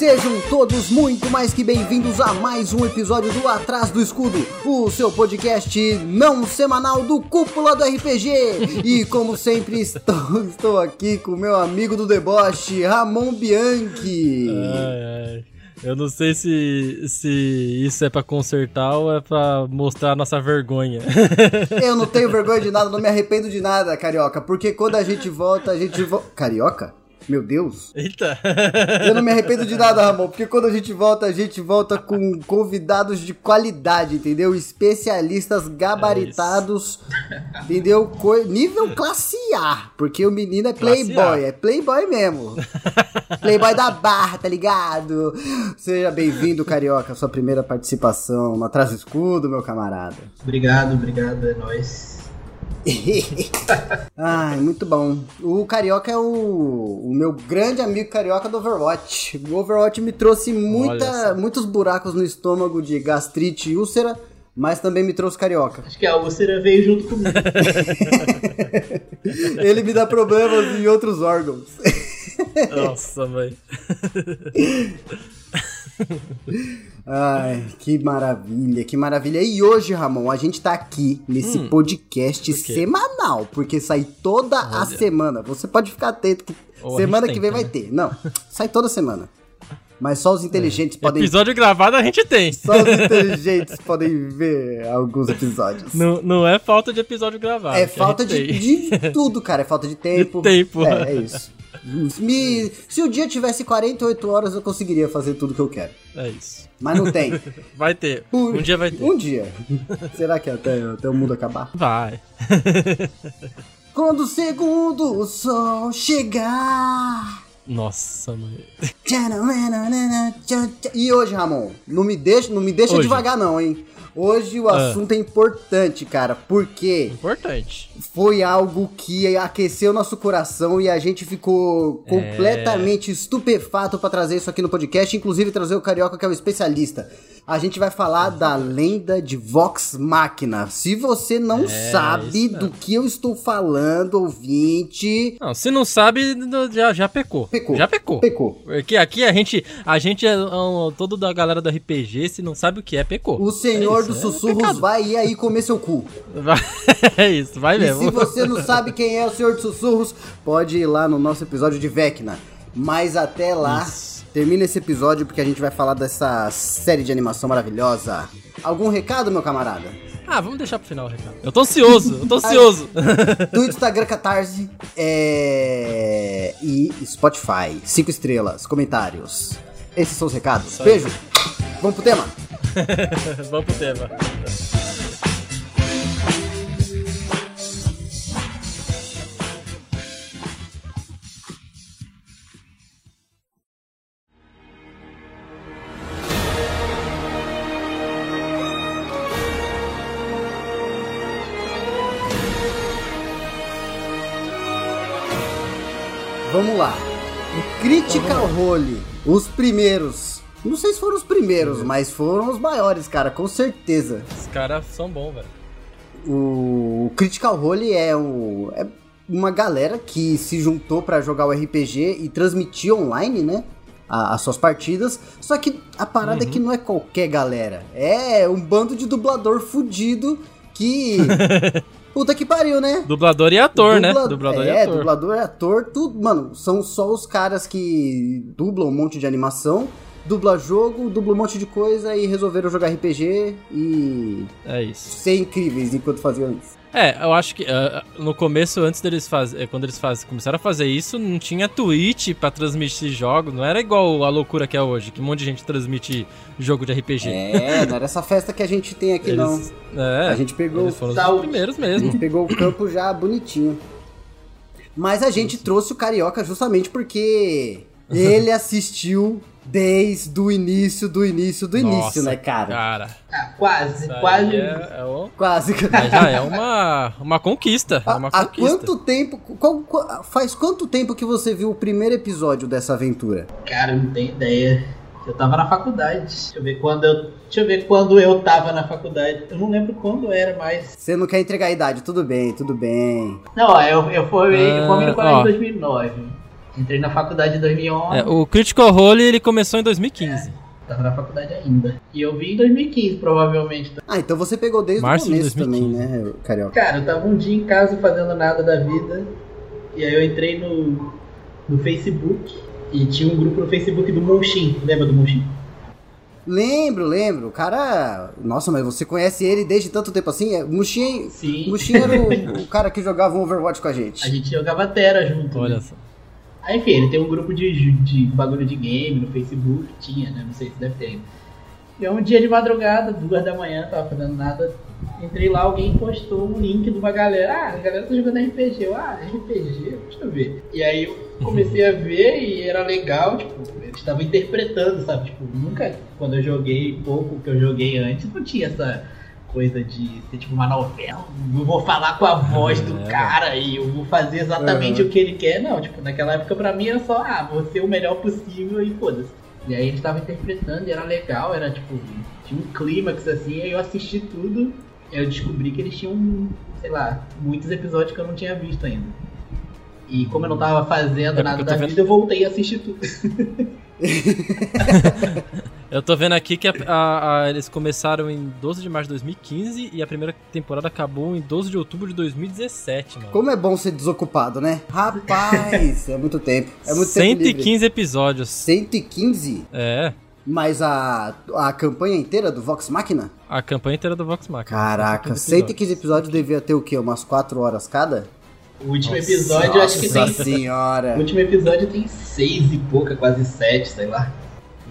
Sejam todos muito mais que bem-vindos a mais um episódio do Atrás do Escudo, o seu podcast não semanal do Cúpula do RPG. E como sempre, estou, estou aqui com meu amigo do deboche, Ramon Bianchi. Ai, ai. Eu não sei se, se isso é pra consertar ou é pra mostrar a nossa vergonha. Eu não tenho vergonha de nada, não me arrependo de nada, carioca, porque quando a gente volta, a gente volta. Carioca? Meu Deus. Eita. Eu não me arrependo de nada, Ramon, porque quando a gente volta, a gente volta com convidados de qualidade, entendeu? Especialistas gabaritados, entendeu? Co nível classe A, porque o menino é playboy, é playboy mesmo. playboy da barra, tá ligado? Seja bem-vindo, Carioca, sua primeira participação no Atrás do Escudo, meu camarada. Obrigado, obrigado, é nóis. Ai, muito bom. O Carioca é o, o, meu grande amigo carioca do Overwatch. O Overwatch me trouxe muita, muitos buracos no estômago de gastrite e úlcera, mas também me trouxe carioca. Acho que a úlcera veio junto comigo. Ele me dá problemas em outros órgãos. Nossa, mãe. Ai, que maravilha, que maravilha. E hoje, Ramon, a gente tá aqui nesse hum, podcast semanal, porque sai toda Olha. a semana. Você pode ficar atento que Ou semana que vem vai né? ter. Não, sai toda semana. Mas só os inteligentes é. podem. Episódio gravado a gente tem. Só os inteligentes podem ver alguns episódios. Não, não é falta de episódio gravado. É falta de, de, tudo, cara. É falta de tempo. De tempo. É, é isso. Me, se o dia tivesse 48 horas, eu conseguiria fazer tudo que eu quero. É isso. Mas não tem. Vai ter. Um, um dia vai ter. Um dia. Será que até, até o mundo acabar? Vai. Quando o segundo sol chegar. Nossa, mãe. E hoje, Ramon? Não me deixa, não me deixa devagar, não, hein? Hoje o ah. assunto é importante, cara, porque. Importante. Foi algo que aqueceu nosso coração e a gente ficou é... completamente estupefato para trazer isso aqui no podcast, inclusive trazer o Carioca, que é o especialista a gente vai falar da lenda de Vox Machina. Se você não é, sabe do que eu estou falando, ouvinte. Não, se não sabe, já, já pecou. Pecou. Já pecou. Pecou. Porque aqui a gente, a gente é um, todo da galera do RPG, se não sabe o que é, pecou. O Senhor é dos é Sussurros é vai ir aí comer seu cu. É isso, vai e mesmo. se você não sabe quem é o Senhor dos Sussurros, pode ir lá no nosso episódio de Vecna. Mas até lá. Isso termina esse episódio porque a gente vai falar dessa série de animação maravilhosa. Algum recado, meu camarada? Ah, vamos deixar pro final o recado. Eu tô ansioso, eu tô ansioso. Do Instagram Catarse é... e Spotify. Cinco estrelas, comentários. Esses são os recados. Beijo. Vamos pro tema? vamos pro tema. Vamos lá. O Critical Role, os primeiros. Não sei se foram os primeiros, mas foram os maiores, cara, com certeza. Os caras são bons, velho. O Critical Role é, o, é uma galera que se juntou para jogar o RPG e transmitir online, né? as suas partidas. Só que a parada uhum. é que uhum. não é qualquer galera. É um bando de dublador fudido que Puta que pariu, né? Dublador e ator, né? Dubla... né? Dublador é, e ator. dublador e ator, tudo. Mano, são só os caras que dublam um monte de animação, dubla jogo, dubla um monte de coisa e resolveram jogar RPG e. É isso. Ser incríveis enquanto faziam isso. É, eu acho que uh, no começo, antes deles fazer, quando eles faz, começaram a fazer isso, não tinha Twitch para transmitir jogos, não era igual a loucura que é hoje, que um monte de gente transmite jogo de RPG. É, não era essa festa que a gente tem aqui eles, não. É, a gente pegou eles foram os primeiros mesmo. A gente pegou o campo já bonitinho. Mas a gente trouxe o Carioca justamente porque ele assistiu desde o início do início do Nossa, início, né, cara? Cara. Ah, quase, quase. É, é o... Quase. Mas já é uma, uma conquista. É uma há conquista. quanto tempo. Qual, qual, faz quanto tempo que você viu o primeiro episódio dessa aventura? Cara, não tenho ideia. Eu tava na faculdade. Deixa eu ver quando eu. Deixa eu ver quando eu tava na faculdade. Eu não lembro quando era, mas. Você não quer entregar a idade, tudo bem, tudo bem. Não, eu, eu formei, ah, eu formei no colégio em 2009. Entrei na faculdade em 2011. É, o Critical Role ele começou em 2015. Tava na faculdade ainda. E eu vi em 2015, provavelmente. Ah, então você pegou desde Março o de começo também, 2015. né, Carioca? Cara, eu tava um dia em casa fazendo nada da vida. E aí eu entrei no, no Facebook. E tinha um grupo no Facebook do Munshin. Lembra do Munshin? Lembro, lembro. O cara. Nossa, mas você conhece ele desde tanto tempo assim? É, Mushin, Sim. Mushin era o, o cara que jogava um Overwatch com a gente. A gente jogava Terra junto. Olha né? só. Aí, enfim, ele tem um grupo de, de bagulho de game no Facebook. Tinha, né? Não sei se deve ter ainda. E é um dia de madrugada, duas da manhã, tava fazendo nada. Entrei lá, alguém postou um link de uma galera. Ah, a galera tá jogando RPG. Eu, ah, RPG? Deixa eu ver. E aí eu comecei a ver e era legal, tipo, eles estavam interpretando, sabe? Tipo, nunca, quando eu joguei pouco que eu joguei antes, não tinha essa coisa de ser tipo uma novela. Eu vou falar com a voz do É. cara e eu vou fazer exatamente Uhum. o que ele quer. Não, tipo, naquela época pra mim era só, ah, vou ser o melhor possível e foda-se. E aí eles estavam interpretando e era legal, era tipo, tinha um clímax assim, aí eu assisti tudo, eu descobri que eles tinham, sei lá, muitos episódios que eu não tinha visto ainda. E como eu não tava fazendo É nada da vendo- vida, eu voltei a assistir tudo. Eu tô vendo aqui que a- a- a- eles começaram em 12 de março de 2015 e a primeira temporada acabou em 12 de outubro de 2017, mano. Como é bom ser desocupado, né? Rapaz, é muito tempo. É muito tempo livre. 115 episódios. 115? É, Mas a, a campanha inteira do Vox Machina? a campanha inteira do Vox Machina. Caraca, 115 115 episódios devia ter o quê? Umas 4 horas cada? O último Nossa, episódio, eu acho que tem. Nossa senhora. O último episódio tem seis e pouca, quase sete, sei lá.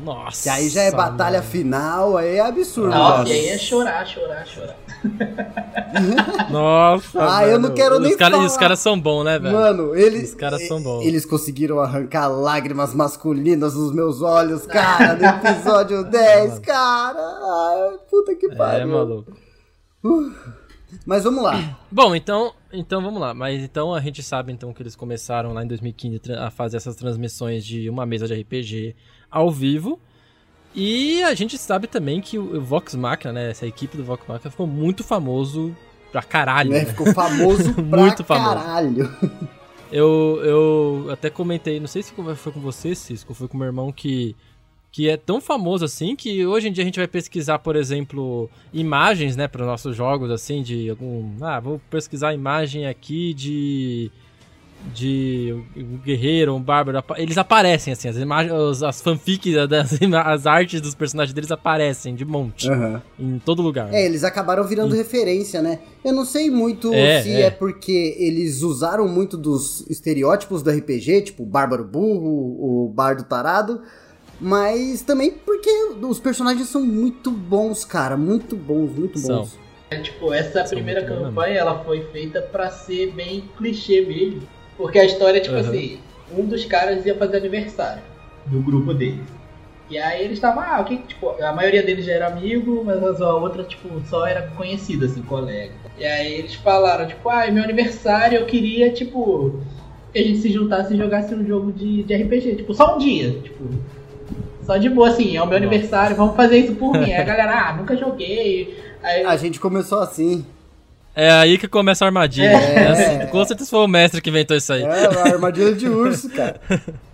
Nossa. Que aí já é batalha mano. final, aí é absurdo. Nossa, e aí é chorar, chorar, chorar. Nossa. Ah, eu não quero Os nem cara- e falar. os caras são bons, né, velho? Mano, eles, Os caras são bons. eles conseguiram arrancar lágrimas masculinas dos meus olhos, cara, no episódio 10, cara. Ai, puta que É, pariu. maluco. Mas vamos lá. Bom, então, então vamos lá. Mas então a gente sabe então que eles começaram lá em 2015 tra- a fazer essas transmissões de uma mesa de RPG ao vivo. E a gente sabe também que o Vox Machina, né, essa equipe do Vox Machina ficou muito famoso pra caralho. Né? né? Ficou famoso pra Muito famoso. caralho. Eu, eu até comentei, não sei se foi com você, Cisco, foi com meu irmão que que é tão famoso assim que hoje em dia a gente vai pesquisar, por exemplo, imagens, né, para nossos jogos assim de algum, ah, vou pesquisar a imagem aqui de de um guerreiro, um bárbaro, eles aparecem assim, as imagens, os- as fanfics, das, ima- as artes dos personagens deles aparecem de monte Aham. em todo lugar. É, eles acabaram virando referência, né? Eu não sei muito É, se é. é. porque eles usaram muito dos estereótipos do RPG, tipo o Bárbaro Burro, o Bardo Tarado, mas também porque os personagens são muito bons, cara. Muito bons, muito São. bons. É, tipo, essa São primeira campanha, ela foi feita pra ser bem clichê mesmo. Porque a história é tipo Uhum. assim, um dos caras ia fazer aniversário do grupo deles. E aí eles estavam, ah, o que, tipo, a maioria deles já era amigo, mas a outra, tipo, só era conhecida, assim, colega. E aí eles falaram, tipo, ah, é meu aniversário, eu queria, tipo, que a gente se juntasse e jogasse um jogo de, de RPG, tipo, só um dia, tipo, só de boa, assim, é o meu Nossa. aniversário, vamos fazer isso por mim. Aí a galera, ah, nunca joguei. Aí, A gente começou assim. É aí que começa a armadilha. É. É assim, com certeza foi o mestre que inventou isso aí. É, a armadilha de urso, cara.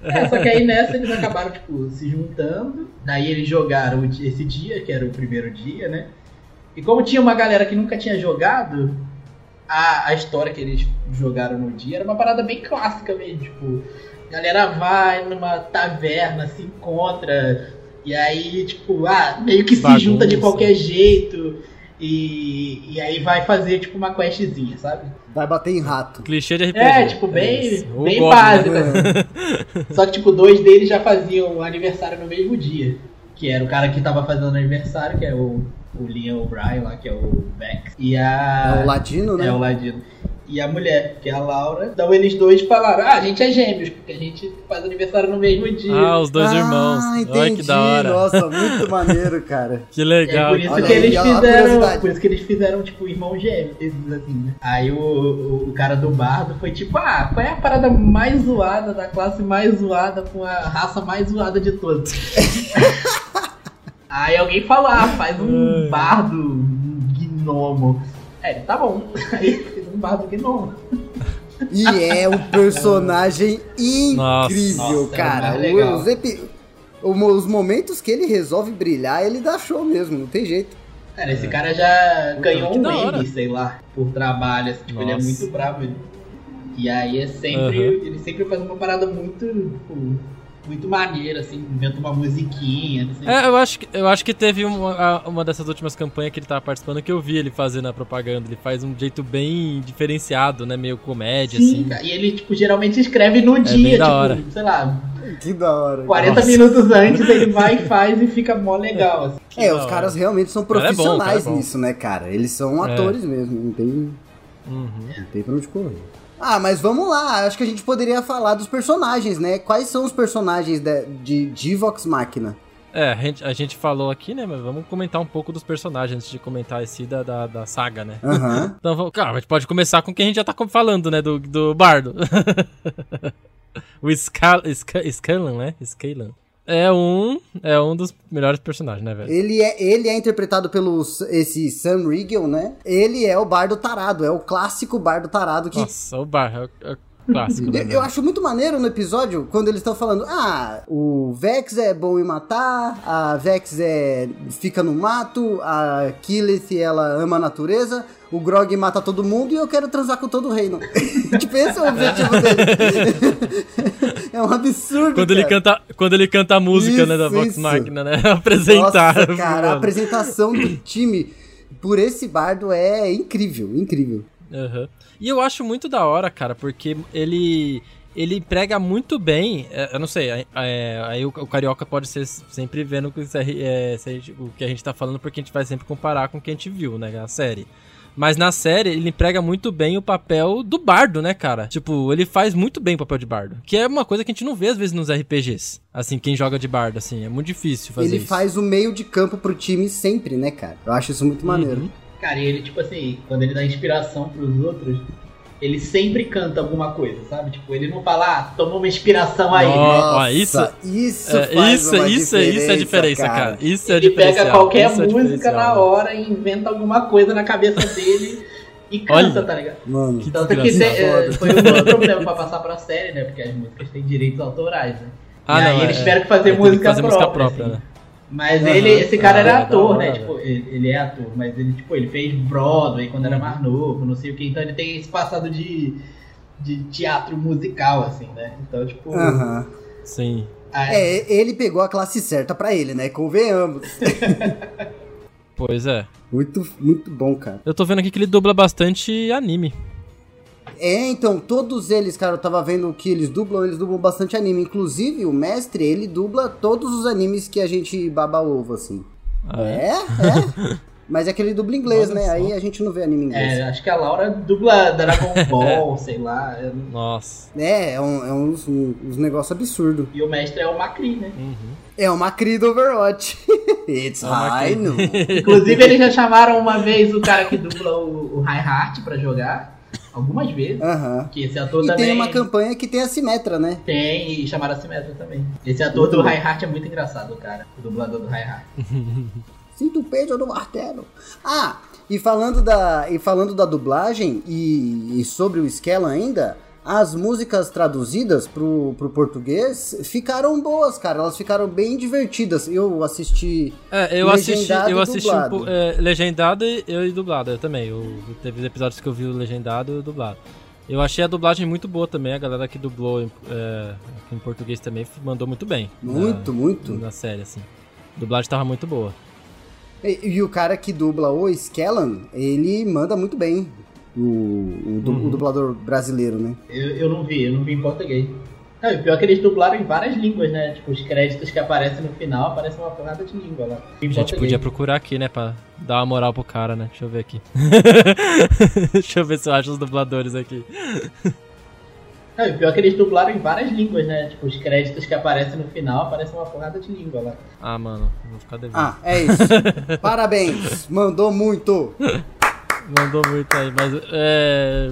É, só que aí nessa eles acabaram, tipo, se juntando. Daí eles jogaram esse dia, que era o primeiro dia, né? E como tinha uma galera que nunca tinha jogado, a, a história que eles jogaram no dia era uma parada bem clássica mesmo. Tipo, a galera vai numa taverna, se encontra, e aí, tipo, ah, meio que se Bagunça. junta de qualquer jeito. E, e aí vai fazer, tipo, uma questzinha, sabe? Vai bater em rato. Clichê de RPG. É, tipo, bem. O bem básico. né? assim. Só que, tipo, dois deles já faziam aniversário no mesmo dia. Que era o cara que tava fazendo aniversário, que é o, o Liam O'Brien lá, que é o Bex. E a. É o ladino, né? É o Ladino. E a mulher, que é a Laura. Então eles dois falaram: Ah, a gente é gêmeos, porque a gente faz aniversário no mesmo dia. Ah, os dois irmãos. Ah, Olha que entendi. da hora. Nossa, muito maneiro, cara. Que É legal. por isso Olha que aí, eles fizeram. Por isso que eles fizeram, tipo, irmão gêmeo, esses assim, né? Aí o, o, o cara do bardo foi tipo, ah, qual é a parada mais zoada da classe mais zoada com a raça mais zoada de todas? Aí alguém falou, ah, faz um bardo um gnomo. É, ele, tá bom. Aí um bardo gnomo. E é um personagem Nossa. incrível, Nossa, cara. é mais legal. Os, epi- os momentos que ele resolve brilhar, ele dá show mesmo, não tem jeito. Cara, esse cara já ganhou que um da hora. Emmy, sei lá, por trabalho. assim, tipo, ele é Nossa. muito bravo. E aí é sempre. Ele sempre faz uma parada muito. Tipo, muito maneira, assim, inventa uma musiquinha. Assim. É, eu acho, que- eu acho que teve uma, a- uma dessas últimas campanhas que ele tava participando que eu vi ele fazendo a propaganda. Ele faz um jeito bem diferenciado, né? Meio comédia, Sim, assim. cara. E ele, tipo, geralmente escreve no dia, bem da tipo, hora. sei lá, Que da hora. 40 Nossa. minutos antes ele vai e faz e fica mó legal. Assim. É, os hora. caras realmente são é bom, profissionais é bom. nisso, né, cara? Eles são É. atores mesmo, não tem, Uhum. não tem pra onde correr. Ah, mas vamos lá, acho que a gente poderia falar dos personagens, né? Quais são os personagens de, de, de Vox Machina? É, a gente, a gente falou aqui, né? Mas vamos comentar um pouco dos personagens antes de comentar esse da, da, da saga, né? Aham. Então, vamos- cara, a gente pode começar com quem a gente já tá falando, né? Do, do Bardo. o Scal, Sca, Scalan, né? Scalan. É um, é um dos melhores personagens, né, velho? Ele é, ele é interpretado pelo esse Sam Riegel, né? Ele é o bardo tarado, é o clássico bardo tarado que Nossa, o Bar, é o, é o clássico, né? Eu, eu acho muito maneiro no episódio quando eles estão falando: ah, o Vex é bom em matar, a Vex é fica no mato, a Killith ela ama a natureza, o Grog mata todo mundo e eu quero transar com todo o reino. tipo, esse é o objetivo dele. é um absurdo. Quando ele, cara. canta, quando ele canta a música, né, da Isso, Vox isso. Machina, né? Apresentar. Nossa, cara, a apresentação do time por esse bardo é incrível, incrível. Aham. E eu acho muito da hora, cara, porque ele ele prega muito bem. é, eu não sei, é, é, aí o, o carioca pode ser sempre vendo que é, gente- o que a gente tá falando, porque a gente vai sempre comparar com o que a gente viu, né, na série. Mas na série ele emprega muito bem o papel do bardo, né, cara? Tipo, ele faz muito bem o papel de bardo. Que é uma coisa que a gente não vê às vezes nos RPGs. Assim, quem joga de bardo, assim, é muito difícil fazer ele isso. faz o meio de campo pro time sempre, né, cara? Eu acho isso muito maneiro. Uhum. Cara, e ele, tipo assim, quando ele dá inspiração pros outros, ele sempre canta alguma coisa, sabe? Tipo, ele não fala, ah, tomou uma inspiração aí. Ó, ó, isso- isso, É, faz isso, uma isso, isso é a diferença, cara. Isso é Ele pega qualquer isso é música diferencial, na né? hora e inventa alguma coisa na cabeça dele e canta, Olha. tá ligado? Mano, Que Tanto que é, foi um outro problema pra passar pra série, né? Porque as músicas têm direitos autorais, né? Ah, e não, aí é, eles é. tiveram que fazer música fazer música própria, própria, assim. né? Mas Aham. ele, esse cara Ah, era é ator, hora, né? Tipo, ele, ele é ator, mas ele, tipo, ele fez Broadway quando era mais novo, não sei o que, então ele tem esse passado de, de teatro musical, assim, né? Então, tipo. aham. Sim. a- É, ele pegou a classe certa pra ele, né? Convenhamos. Pois é. Muito, muito bom, cara. Eu tô vendo aqui que ele dubla bastante anime. É, então, todos eles, cara, eu tava vendo que eles dublam, eles dublam bastante anime. Inclusive, o mestre, ele dubla todos os animes que a gente baba ovo, assim. Ah, é? É, é. Mas é que ele dubla inglês, Olha né? só. Aí a gente não vê anime inglês. é, acho que a Laura dubla Dragon Ball, sei lá. eu Nossa. É, é, um, é uns, um- uns negócios absurdos. E o mestre é o Macri, né? Uhum. É uma cria do Overwatch. It's É high noon. Inclusive, eles já chamaram uma vez o cara que dubla o, o Reinhardt pra jogar. Algumas vezes. Aham. Que esse ator E também. tem uma campanha que tem a Simetra, né? Tem, e chamaram a Simetra também. Esse ator do Reinhardt é muito engraçado, cara. O dublador do Reinhardt. Sinto o peso do martelo. Ah, e falando da, e falando da dublagem e, e sobre o Skella ainda, as músicas traduzidas pro, pro português ficaram boas, cara. Elas ficaram bem divertidas. Eu assisti. É, eu assisti, Legendado eu e assisti dublado. É, legendado e, eu e dublado, eu também. Eu, teve episódios que eu vi o legendado e o dublado. Eu achei a dublagem muito boa também, a galera que dublou em, é, em português também mandou muito bem. Muito, na, muito. Na série, assim. A dublagem tava muito boa. E, e o cara que dubla o Skellan, ele manda muito bem. O, o, du- Uhum. o dublador brasileiro, né? Eu, eu não vi, eu não vi em português. Não, e o pior é que eles dublaram em várias línguas, né? Tipo, os créditos que aparecem no final aparecem uma porrada de língua lá. Em A gente português. podia procurar aqui, né, pra dar uma moral pro cara, né? Deixa eu ver aqui. Deixa eu ver se eu acho os dubladores aqui. Não, e o pior é que eles dublaram em várias línguas, né? Tipo, os créditos que aparecem no final aparecem uma porrada de língua lá. Ah, mano, vou ficar devendo. Ah, é isso. Parabéns. Mandou muito. Mandou muito aí, mas é.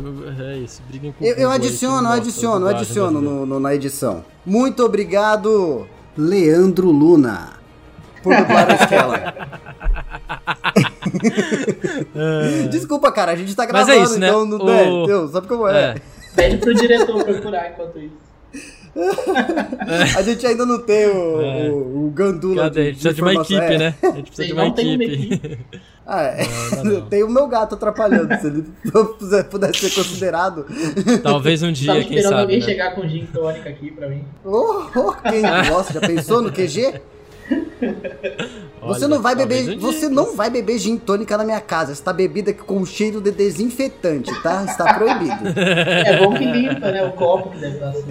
É isso, briguem com o Eu, eu Google aí, adiciono, adiciono, adiciono brasileira. no, no- na edição. Muito obrigado, Leandro Luna, por dublar o Skella. Desculpa, cara, a gente tá Mas gravando, é isso, né? então não O- é, entendeu? sabe como é? É. Pede pro diretor procurar enquanto isso. A gente ainda não tem o, É. o, o gandula Cadê? A gente precisa de uma informação. equipe, É. né? A gente precisa de uma uma equipe. Ah, é. Não, não, não. Tem o meu gato atrapalhando. Se ele puder- pudesse ser considerado. Talvez um dia, Tava quem esperando sabe. alguém né? chegar com gin tônica aqui pra mim. Oh, oh, quem gosta? Já pensou no QG? Você Olha, não vai beber, você não vai beber gin tônica na minha casa. Está bebida com cheiro de desinfetante, tá? Está proibido. É bom que limpa, né? O copo que deve estar assim.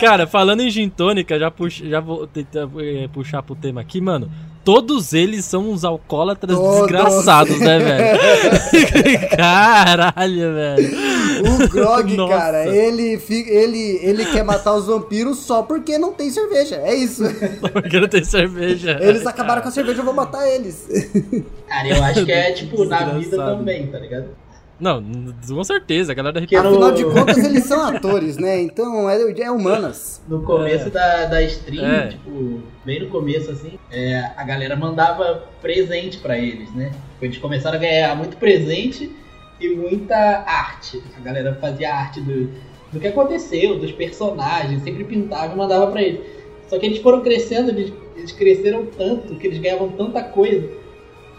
Cara, falando em gin tônica, já, puxa, já vou tentar eh, puxar pro tema aqui, mano. Todos eles são uns alcoólatras Todos. desgraçados, né, velho? Caralho, velho. O Grog, Nossa. cara, ele, ele, ele quer matar os vampiros só porque não tem cerveja. É isso. Porque não tem cerveja. Eles acabaram com a cerveja, eu vou matar eles. Cara, eu acho que é tipo na vida também, tá ligado? Não, com certeza, a galera da Que RPG. no- Afinal de contas, eles são atores, né? Então é, é humanas. No começo É. da, da stream, É. tipo, bem no começo assim, é, a galera mandava presente pra eles, né? Eles começaram a ganhar muito presente e muita arte. A galera fazia arte do, do que aconteceu, dos personagens, sempre pintava e mandava pra eles. Só que eles foram crescendo, eles, eles cresceram tanto, que eles ganhavam tanta coisa,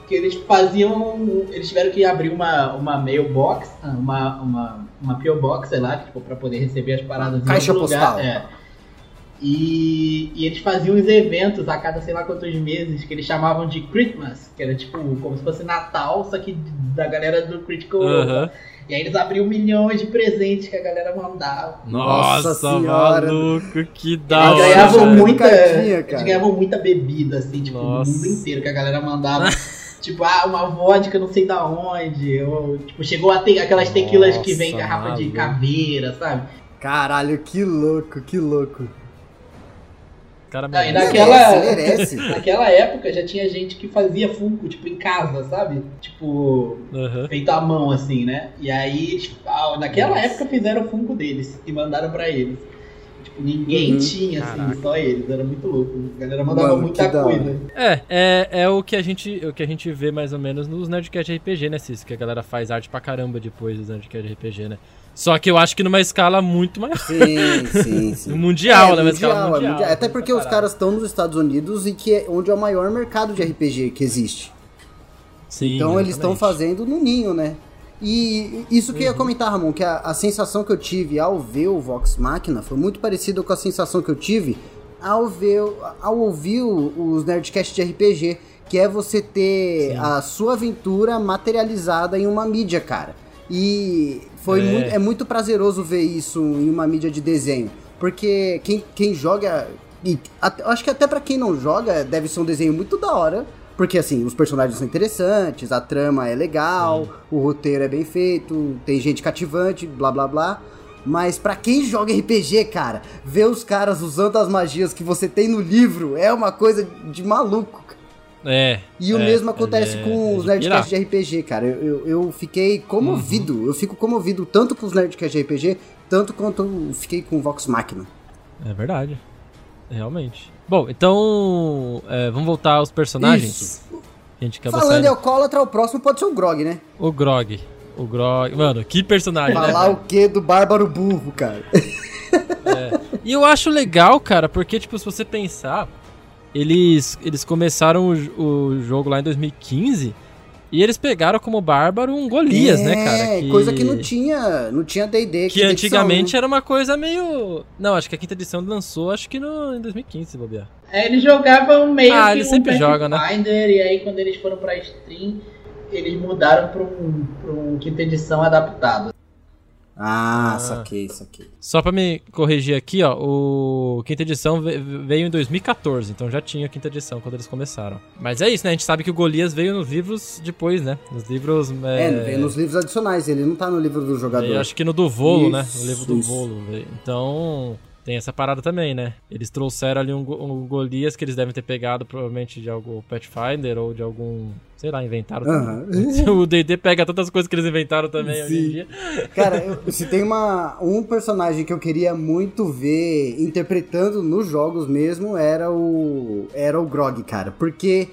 que eles faziam. Eles tiveram que abrir uma, uma mailbox, uma, uma, uma PO Box, sei lá, tipo, pra poder receber as paradas em Caixa outro lugar. postal. É. E, e eles faziam uns eventos a cada sei lá quantos meses que eles chamavam de Christmas, que era tipo como se fosse Natal, só que da galera do Critical. Aham. E aí eles abriam milhões de presentes que a galera mandava. Nossa, Nossa senhora. maluco, que da Eles hora. ganhavam muita. Eles ganhavam muita bebida, assim, tipo, Nossa. no mundo inteiro que a galera mandava. tipo, ah, uma vodka não sei da onde. Ou, tipo, chegou a ter aquelas tequilas que vem em Nossa, garrafa de caveira, sabe? Caralho, que louco, que louco. Cara, Ah, e merece. naquela, merece. naquela época já tinha gente que fazia Funko, tipo, em casa, sabe? Tipo, Aham. feito à mão, assim, né? E aí, tipo, ah, naquela Nossa. época fizeram o Funko deles e mandaram pra eles. Tipo, ninguém Uhum. tinha, assim, Caraca. só eles. Era muito louco. A galera mandava Mano, muita coisa. É, é, é o que a gente o que a gente vê mais ou menos nos Nerdcast RPG, né, Cis? Que a galera faz arte pra caramba depois dos Nerdcast RPG, né? Só que eu acho que numa escala muito maior. Sim, sim, sim. Mundial, É, né? Uma escala mundial, é mundial. mundial. Até porque os caras estão nos Estados Unidos e que é onde é o maior mercado de RPG que existe. Sim, Então eles estão exatamente. fazendo no ninho, né? E isso que eu ia Uhum. comentar, Ramon, que a, a sensação que eu tive ao ver o Vox Machina foi muito parecida com a sensação que eu tive ao ver, ao ouvir os Nerdcast de RPG, que é você ter Sim. a sua aventura materializada em uma mídia, cara. E foi É. muito, é muito prazeroso ver isso em uma mídia de desenho, porque quem, quem joga e até- eu acho que até pra quem não joga deve ser um desenho muito da hora. Porque assim, os personagens são interessantes, a trama é legal, o roteiro é bem feito, tem gente cativante, blá blá blá. Mas pra quem joga RPG, cara, ver os caras usando as magias que você tem no livro é uma coisa de maluco. É. E o é, mesmo acontece é, com os Nerdcasts pirar. de RPG, cara. Eu, eu, eu fiquei comovido. Uhum. Eu fico comovido tanto com os Nerdcasts de RPG, tanto quanto eu fiquei com o Vox Machina. É verdade. Realmente. Bom, então. é, vamos voltar aos personagens. Isso. A gente acabou Falando em alcoólatra, o próximo pode ser o Grog, né? O Grog. O Grog. Mano, que personagem, né? Falar o quê do Bárbaro Burro, cara? E eu acho legal, cara, porque, tipo, se você pensar, eles, eles começaram o, o jogo lá em 2015 e eles pegaram como bárbaro um Golias, né, cara? É, coisa que não tinha, não tinha D&D. Que antigamente edição, né? era uma coisa meio. Não, acho que a quinta edição lançou, acho que no, em 2015, se bobear. É, eles jogavam meio Ah, que eles um sempre jogam, né? E aí quando eles foram pra stream, eles mudaram pra um, pra um quinta edição adaptado. Ah, Ah. saquei, saquei. Só pra me corrigir aqui, ó, o quinta edição ve- veio em 2014, então já tinha a quinta edição quando eles começaram. Mas é isso, né? A gente sabe que o Golias veio nos livros depois, né? Nos livros. É, É, vem nos livros adicionais, ele não tá no livro do jogador. Eu acho que no do Volo, né? Isso, No livro do isso. Volo. velho. Então. Tem essa parada também, né? Eles trouxeram ali um, um Golias que eles devem ter pegado provavelmente de algum Pathfinder ou de algum. Sei lá, inventaram. Também. o DD pega tantas coisas que eles inventaram também hoje em Sim. dia. Cara, eu- se tem uma, um personagem que eu queria muito ver interpretando nos jogos mesmo, era o era o Grog, cara. Porque,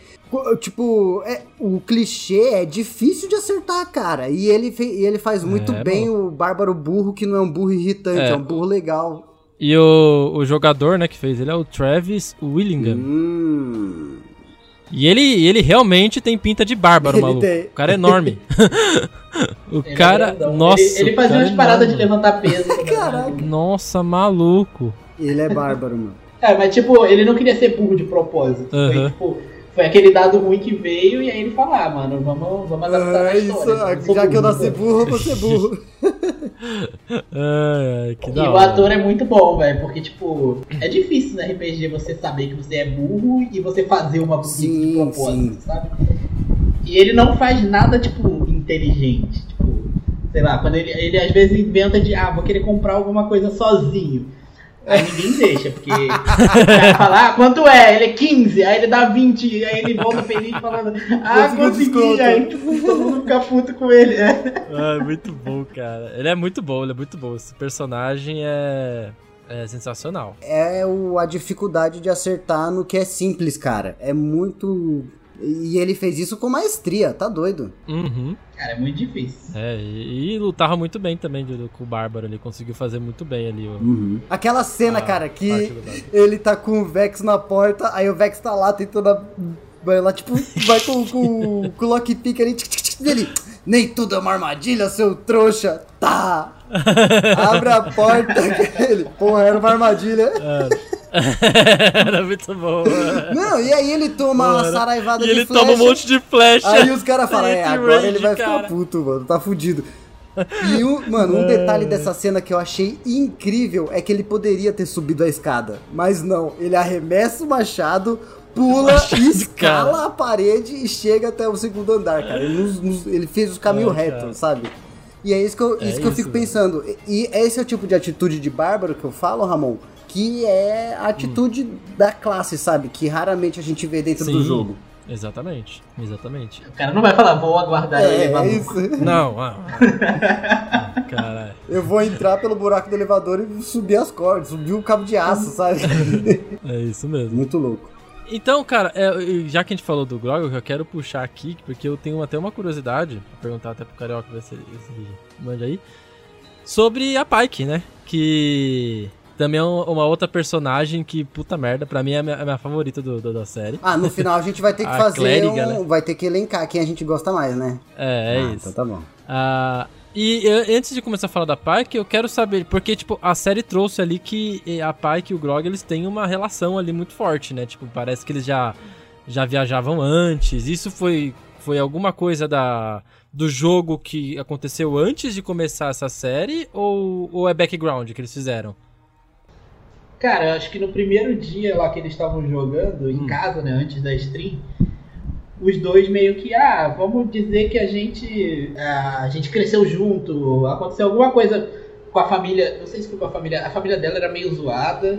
tipo, é, o clichê é difícil de acertar, cara. E ele, fe- e ele faz muito É, bem o bárbaro burro, que não é um burro irritante, é, É. um burro legal. E o, o jogador, né, que fez ele é o Travis Willingham. Hum. E ele, ele realmente tem pinta de bárbaro, Ele maluco. tem. O cara é enorme. o Ele é cara. grandão. nossa. Ele, ele fazia umas é paradas de levantar peso. Caraca. Nossa, maluco. Ele é bárbaro, mano. É, mas tipo, ele não queria ser burro de propósito. Foi, Aham. tipo, foi aquele dado ruim que veio e aí ele falou, ah, mano, vamos, vamos adaptar Ah, a história. isso, já que eu burro, nasci burro, eu vou ser burro. Que E o ator é muito bom, velho, porque, tipo, é difícil no RPG você saber que você é burro e você fazer uma burrice de propósito, sim. sabe? E ele não faz nada, tipo, inteligente. Tipo, sei lá, quando ele, ele às vezes inventa de, ah, vou querer comprar alguma coisa sozinho. Aí ninguém deixa, porque o cara fala, ah, quanto é? Ele é 15, aí ele dá 20, aí ele volta feliz falando, ah, consegui, aí todo mundo fica puto com ele. É. Ah, muito bom, cara. Ele é muito bom, ele é muito bom. Esse personagem é, é sensacional. é o, a dificuldade de acertar no que é simples, cara. É muito. E ele fez isso com maestria, tá doido? Uhum. Cara, é muito difícil. É, e, e lutava muito bem também do- do- com o Bárbaro ali. Conseguiu fazer muito bem ali. O, Aquela cena, a cara, que ele tá com o Vex na porta, aí o Vex tá lá tentando. a- Vai lá, tipo, vai com, com, com o lockpick ali, dele. Nem tudo é uma armadilha, seu trouxa. Tá! Abre a porta, ele. Porra, era uma armadilha. Era muito bom. Não, e aí ele toma uma Mano, saraivada E de ele flecha. toma um monte de flecha. Aí os caras falam, é, agora range, ele vai cara. ficar puto, mano, tá fudido. E, um, mano, um detalhe dessa cena que eu achei incrível é que ele poderia ter subido a escada, mas não, ele arremessa o machado, pula, Machado, escala cara. a parede e chega até o segundo andar, cara. Ele, nos- nos- ele fez o caminho É, reto, cara. sabe? E é isso que eu, É isso que eu fico velho. pensando. E e esse é o tipo de atitude de bárbaro que eu falo, Ramon, que é a atitude da classe, sabe? Que raramente a gente vê dentro do Sim. jogo. Exatamente, exatamente. O cara não vai falar, vou aguardar ele É, levar é isso. Não, ah, ah, caralho. Eu vou entrar pelo buraco do elevador e subir as cordas, subir o cabo de aço, sabe? É isso mesmo. Muito louco. Então, cara, é, já que a gente falou do Grog, eu quero puxar aqui, porque eu tenho até uma curiosidade, vou perguntar até pro Carioca ver se ele manda aí, sobre a Pike, né? Que também é um- uma outra personagem que, puta merda, pra mim é a minha, a minha favorita do, do- da série. Ah, no final a gente vai ter que fazer clériga, um... né? Vai ter que elencar quem a gente gosta mais, né? É, é Ah, isso. Então tá bom. Ah, e eu- antes de começar a falar da Pike, eu quero saber, porque, tipo, a série trouxe ali que a Pike e o Grog, eles têm uma relação ali muito forte, né? Tipo, parece que eles já, já viajavam antes. Isso foi, foi alguma coisa da, do jogo que aconteceu antes de começar essa série? Ou, ou é background que eles fizeram? Cara, eu acho que no primeiro dia lá que eles estavam jogando, em Hum. casa, né, antes da stream, os dois meio que, ah, vamos dizer que a gente, a gente cresceu junto, aconteceu alguma coisa com a família, não sei se foi com a família, a família dela era meio zoada,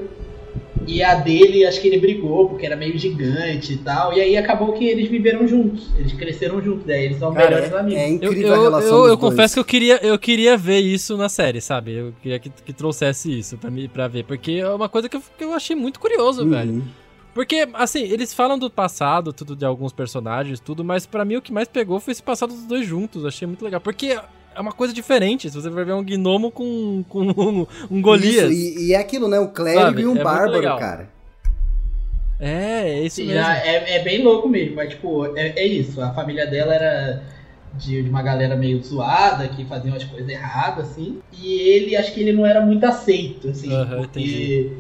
e a dele, acho que ele brigou, porque era meio gigante e tal, e aí acabou que eles viveram juntos, eles cresceram juntos, daí eles são Cara, melhores é, amigos. é Eu, incrível eu, a relação eu, eu dois. confesso que eu queria, eu queria ver isso na série, sabe? Eu queria que, que trouxesse isso pra, mim, pra ver, porque é uma coisa que eu, que eu achei muito curioso, Uhum. velho. Porque, assim, eles falam do passado, tudo de alguns personagens, tudo, mas pra mim o que mais pegou foi esse passado dos dois juntos. Achei muito legal. Porque é uma coisa diferente. Se você vai ver um gnomo com, com um, um Golias. Isso, e, e é aquilo, né? Um clérigo Sabe? e É um muito bárbaro, cara. É, é isso Sim, mesmo. é, é bem louco mesmo, mas tipo, é, é isso. A família dela era de, de uma galera meio zoada, que fazia umas coisas erradas, assim. E ele, acho que ele não era muito aceito, assim, porque entendi.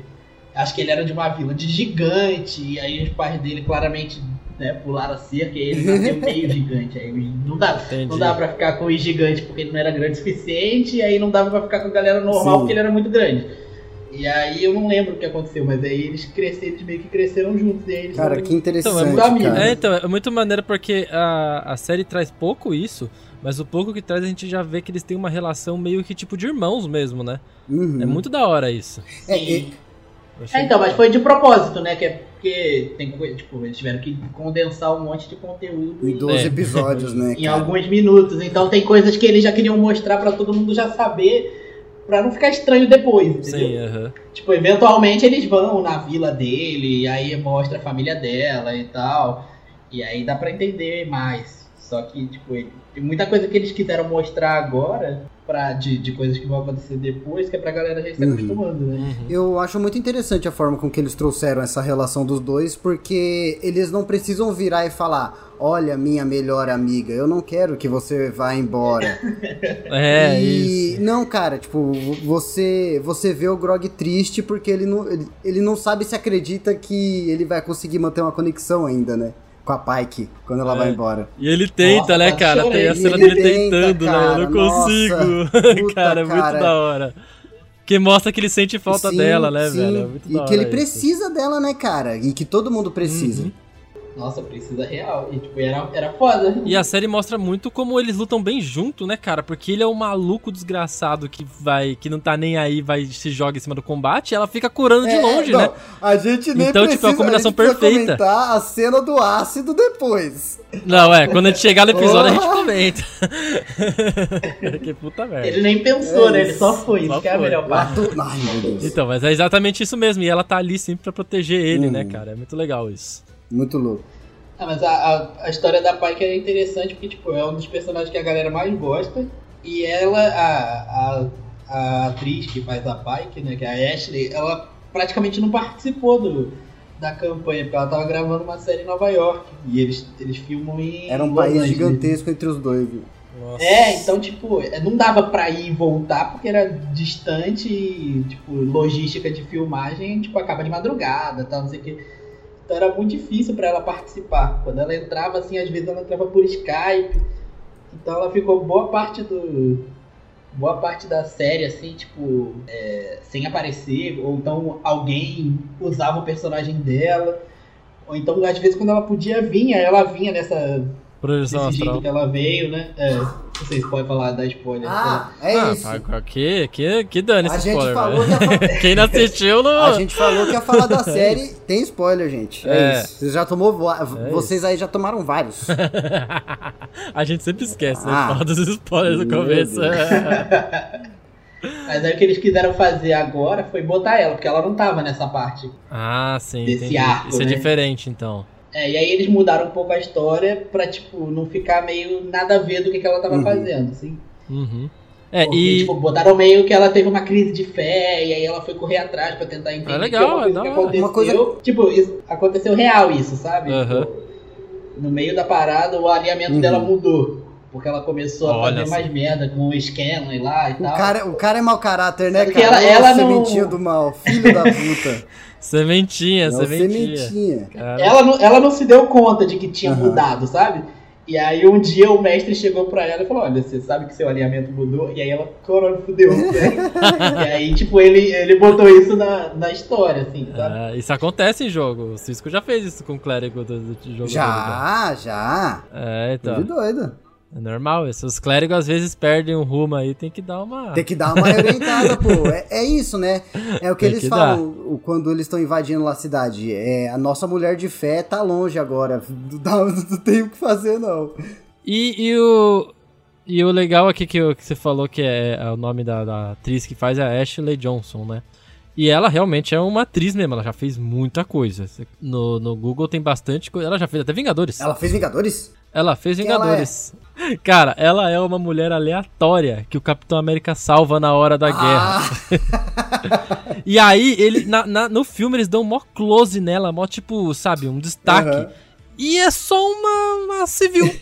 Acho que ele era de uma vila de gigante, e aí os pais dele claramente né, pularam a cerca e ele nasceu meio gigante. Aí não dá, Entendi. não dava pra ficar com o gigante porque ele não era grande o suficiente, e aí não dava pra ficar com a galera normal Sim. porque ele era muito grande. E aí eu não lembro o que aconteceu, mas aí eles cresceram, eles meio que cresceram juntos. E aí eles Cara, que interessante, Então, é muito, é, então, é muito maneiro porque a, a série traz pouco isso, Mas o pouco que traz a gente já vê que eles têm uma relação meio que tipo de irmãos mesmo, né? Uhum. É muito da hora isso. É, e- É, então, mas foi de propósito, né? Que é porque tem, tipo, eles tiveram que condensar um monte de conteúdo em em, 12 É. episódios, né? em cara? alguns minutos. Então tem coisas que eles já queriam mostrar pra todo mundo já saber, pra não ficar estranho depois, entendeu? Sim, aham. Tipo, eventualmente eles vão na vila dele, e aí mostra a família dela e tal. E aí dá pra entender mais. Só que, tipo, ele- muita coisa que eles quiseram mostrar agora pra, de, de coisas que vão acontecer depois, que é pra galera já ir se Uhum. acostumando, né? Uhum. Eu acho muito interessante a forma com que eles trouxeram essa relação dos dois, porque eles não precisam virar e falar: Olha, minha melhor amiga, eu não quero que você vá embora. É, e isso. não, cara, tipo, você você vê o Grog triste porque ele não, ele, ele não sabe se acredita que ele vai conseguir manter uma conexão ainda, né? Com a Pike, quando ela É. vai embora. E ele tenta, Nossa, né, cara? Tem a cena Ele dele tenta, tentando, né? Eu cara, não consigo. puta, cara, é muito cara. da hora. Que mostra que ele sente falta Sim, dela, né, sim. velho? É muito e que ele isso. precisa dela, né, cara? E que todo mundo precisa. Uhum. Nossa, precisa real. E tipo, era, era foda. E a série mostra muito como eles lutam bem junto, né, cara? Porque ele é um maluco desgraçado que vai, que não tá nem aí, vai se joga em cima do combate, e ela fica curando de É, longe, não, né? A gente nem Então, precisa, tipo, é a combinação precisa perfeita. comentar a cena do ácido depois. Não, é, quando a gente chegar no episódio a gente comenta. que puta merda. Ele nem pensou, É, né? Ele só foi. só Isso que é a foi. melhor parte. Ai, meu Deus. Então, mas é exatamente isso mesmo, e ela tá ali sempre pra proteger ele, Hum. né, cara? É muito legal isso. Muito louco. Ah, mas a, a, a história da Pike é interessante porque, tipo, é um dos personagens que a galera mais gosta. E ela, a, a, a atriz que faz a Pike, né, que é a Ashley, ela praticamente não participou do, da campanha, porque ela tava gravando uma série em Nova York. E eles, eles filmam em. Era um Los país Angeles. gigantesco entre os dois. viu? Nossa. É, então, tipo, não dava pra ir e voltar porque era distante e, tipo, logística de filmagem, tipo, acaba de madrugada, tal, não sei o que. Então era muito difícil pra ela participar. Quando ela entrava, assim, às vezes ela entrava por Skype. Então ela ficou boa parte do. Boa parte da série, assim, tipo, é, sem aparecer, ou então alguém usava o personagem dela. Ou então, às vezes, quando ela podia vir, ela vinha nessa Projeção desse jeito astral. que ela veio, né? É, não sei se pode falar da spoiler. Ah, é ah, isso. pá, que, que, que dane A esse gente spoiler, fa- Quem não assistiu não... A gente falou que ia falar da série, tem spoiler, gente. É, É. isso. Vocês já tomou, É vocês aí já tomaram vários. a gente sempre esquece, né? Ah. de falar dos spoilers no começo. Mas aí o que eles quiseram fazer agora foi botar ela, porque ela não tava nessa parte. ah, sim, Desse entendi. arco, Isso é né? diferente, então. É, e aí eles mudaram um pouco a história pra, tipo, não ficar meio nada a ver do que, que ela tava Uhum. fazendo, assim. Uhum. É, Porque, e... tipo, botaram meio que ela teve uma crise de fé, e aí ela foi correr atrás pra tentar entender É legal, que é uma coisa é que da hora. aconteceu. Uma coisa- Tipo, isso- aconteceu real isso, sabe? Tipo, no meio da parada, o alinhamento Uhum. dela mudou. Porque ela começou a Olha fazer só. mais merda com o Scanlan lá e O tal. cara, o cara é mau caráter, né, Porque cara? ela- ela Ô, não- sementinha do mal, filho da puta. Sementinha, É o sementinha. sementinha. Cara, Ela não, ela não se deu conta de que tinha Aham. mudado, sabe? E aí um dia o mestre chegou pra ela e falou, olha, você sabe que seu alinhamento mudou? E aí ela, caralho, fudeu. e aí, tipo, ele, ele botou isso na, na história, assim, sabe? Ah, isso acontece em jogo. O Cisco já fez isso com o clérigo do, do jogo. Já, já. né? É, então. De doido. É normal isso. Os clérigos às vezes perdem um rumo aí, tem que dar uma. Tem que dar uma orientada, pô. É, é isso, né? É o que Tem eles que falam o- quando eles estão invadindo lá a cidade. É, a nossa mulher de fé tá longe agora. Não, não tem o que fazer, não. E, e o. E o legal aqui que, o- que você falou que é, é o nome da, da atriz que faz é a Ashley Johnson, né? E ela realmente é uma atriz mesmo, ela já fez muita coisa. No, no Google tem bastante coisa. Ela já fez até Vingadores. Ela fez Vingadores? Ela fez Quem ela Vingadores. Cara, ela é uma mulher aleatória que o Capitão América salva na hora da guerra. Ah, E aí, ele, na- na- no filme, eles dão um mó close nela, mó tipo, sabe, um destaque. Aham. E é só uma, uma civil.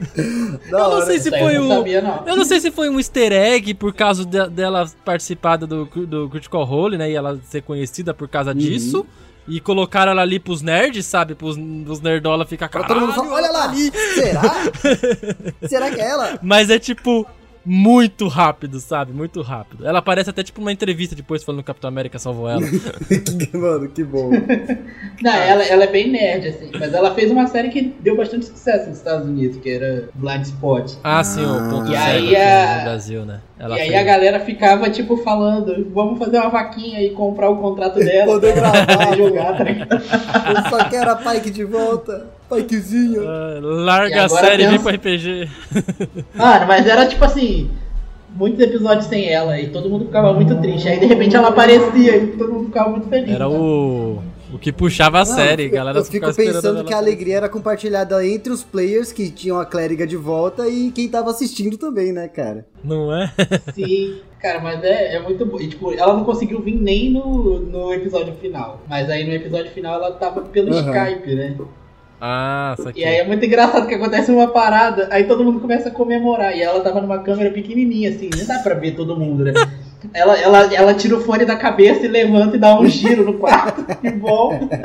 Eu não sei se foi eu não o. sabia, não. Eu não sei se foi um easter egg por causa de- dela participar do, do Critical Role, né? E ela ser conhecida por causa Uhum. disso. E colocaram ela ali pros nerds, sabe? Pros, pros nerdola ficar caralho, todo mundo falar, olha ela lá, ali." será? será que é ela? Mas é tipo muito rápido, sabe? Muito rápido. Ela aparece até tipo numa entrevista depois falando que o Capitão América salvou ela. Mano, que bom. Não, ela, ela é bem nerd, assim. Mas ela fez uma série que deu bastante sucesso nos Estados Unidos, que era Blind Spot. Ah, sim, o ponto E aí a- no Brasil, né? Ela e aí fez. a galera ficava, tipo, falando, vamos fazer uma vaquinha e comprar o contrato dela. Poder gravar, jogar, tá? Eu só quero a Pike de volta. Pikezinho. E larga a série e vem pro RPG. Mano, mas era tipo assim, muitos episódios sem ela e todo mundo ficava muito triste. Aí de repente ela aparecia e todo mundo ficava muito feliz. Era né? o. O que puxava a Não, série, eu- galera Eu fico pensando que a alegria era compartilhada entre os players que tinham a clériga de volta e quem tava assistindo também, né, cara? Não é? Sim, cara, mas é, é muito bom. E, tipo, ela não conseguiu vir nem no, no episódio final. Mas aí no episódio final ela tava pelo Aham. Skype, né? Ah. E aí é muito engraçado que acontece uma parada, aí todo mundo começa a comemorar. E ela tava numa câmera pequenininha, assim, não dá pra ver todo mundo, né? Ela, ela, ela tira o fone da cabeça e levanta e dá um giro no quarto e volta.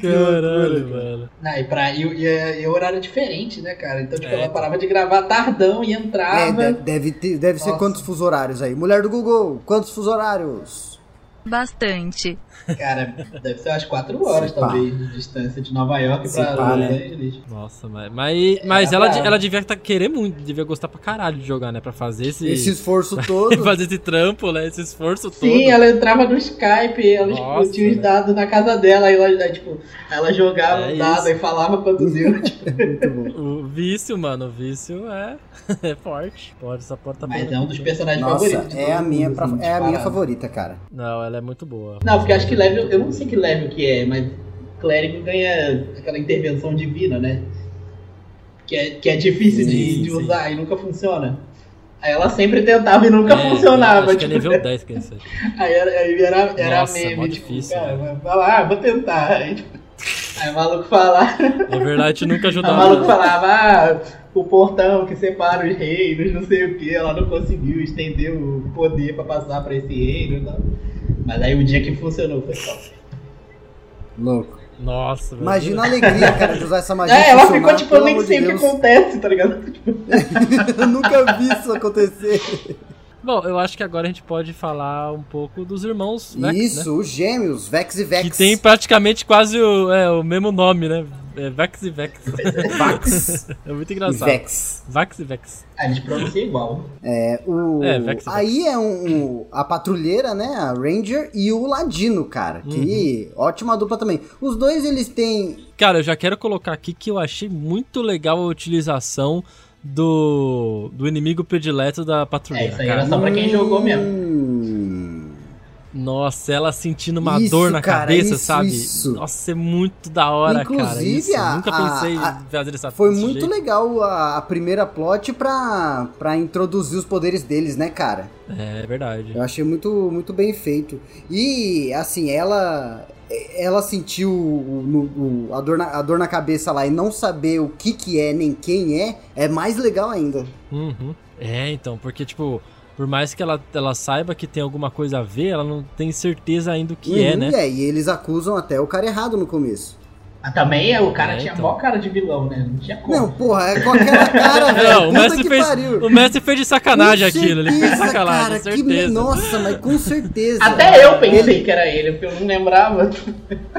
Caralho, mano. Não, e, pra, e, e, e o horário é diferente, né, cara? Então, tipo, É. ela parava de gravar tardão e É, entrava. de- deve, ter, deve ser quantos fuso horários aí? Mulher do Google, quantos fuso horários? Bastante. Cara, deve ser umas 4 horas, pá. talvez, de distância de Nova York Se pra pá, Los né? Angeles. Nossa, mas, mas, mas ela, bravo. ela devia tá, querer muito, devia gostar pra caralho de jogar, né? Pra fazer esse. Esse esforço todo. fazer esse trampo, né? Esse esforço todo. Sim, ela entrava no Skype, ela tipo, Nossa, tinha os velho. dados na casa dela, aí ela, tipo, ela jogava É o dado e falava quanto deu. tipo, Muito bom. O vício, mano, o vício é, é forte. Pode, essa porta mas é um dos personagens Nossa, favoritos. é a minha, pra- é a minha favorita, cara. Não, ela é muito boa. Não, porque acho que level, eu não sei que level que é, mas clérigo ganha aquela intervenção divina, né? Que é, que é difícil de, Sim, de sim. usar e nunca funciona. Aí ela sempre tentava e nunca É, funcionava. Acho que é tipo, nível 10 que é isso aí. Era, aí era, era Nossa, meme, tipo, difícil, cara, velho. vai lá, ah, vou tentar. Aí, tipo, aí o maluco falar, Everlight nunca o ajudava. maluco falava, ah, o portão que separa os reinos, não sei o que, ela não conseguiu estender o poder pra passar pra esse reino e tal. Mas aí o dia que funcionou foi top. Louco. Nossa, velho. Imagina a alegria, cara, de usar essa magia. É, ela ficou tipo, eu nem sei o que acontece, tá ligado? Tipo, Eu nunca vi isso acontecer. Bom, eu acho que agora a gente pode falar um pouco dos irmãos Vex, né? Isso, os gêmeos, Vex e Vex. Que tem praticamente quase o, é, o mesmo nome, né? É Vex e Vex. Vax é muito e engraçado. Vex. Vax e Vex. a gente pronuncia igual. É, o... É, Vex e Vex. Aí é um, um- a patrulheira, né? A Ranger e o Ladino, cara. Que Uhum. ótima dupla também. Os dois, eles têm. Cara, eu já quero colocar aqui que eu achei muito legal a utilização do, do inimigo predileto da É, patrulheira. isso aí cara. era só pra quem jogou mesmo. Nossa, ela sentindo uma Isso, dor na cara, cabeça, isso, sabe? isso. Nossa, é muito da hora, cara. Inclusive, Isso. a- Nunca pensei a- em fazer essa Foi muito jeito. legal a, a primeira plot pra, pra introduzir os poderes deles, né, cara? É verdade. Eu achei muito, muito bem feito. E, assim, ela ela sentiu o- o- a, dor na, a dor na cabeça lá e não saber o que que é nem quem é, é mais legal ainda. Uhum. É, então, porque, tipo, por mais que ela, ela saiba que tem alguma coisa a ver, ela não tem certeza ainda o que é, Uhum, né? e eles acusam até o cara errado no começo. Mas também o cara É, tinha então. mó cara de vilão, né? Não tinha como. Não, porra, é com aquela cara, velho. Não, o mestre, que fez, pariu. o mestre fez de sacanagem Com aquilo, ele fez de sacanagem, cara, que certeza. Nossa, mas com certeza. Até eu pensei que era ele, porque eu não lembrava.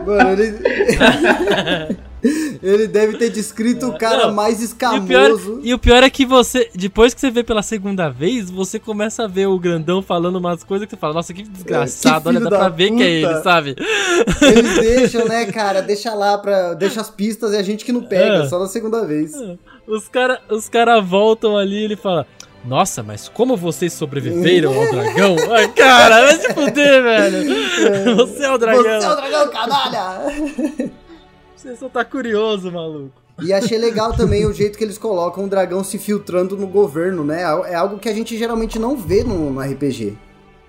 Mano, ele... ele deve ter descrito o cara Não, mais E o, pior, escamoso. e o pior é que você, depois que você vê pela segunda vez, você começa a ver o grandão falando umas coisas que você fala, nossa, que desgraçado, Que olha, dá pra da ver que é puta. ele, sabe? Eles deixam, né, cara? Deixa lá pra. Deixa as pistas e a gente que não pega, É. só na segunda vez. Os caras os cara voltam ali e ele fala. Nossa, mas como vocês sobreviveram ao dragão? Ai, cara, vai se fuder, velho. Você é o dragão. Você é o dragão, canalha! Você só tá curioso, maluco. E achei legal também o jeito que eles colocam o dragão se filtrando no governo, né? É algo que a gente geralmente não vê no, no RPG.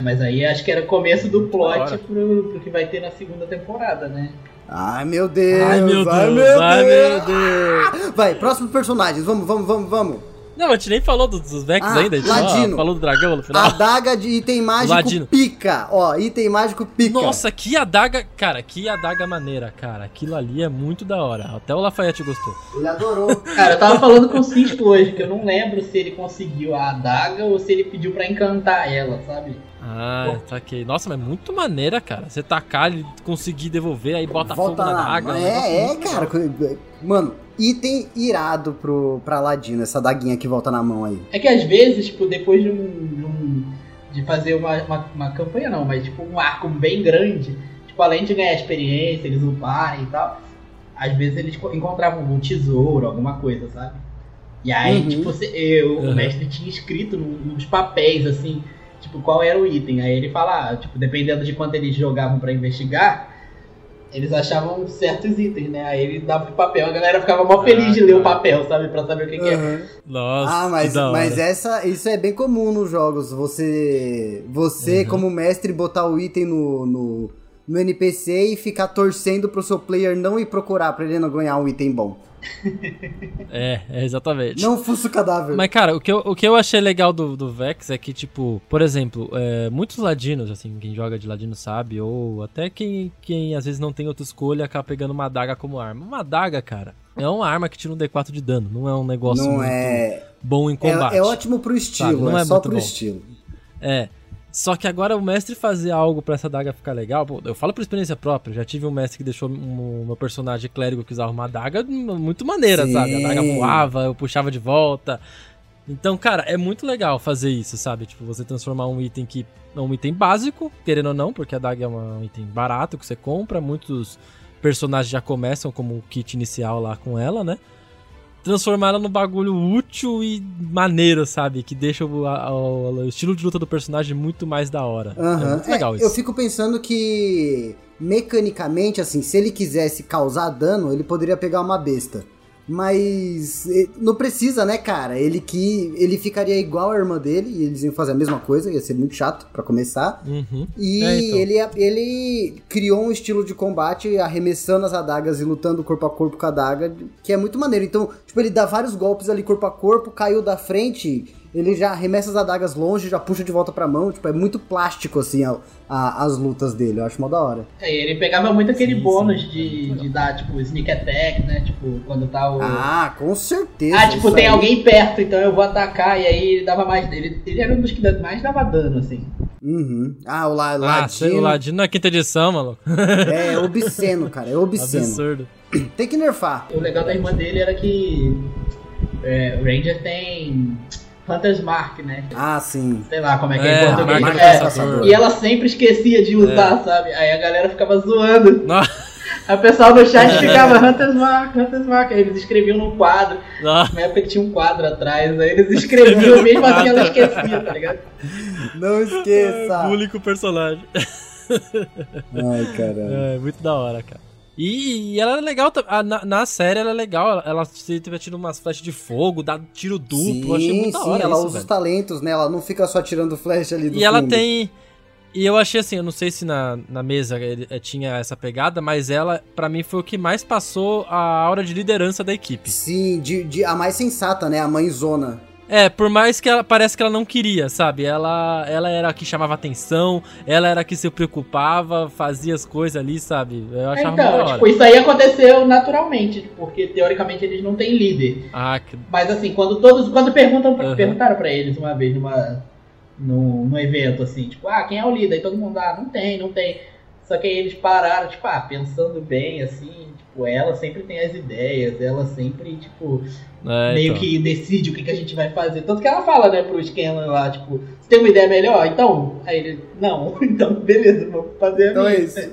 Mas aí acho que era começo do plot pro, pro que vai ter na segunda temporada, né? Ai, meu Deus! Ai, meu Deus, ai, meu ai, Deus. meu Deus. Vai, próximos personagens, vamos, vamos, vamos, vamos. Não, a gente nem falou dos, dos Vex Ah, ainda. a gente falou do dragão no final. Adaga de item mágico Ladino. pica. Ó, item mágico pica. Nossa, que adaga. Cara, que adaga maneira, cara. Aquilo ali é muito da hora. Até o Lafayette gostou. Ele adorou. Cara, eu tava falando com o Cisco hoje, que eu não lembro se ele conseguiu a adaga ou se ele pediu pra encantar ela, sabe? Ah, saquei. Nossa, mas muito maneira, cara. Você tacar, ele conseguir devolver, aí bota Volta fogo na negócio É, é, cara. Mano, item irado pro, pra Ladino, essa daguinha que volta na mão aí. É que às vezes, tipo, depois de um. de, um- de fazer uma, uma, uma campanha não, mas tipo um arco bem grande, tipo, além de ganhar experiência, eles uparem e tal, às vezes eles co- encontravam um tesouro, alguma coisa, sabe? E aí, Uhum. tipo, eu, o Uhum. mestre tinha escrito no- nos papéis, assim, tipo, qual era o item. Aí ele fala, ah, tipo, dependendo de quanto eles jogavam pra investigar, eles achavam certos itens, né? Aí ele dava o papel, a galera ficava mó feliz de ler o papel, sabe? Pra saber o que, que é. Uhum. Nossa, Ah, mas, mas essa, isso é bem comum nos jogos. Você, você Uhum. como mestre, botar o item no, no, no NPC e ficar torcendo pro seu player não ir procurar pra ele não ganhar um item bom. É, é exatamente. Não fuça o cadáver. Mas, cara, o que eu, o que eu achei legal do, do Vex é que, tipo, por exemplo, é, muitos ladinos, assim, quem joga de ladino sabe, ou até quem, quem às vezes não tem outra escolha acaba pegando uma adaga como arma. Uma adaga, cara, é uma arma que tira um D4 de dano, não é um negócio não muito é, bom em combate. é. É ótimo pro estilo, Sabe, não é, é só pro bom. estilo. É. Só que agora o mestre fazer algo pra essa adaga ficar legal, pô, eu falo por experiência própria, já tive um mestre que deixou um, meu personagem clérigo que usava uma adaga muito maneira, Sim. sabe? A adaga voava, eu puxava de volta. Então, cara, é muito legal fazer isso, sabe? Tipo, você transformar um item que é um item básico, querendo ou não, porque a adaga é um item barato que você compra, muitos personagens já começam como o kit inicial lá com ela, né? Transformar ela num bagulho útil e maneiro, sabe? Que deixa o, a- o- estilo de luta do personagem muito mais da hora. É Aham. muito legal É, isso. Eu fico pensando que, mecanicamente, assim, se ele quisesse causar dano, ele poderia pegar uma besta. Mas não precisa, né, cara? Ele que ele ficaria igual a irmã dele e eles iam fazer a mesma coisa, ia ser muito chato pra começar. Uhum. E É, então. ele, ele criou um estilo de combate arremessando as adagas e lutando corpo a corpo com a adaga, que é muito maneiro. Então, tipo, ele dá vários golpes ali corpo a corpo, caiu da frente, ele já arremessa as adagas longe, já puxa de volta pra mão. Tipo, é muito plástico, assim, a- a- as lutas dele. Eu acho mó da hora. É, ele pegava muito aquele Sim, bônus sim. de, de dar, tipo, sneak attack, né? Tipo, quando tá o. Ah, com certeza. Ah, tipo, tem aí. alguém perto, então eu vou atacar, e aí ele dava mais. Ele, ele era um dos que mais dava dano, assim. Uhum. Ah, o la, Ah, sei, o Ladino. Ladino na quinta edição, maluco. É obsceno, cara. É obsceno. Absurdo. Tem que nerfar. O legal da irmã dele era que. É, o Ranger tem. Hunter's Mark, né? Ah, sim. Sei lá como é que É, é em português. marca É, caçador. e ela sempre esquecia de usar, sabe? Aí a galera ficava zoando. Nossa, Aí o pessoal do chat ficava Hunter's Mark, Hunter's Mark. Aí eles escreviam num quadro. nossa. Na época que tinha um quadro atrás, aí eles escreviam mesmo assim ela esquecia, tá ligado? Não esqueça. Bullying com o personagem. Ai, caralho. É, muito da hora, cara. E, e ela é legal, a- na, na série ela é legal, ela, ela tiver tido umas flechas de fogo, dá tiro duplo, eu achei muito hora ela isso, usa velho. os talentos, né? Ela não fica só tirando flecha ali do E ela fundo. tem. E eu achei assim, eu não sei se na, na mesa ele, eh, tinha essa pegada, mas ela, pra mim, foi o que mais passou a aura de liderança da equipe. Sim, de, de- a mais sensata, né? A mãezona. É, por mais que ela parece que ela não queria, sabe? Ela, ela era a que chamava atenção, ela era a que se preocupava, fazia as coisas ali, sabe? Eu achava muito da Então, tipo, isso aí aconteceu naturalmente, porque teoricamente eles não têm líder. Ah, que... Mas assim, quando todos. Quando perguntam pra, Uhum. perguntaram pra eles uma vez numa, num, num evento, assim, tipo, ah, quem é o líder? Aí todo mundo, ah, não tem, não tem. Só que aí eles pararam, tipo, ah, pensando bem, assim, tipo, ela sempre tem as ideias, ela sempre, tipo, é, meio então. que decide o que, que a gente vai fazer. Tanto que ela fala, né, pro Scanlan lá, tipo, você tem uma ideia melhor? Então, aí ele, não, então beleza, vamos fazer a Então minha. é isso.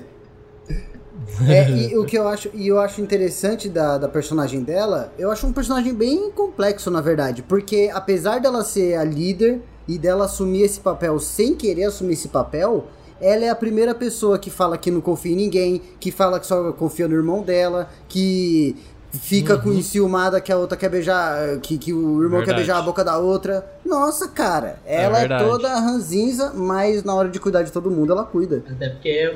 É, e o que eu acho, e eu acho interessante da, da personagem dela, eu acho um personagem bem complexo, na verdade. Porque apesar dela ser a líder e dela assumir esse papel sem querer assumir esse papel, ela é a primeira pessoa que fala que não confia em ninguém, que fala que só confia no irmão dela, que fica com enciumada que a outra quer beijar, que, que o irmão quer Verdade. beijar a boca da outra. Nossa, cara, ela é, verdade. toda ranzinza, mas na hora de cuidar de todo mundo, ela cuida. Até porque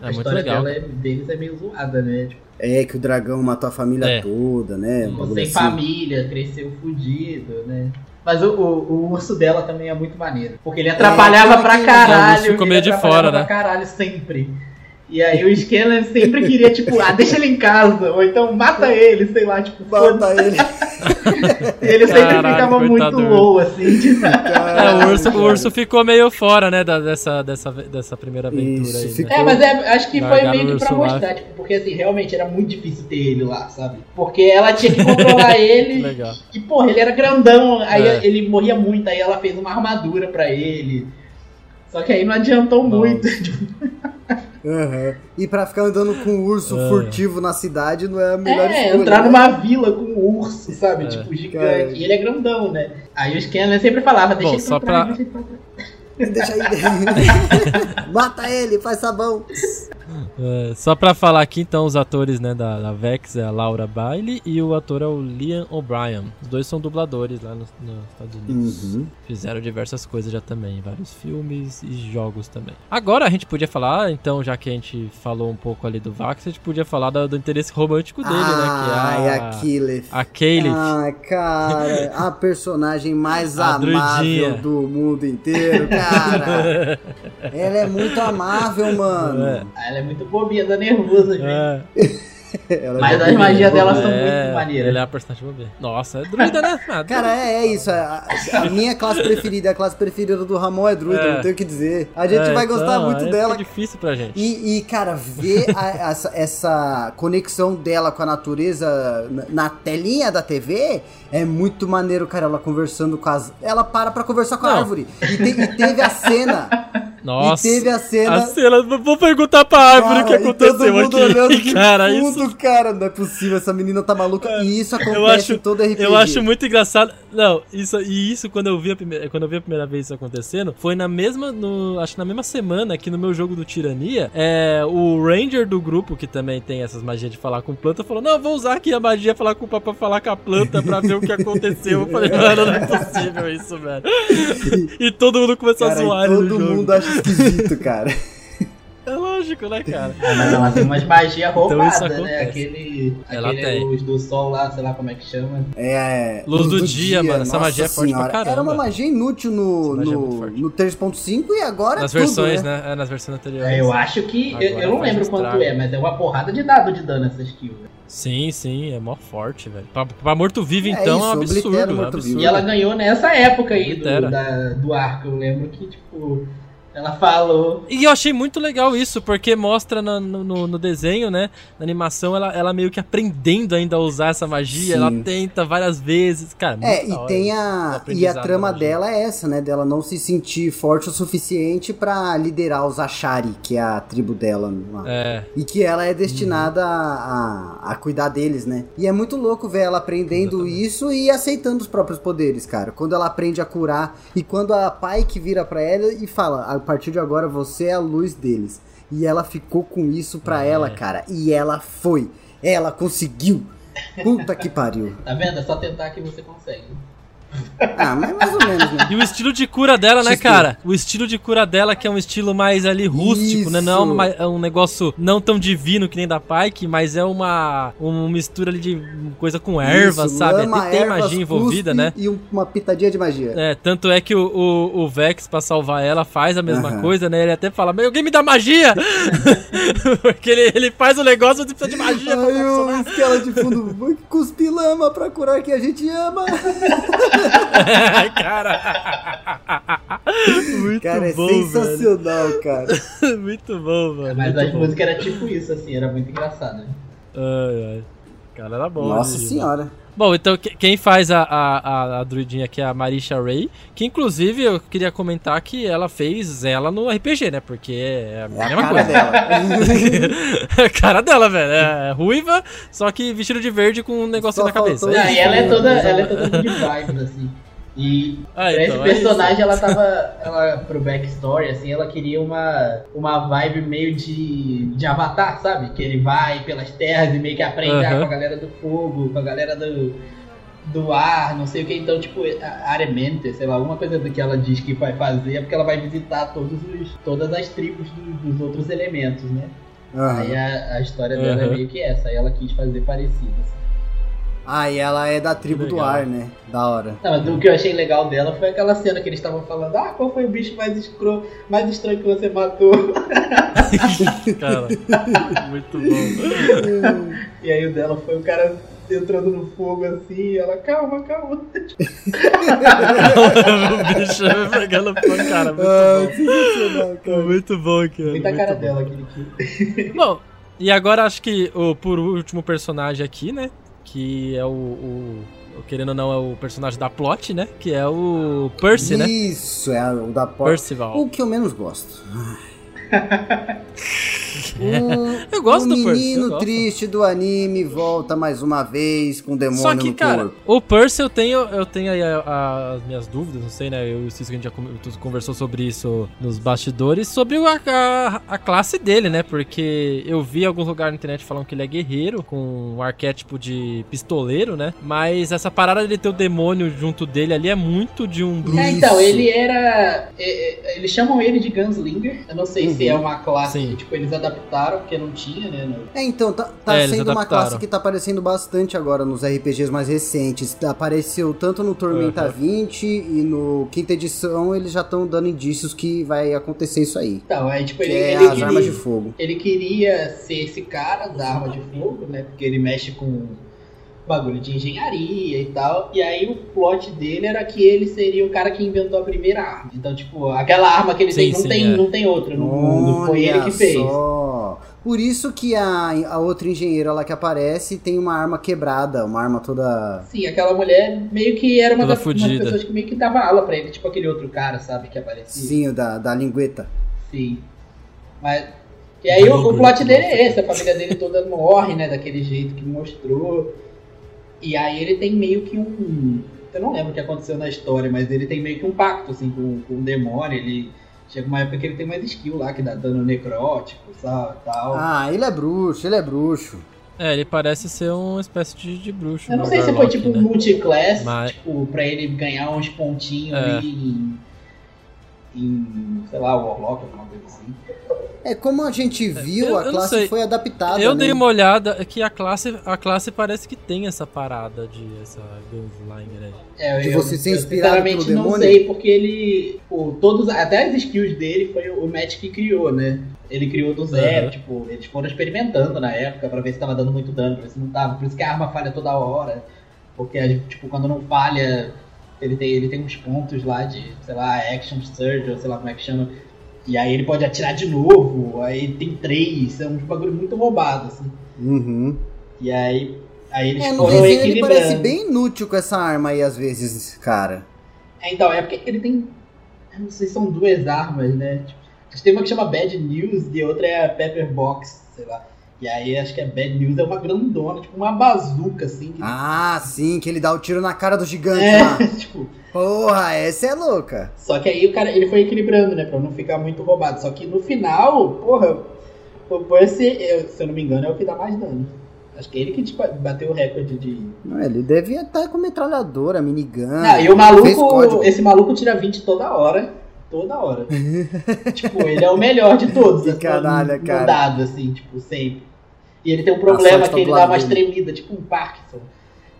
a muito história legal. dela é- deles é meio zoada, né? Tipo, É, que o dragão matou a família É. toda, né? Sem assim. família, cresceu fudido, né? Mas o, o, o urso dela também é muito maneiro. Porque ele atrapalhava aquele pra caralho. É, o urso ficou meio ele de fora, pra né? caralho sempre. E aí o Scanlan sempre queria, tipo, ah, deixa ele em casa. Ou então mata ele, sei lá, tipo, Mata ele. Ele sempre Caralho, ficava coitado muito low, assim, tipo. É, o urso, o urso ficou meio fora, né, da- dessa, dessa, dessa primeira aventura Isso, aí. né? ficou- É, mas é, acho que foi meio que pra urso lá. mostrar, tipo, porque assim, realmente era muito difícil ter ele lá, sabe? Porque ela tinha que controlar ele. Legal. E, porra, ele era grandão, aí É. ele morria muito, aí ela fez uma armadura pra ele. Só que aí não adiantou Nossa. muito. Aham. E pra ficar andando com um urso É. furtivo na cidade não é a melhor é, escolha. entrar né? numa vila com um urso, sabe? É. Tipo, gigante. Cara. E ele é grandão, né? Aí o Scanlan sempre falava, deixa Bom, ele só pra deixa ele. Mata ele, faz sabão. É, só pra falar aqui, então, os atores né, da, da Vex é a Laura Bailey e o ator é o Liam O'Brien. Os dois são dubladores lá nos, nos Estados Unidos. Uhum. Fizeram diversas coisas já também, vários filmes e jogos também. Agora a gente podia falar, então, já que a gente falou um pouco ali do Vax, a gente podia falar do, do interesse romântico dele, Ai, né? Que é a a, Killeth. a Kaylee. Ai, cara, a personagem mais A amável Drudinha. do mundo inteiro, cara. Ela é muito amável, mano. É. Ah, ela é muito bobinha, tá nervosa, gente. É, Ela é Mas as magias boa. dela são é, muito maneiras. Ele é a personagem bobê. Nossa, é druida, né? Ah, Cara, é, é isso. A, a minha classe preferida, a classe preferida do Ramon é druida, É. não tenho o que dizer. A gente é, vai gostar então, muito aí dela. Fica difícil pra gente. E, e, cara, ver a- essa, essa conexão dela com a natureza na, na telinha da TV é muito maneiro, cara. Ela conversando com as. Ela para pra conversar com a Não. árvore. E, te- e teve a cena. Nossa. E teve a cena. A cena, vou perguntar pra árvore o que aconteceu aqui. olhando cara, fundo, isso. cara, não é possível, essa menina tá maluca. E isso acontece Eu acho, em todo RPG. eu acho muito engraçado. Não, isso e isso quando eu vi a primeira, quando eu vi a primeira vez isso acontecendo, foi na mesma no, acho que na mesma semana que no meu jogo do Tirania, é o ranger do grupo que também tem essas magias de falar com planta falou: "Não, vou usar aqui a magia falar com pra falar com a planta pra ver o que aconteceu". Eu falei: "Mano, não é possível isso, velho". E todo mundo começou Cara, a zoar ele no todo jogo. mundo acha esquisito, cara. É lógico, né, cara? Ah, mas ela tem umas magias Então isso roubadas, né? Aquele. Ela aquele tem. luz do sol lá, sei lá como é que chama. É. Luz do dia, mano, essa magia é forte pra senhora. caramba. Era uma magia inútil no, magia é no, forte. no 3.5 e agora Nas é tudo, versões, né? né? É, nas versões anteriores. É, eu acho que. Eu, Agora eu não lembro quanto é, mas é uma porrada de dado de dano essa skill. velho. Sim, sim, é mó forte, velho. Pra, pra morto-vivo, É então, isso, é um absurdo. é um absurdo. E ela ganhou nessa época aí do, da- do arco. Eu lembro que, tipo, ela falou. E eu achei muito legal isso, porque mostra no, no, no desenho, né? Na animação, ela, ela meio que aprendendo ainda a usar essa magia. Sim. Ela tenta várias vezes. Cara, É, e tem a. E a trama dela é essa, né? Dela não se sentir forte o suficiente pra liderar os Ashari, que é a tribo dela. lá. É, E que ela é destinada a, a, a cuidar deles, né? E é muito louco ver ela aprendendo Exatamente. isso e aceitando os próprios poderes, cara. Quando ela aprende a curar e quando a pai que vira pra ela e fala: partir de agora você é a luz deles. E ela ficou com isso pra É. ela, cara. E ela foi. Ela conseguiu. Puta que pariu. Tá vendo? É só tentar que você consegue. Ah, mas mais ou menos, né? E o estilo de cura dela, né, cara? O estilo de cura dela, que é um estilo mais ali rústico, né? Não é Isso. uma- é um negócio não tão divino que nem da Pike, mas é uma, uma mistura ali de coisa com ervas, Isso, sabe? lama, Até tem ervas, magia envolvida, né? E um- uma pitadinha de magia. É, tanto é que o, o, o Vex, pra salvar ela, faz a mesma Aham. coisa, né? Ele até fala, meu, alguém me dá magia! Porque ele, ele faz o negócio, você precisa de magia pra Aí funcionar. esquela de fundo, "Vai cuspe lama pra curar quem a gente ama. cara. Muito Cara, é bom, sensacional, cara. velho. Muito bom, mano. Mas muito as bom. músicas era tipo isso, assim, era muito engraçado. Ai, ai. Cara, era bom. Nossa né? senhora. Bom, então que- quem faz a, a, a, a druidinha aqui é a Marisha Ray, que inclusive eu queria comentar que ela fez ela no RPG, né? Porque é a É a mesma cara coisa. dela. a cara dela, velho. É ruiva, só que vestido de verde com um negócio Só na cabeça. Ah, e ela é toda, ela é toda good vibes, assim. E Ah, pra então, esse é personagem, ela tava. Ela, pro backstory, assim, ela queria uma, uma vibe meio de, de avatar, sabe? Que ele vai pelas terras e meio que aprende ah, com a galera do fogo, com a galera do, do ar, não sei o que. Então, tipo, a Aremente, sei lá, alguma coisa do que ela diz que vai fazer é porque ela vai visitar todos os, todas as tribos do- dos outros elementos, né? Aí a, a história dela é Aham. meio que essa, aí ela quis fazer parecido. assim. Ah, e ela é da tribo do ar, né? Da hora. Não, mas o que eu achei legal dela foi aquela cena que eles estavam falando, ah, qual foi o bicho mais, escro... mais estranho que você matou? Cara, muito bom. E aí o dela foi o cara entrando no fogo assim, e ela, calma, calma. o bicho vai pegando pô, cara. Muito Ah, bom. sensacional, cara. Muito bom, cara. Muita muito cara bom. dela aquele que. Bom, e agora acho que o por último personagem aqui, né? Que é o, o- o- Querendo ou não, é o personagem da plot, né? Que é o Percy, né? Isso, é o da porta. Percival. O que eu menos gosto. O, Eu gosto o do Percy, eu menino triste do anime volta mais uma vez com o demônio Só que, no cara, corpo. o Percy eu tenho, eu tenho aí a- a- as minhas dúvidas, não sei, né? Eu e o Cisco a gente já conversou sobre isso nos bastidores, sobre a, a, a classe dele, né? Porque eu vi em alguns lugares na internet falando que ele é guerreiro, com um arquétipo de pistoleiro, né? Mas essa parada dele ter o demônio junto dele ali é muito de um É, então, ele era. é, é, eles chamam ele de Gunslinger. Eu não sei se Uhum. é uma classe Sim. que tipo, eles adaptaram, porque não tinha, né? no- É, então, tá, tá É, sendo uma classe que tá aparecendo bastante agora nos RPGs mais recentes. Apareceu tanto no Tormenta Uhum. 20 e no quinta edição, eles já estão dando indícios que vai acontecer isso aí. Então, aí, tipo, Que ele, é ele as queria- armas de fogo. Ele queria ser esse cara da arma de fogo, né? Porque ele mexe com bagulho de engenharia e tal. E aí o plot dele era que ele seria o cara que inventou a primeira arma. Então, tipo, aquela arma que ele Sim, tem, não, sim, tem é. não tem outra no mundo. Foi ele Olha que fez. só. Por isso que a, a outra engenheira lá que aparece tem uma arma quebrada, uma arma toda. Sim, aquela mulher meio que era uma Toda das umas fudida. pessoas que meio que dava ala pra ele, tipo aquele outro cara, sabe, que aparecia. Sim, o da, da lingueta. Sim. Mas. E aí o, o plot dele é esse, a família dele toda morre, né, daquele jeito que mostrou. E aí ele tem meio que um. Eu não lembro o que aconteceu na história, mas ele tem meio que um pacto, assim, com, com o demônio. Ele. Chega uma época que ele tem mais skill lá, que dá dano necrótico, sabe, tal. Ah, ele é bruxo, ele é bruxo. É, ele parece ser uma espécie de, de bruxo. Eu não um sei se foi tipo né? multiclass, Mas- tipo, pra ele ganhar uns pontinhos É. ali em, em, sei lá, Warlock, alguma coisa assim. É como a gente viu, eu- a eu não classe foi adaptada. Eu né? dei uma olhada que a classe, a classe parece que tem essa parada de essa Gunslinger aí. É, De eu, você ser eu inspirado sinceramente pelo não demônio? sei, porque ele. O, todos, até as skills dele foi o Matt que criou, né? Ele criou do zero, Uhum. tipo, eles foram experimentando na época pra ver se tava dando muito dano, pra ver se não tava. Por isso que a arma falha toda hora. Porque, tipo, quando não falha, ele tem, ele tem uns pontos lá de, sei lá, Action Surge, ou sei lá como é que chama. E aí ele pode atirar de novo, aí tem três, é um bagulho muito roubado, assim. Uhum. E aí, aí eles É, no foram desenho ele parece bem inútil com essa arma aí, às vezes, cara. É, então, é porque ele tem. Eu não sei se são duas armas, né? Tipo, tem uma que chama Bad News e outra é a Pepper Box, sei lá. E aí acho que a Bad News é uma grandona, tipo uma bazuca, assim. Que... Ah, sim, que ele dá o tiro na cara do gigante é, lá. tipo. Porra, essa é louca. Só que aí o cara, ele foi equilibrando, né? Pra não ficar muito roubado. Só que no final, porra, eu- se eu não me engano, é o que dá mais dano. Acho que é ele que tipo, bateu o recorde de. Não, Ele devia estar com metralhadora, minigun. Ah, e o maluco, esse maluco tira 20 toda hora. Toda hora. tipo, ele é o melhor de todos. Que assim, canalha, no cara. dado, assim, tipo, sempre. E ele tem um problema tá que ele dá mais tremida, tipo um Parkinson.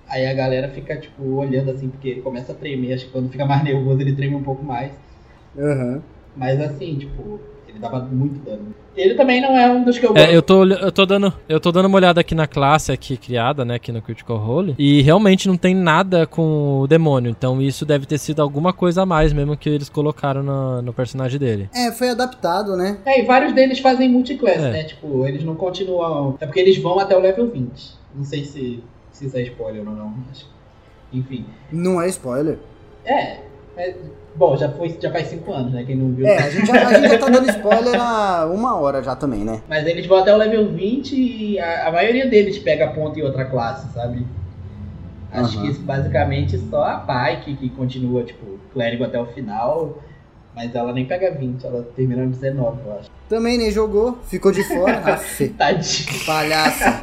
Aí a galera fica, tipo, olhando assim, porque ele começa a tremer. Acho que quando fica mais nervoso ele treme um pouco mais. Aham. Mas assim, tipo, ele dava muito dano. Ele também não é um dos que eu gosto. É, eu tô, eu tô dando, eu tô dando uma olhada aqui na classe aqui criada, né, aqui no Critical Role, e realmente não tem nada com o demônio, então isso deve ter sido alguma coisa a mais mesmo que eles colocaram no, no personagem dele. É, foi adaptado, né? É, e vários deles fazem multiclass, É. né? Tipo, eles não continuam. É porque eles vão até o level 20. Não sei se, se isso é spoiler ou não. Mas... Enfim. Não é spoiler. É. é- Bom, já, foi, já faz 5 anos, né? Quem não viu. É, a gente, já, a gente já tá dando spoiler há uma hora já também, né? Mas eles vão até o level 20 e a, a maioria deles pega ponto em outra classe, sabe? Acho Aham. que isso basicamente só a Pike que continua, tipo, clérigo até o final. Mas ela nem pega 20, ela termina no 19, eu acho. Também nem jogou, ficou de fora. Tadinho. palhaça.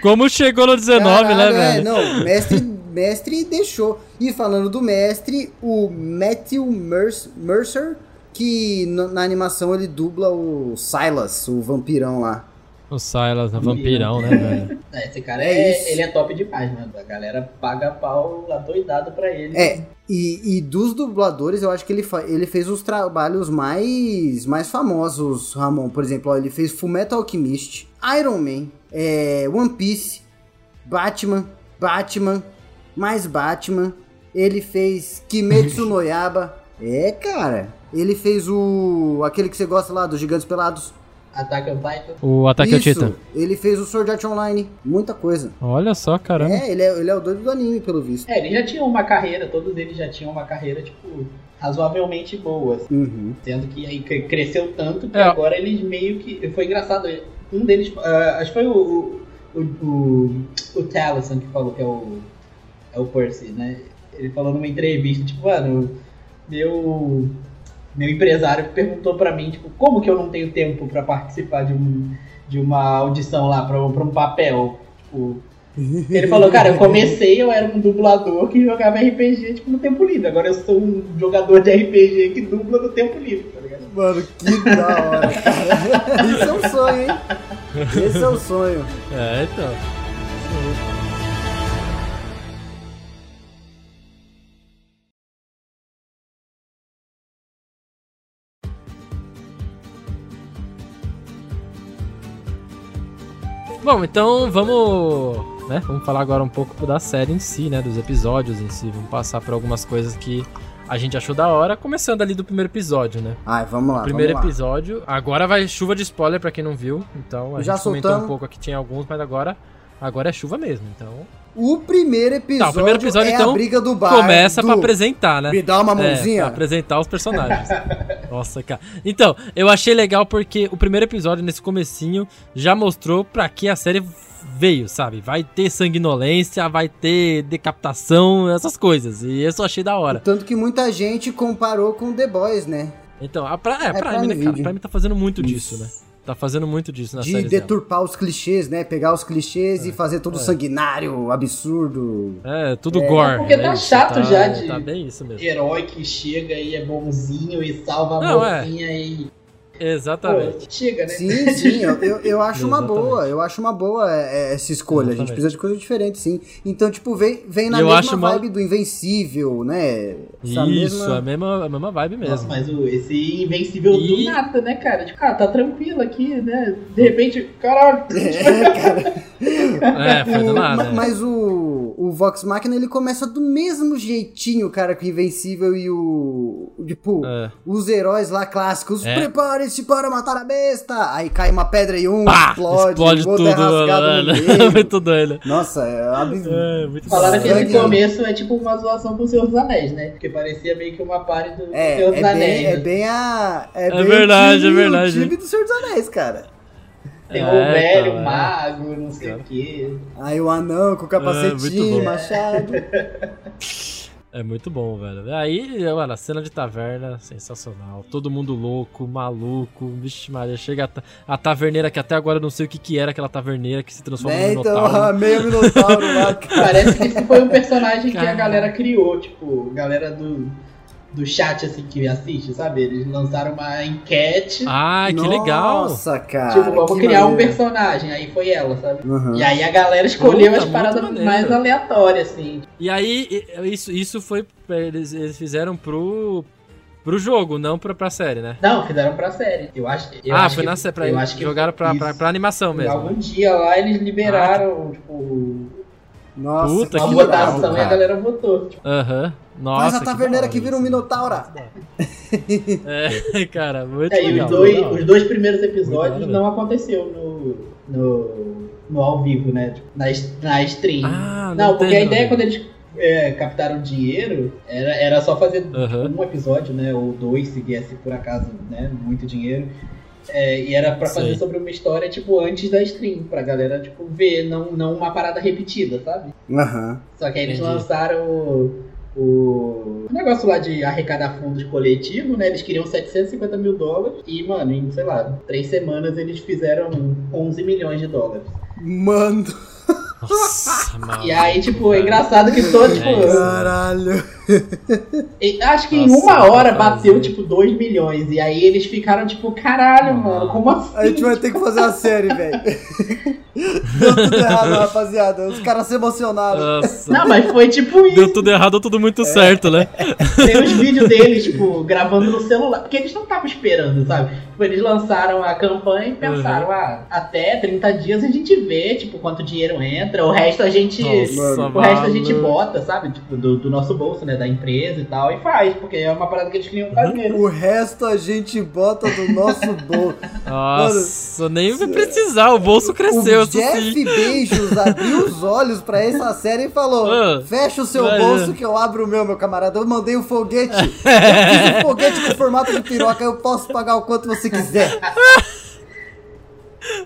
Como chegou no 19, Caralho, né, é, velho? não, mestre, mestre deixou. E falando do mestre, o Matthew Merc- Mercer, que na animação ele dubla o Silas, o vampirão lá. O Silas, vampirão, né, velho? É, Esse cara É é, isso. ele é top demais, mano. A galera paga pau adoidado pra ele. É, e, e dos dubladores, eu acho que ele, ele fez os trabalhos mais, mais famosos, Ramon. Por exemplo, ó, ele fez Fullmetal Alchemist, Iron Man, é, One Piece, Batman, Batman, mais Batman. Ele fez Kimetsu no Yaba. É, cara. Ele fez o... aquele que você gosta lá, dos Gigantes Pelados. Attack on Titan. O Ataque ao Titan. ele fez o Sword Art Online. Muita coisa. Olha só, caramba. É, ele é, ele é o doido do anime, pelo visto. É, eles já tinham uma carreira, todos eles já tinham uma carreira, tipo, razoavelmente boa. assim. Uhum. Sendo que aí cre- cresceu tanto que É. agora eles meio que. Foi engraçado. Um deles. ah, acho que foi o. O, o, o que falou que é o. É o Percy, né? Ele falou numa entrevista, tipo, mano, meu. Meu empresário perguntou pra mim, tipo, como que eu não tenho tempo pra participar de, um, de uma audição lá, pra, um- pra um papel? Tipo, ele falou, cara, eu comecei, eu era um dublador que jogava RPG, tipo, no tempo livre. Agora eu sou um jogador de RPG que dubla no tempo livre, tá ligado? Mano, que da hora, cara. Isso é um sonho, hein? Esse é o sonho. É, então. Bom, então vamos, né? Vamos falar agora um pouco da série em si, né? Dos episódios em si. Vamos passar por algumas coisas que a gente achou da hora, começando ali do primeiro episódio, né? Ai, vamos lá, O primeiro vamos lá. episódio. Agora vai chuva de spoiler pra quem não viu. Então a Já gente comentou soltamos. um pouco aqui, tinha alguns, mas agora, agora é chuva mesmo. Então O primeiro episódio, Tá, o primeiro episódio, é então, a briga do bar. começa do... pra apresentar, né? Me dá uma É, mãozinha. pra apresentar os personagens. Nossa, cara. Então, eu achei legal porque o primeiro episódio, nesse comecinho, já mostrou pra que a série veio, sabe? Vai ter sanguinolência, vai ter decapitação, essas coisas. E isso eu achei da hora. Tanto que muita gente comparou com The Boys, né? Então, a pra, é, É, Prime, né, cara? Prime tá fazendo muito Isso. disso, né? Tá fazendo muito disso na De série. dela. deturpar os clichês, né? Pegar os clichês e fazer todo sanguinário, absurdo. É, tudo gore. porque né? tá chato tá- já de- Tá bem isso mesmo. Herói que chega e é bonzinho e salva a Não, é. mocinha e. Pô, Exatamente. chega, né? Sim, sim, eu, eu, eu acho uma Exatamente. boa, eu acho uma boa é, é, essa escolha. A gente Exatamente. precisa de coisa diferente, sim. Então, tipo, vem, vem na Eu mesma acho uma- vibe do Invencível, né? Essa Isso, mesma- a, mesma, a mesma vibe mesmo. Nossa, mas o, esse invencível E- do nada, né, cara? Tipo, ah, tá tranquilo aqui, né? De repente, caralho. É, foi do nada. ma- né? Mas o, o Vox Machina, ele começa do mesmo jeitinho, cara, que o Invencível e o... Tipo, É. os heróis lá clássicos. É. Prepare-se para matar a besta! Aí cai uma pedra e um Pá! explode, Explode, tudo, é rasgado no mano. meio. muito doido. Nossa, é absurdo. É, muito Falaram que esse começo é tipo uma zoação com o Senhor dos Anéis, né? Porque parecia meio que uma party do É, Senhor é dos bem, Anéis. é né? bem a. É, É bem verdade, o time, é verdade. O time do Senhor dos Anéis, cara. Tem o É, velho, então, o é. mago, não sei o quê. Aí o anão com o capacetinho, É, machado. É muito bom, velho. Aí, mano, a cena de taverna, sensacional. Todo mundo louco, maluco. Vixe, Maria, chega a, ta- a taverneira, que até agora eu não sei o que, que era aquela taverneira que se transforma né? no Então, Minotauro. meio minotauro lá. Parece que esse foi um personagem que a galera criou, tipo, galera do, do chat assim que assiste, sabe? Eles lançaram uma enquete. Ah, que legal. Nossa, cara. Tipo, vamos criar um maneiro. personagem. Aí foi ela, sabe? Uhum. E aí a galera escolheu Puta, as paradas maneiro. mais aleatórias, assim. E aí, isso, isso foi. Eles, eles fizeram pro. pro jogo, não pra, pra série, né? Não, fizeram pra série. Eu acho, eu ah, acho foi que, na série. Pra, eu acho que jogaram pra, pra, pra animação mesmo. Algum dia lá eles liberaram, tipo, Nossa, Puta, uma que legal, e a galera votou. Tipo, Aham. Nossa. Faz a que taverneira que hora vira um minotaura. É, cara, muito é, e legal. os dois, os dois primeiros episódios não aconteceu no, no, no ao vivo, né? Tipo, na, na stream. Ah, não, porque tem, a ideia tem. quando eles é, captaram dinheiro era, era só fazer um episódio, né? Ou dois, se viesse por acaso, né? Muito dinheiro. É, e era pra fazer Sei. sobre uma história, tipo, antes da stream, pra galera, tipo, ver, não, não uma parada repetida, sabe? Aham. Só que aí eles Entendi. lançaram o, o o negócio lá de arrecadar fundos coletivo, né? Eles queriam 750 mil dólares e, mano, em, sei lá, três semanas eles fizeram 11 milhões de dólares. Mano, Nossa, Maluco, E aí, tipo, é engraçado que todo, tipo. É isso. Caralho. Acho que em Nossa, uma hora que bateu, prazer. tipo, 2 milhões. E aí eles ficaram, tipo, caralho, mano, como assim? A gente vai ter que fazer uma série, velho. Deu tudo errado, rapaziada. Os caras se emocionaram. Nossa. Não, mas foi tipo isso. Deu tudo errado, tudo muito certo, né? Tem os vídeos deles, tipo, gravando no celular. Porque eles não estavam esperando, sabe? Tipo, eles lançaram a campanha e pensaram, Uhum. ah, até 30 dias a gente vê, tipo, quanto dinheiro entra, o resto a gente. Nossa, o resto a gente bota, sabe? Tipo, do, do nosso bolso, né? Da empresa e tal, e faz, porque é uma parada que eles queriam fazer. O resto a gente bota do nosso bolso. Nossa, nem vai precisar, o bolso cresceu, o Jeff sim. Bezos abriu os olhos pra essa série e falou: Ah, Fecha o seu bolso é. que eu abro o meu, meu camarada. Eu mandei um foguete. Eu fiz um foguete com formato de piroca. Eu posso pagar o quanto você quiser.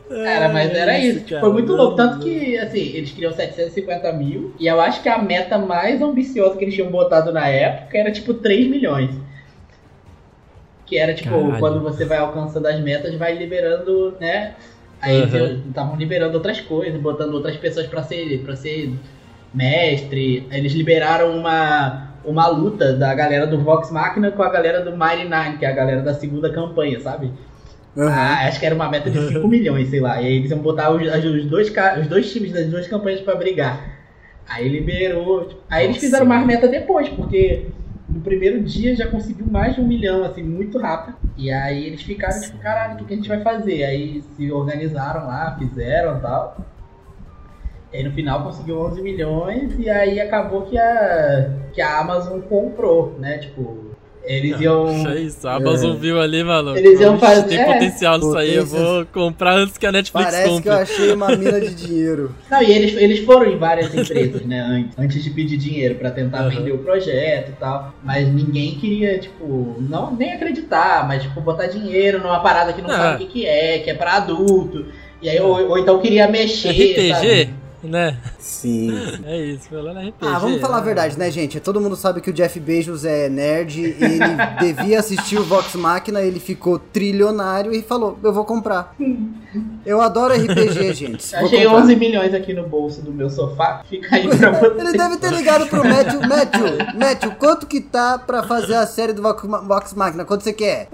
Cara, mas era isso. tipo, cara, foi muito louco. Tanto que, assim, eles queriam 750 mil. E eu acho que a meta mais ambiciosa que eles tinham botado na época era tipo 3 milhões. Que era tipo, Caralho. quando você vai alcançando as metas, vai liberando, né? Aí Uhum. eles estavam liberando outras coisas, botando outras pessoas pra ser, pra ser mestre. Eles liberaram uma, uma luta da galera do Vox Machina com a galera do Mighty Nine, que é a galera da segunda campanha, sabe? Ah, acho que era uma meta de 5 milhões, sei lá. E aí eles iam botar os, os dois, os dois times das duas campanhas pra brigar. Aí liberou. tipo, Aí eles Nossa. fizeram mais meta depois, porque no primeiro dia já conseguiu mais de um milhão, assim, muito rápido. E aí eles ficaram tipo, caralho, o que, que a gente vai fazer? Aí se organizaram lá, fizeram e tal. E aí no final conseguiu 11 milhões e aí acabou que a, que a Amazon comprou, né? Tipo, eles iam. É isso, a Amazon viu ali, mano. Eles iam fazer- Tem é. potencial nisso aí, eu vou comprar antes que a Netflix Parece que compre. eu achei uma mina de dinheiro. Não, e eles, eles foram em várias empresas, né, antes, antes de pedir dinheiro pra tentar Uhum. vender o projeto e tal. Mas ninguém queria, tipo, não nem acreditar, mas tipo, botar dinheiro numa parada que não Ah. sabe o que, que é, que é pra adulto. E aí, ou, ou então queria mexer. RPG, sabe? Né? Sim. É isso, falando RPG. Ah, vamos falar a né? verdade, né, gente? Todo mundo sabe que o Jeff Bezos é nerd, ele devia assistir o Vox Machina, ele ficou trilionário e falou, eu vou comprar. Eu adoro RPG, gente. vou Achei comprar. 11 milhões aqui no bolso do meu sofá. Fica aí pra você. Ele deve ter ligado pro Matthew, Matthew, Matthew, quanto que tá pra fazer a série do Vox Vox Machina? Quanto você quer?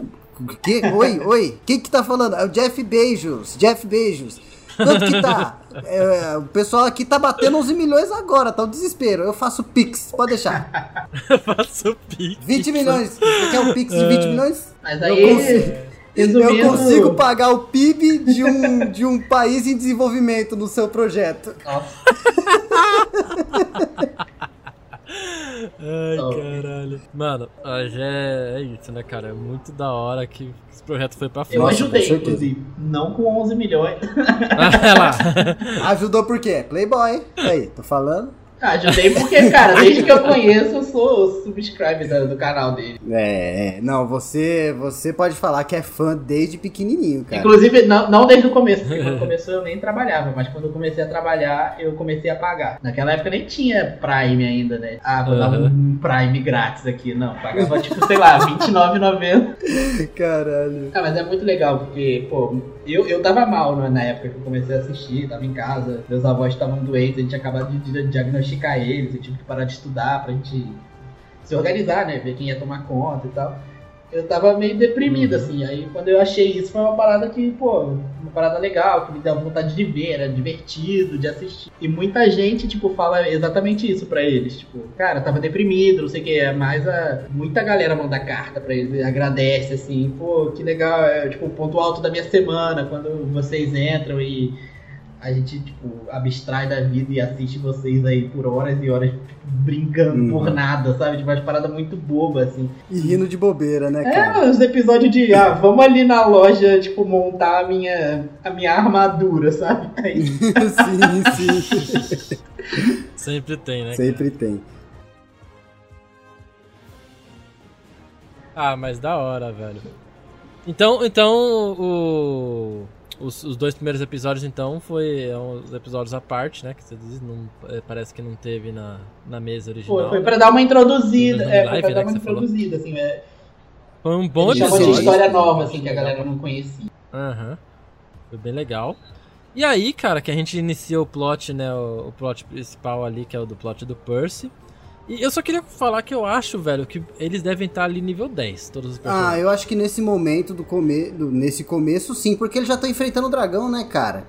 Que? Oi, oi, quem que tá falando? É o Jeff Bezos, Jeff Bezos. Quanto que tá? É, o pessoal aqui tá batendo 11 milhões agora, tá um desespero. Eu faço Pix, pode deixar. Eu faço pique. 20 milhões. Você quer um Pix de 20 milhões? Mas Eu aí, consigo. resumindo, Eu consigo pagar o PIB de um, de um país em desenvolvimento no seu projeto. Nossa, Ai, caralho. Mano, já é, é isso, né, cara? É muito da hora que esse projeto foi pra frente. eu com ajudei, certeza. inclusive. Não com 11 milhões. Ah, lá. Ajudou por quê? Playboy. Aí, tô falando. Ah, ajudei porque, cara, desde que eu conheço, eu sou subscribe do, do canal dele. É, é, não, você, você pode falar que é fã desde pequenininho, cara. Inclusive, não, não desde o começo, porque quando começou eu nem trabalhava, mas quando eu comecei a trabalhar, eu comecei a pagar. Naquela época nem tinha Prime ainda, né? Ah, vou dar um Prime grátis aqui. Não, pagava tipo, sei lá, R$29,90. Caralho. Ah, mas é muito legal, porque, pô, eu, eu tava mal né, na época que eu comecei a assistir, tava em casa, meus avós estavam doentes, a gente acabado de di- diagnosticar eles, eu tive que parar de estudar pra gente se organizar, né? Ver quem ia tomar conta e tal. Eu tava meio deprimido, assim, aí quando eu achei isso foi uma parada que, pô, uma parada legal, que me deu vontade de ver, era divertido de assistir. E muita gente, tipo, fala exatamente isso pra eles, tipo, cara, tava deprimido, não sei o que, é mais a... Muita galera manda carta pra eles, agradece, assim, pô, que legal, é tipo o ponto alto da minha semana, quando vocês entram e a gente, tipo, abstrai da vida e assiste vocês aí por horas e horas tipo, brincando Uhum. por nada, sabe? Tipo, umas paradas muito bobas, assim. E rindo de bobeira, né, É, cara? os episódios de, ah, vamos ali na loja, tipo, montar a minha, a minha armadura, sabe? Aí, sim, sim. Sempre tem, né? Sempre tem. Ah, mas da hora, velho. Então, então o, os, os dois primeiros episódios, então, foi é, uns episódios à parte, né? Que você diz, não, é, parece que não teve na, na mesa original. foi, foi né? pra dar uma introduzida, é, foi live, pra né, dar uma você falou. introduzida, assim, é. Foi um bom Eles chamam de episódio. história nova, assim, que a galera não conhecia. Aham. Foi bem legal. E aí, cara, que a gente inicia o plot, né? O, o plot principal ali, que é o do plot do Percy. E eu só queria falar que eu acho, velho, que eles devem estar ali nível 10, todos os Ah, personagens. eu acho que nesse momento do come... do- nesse começo, sim, porque ele já tá enfrentando o dragão, né, cara?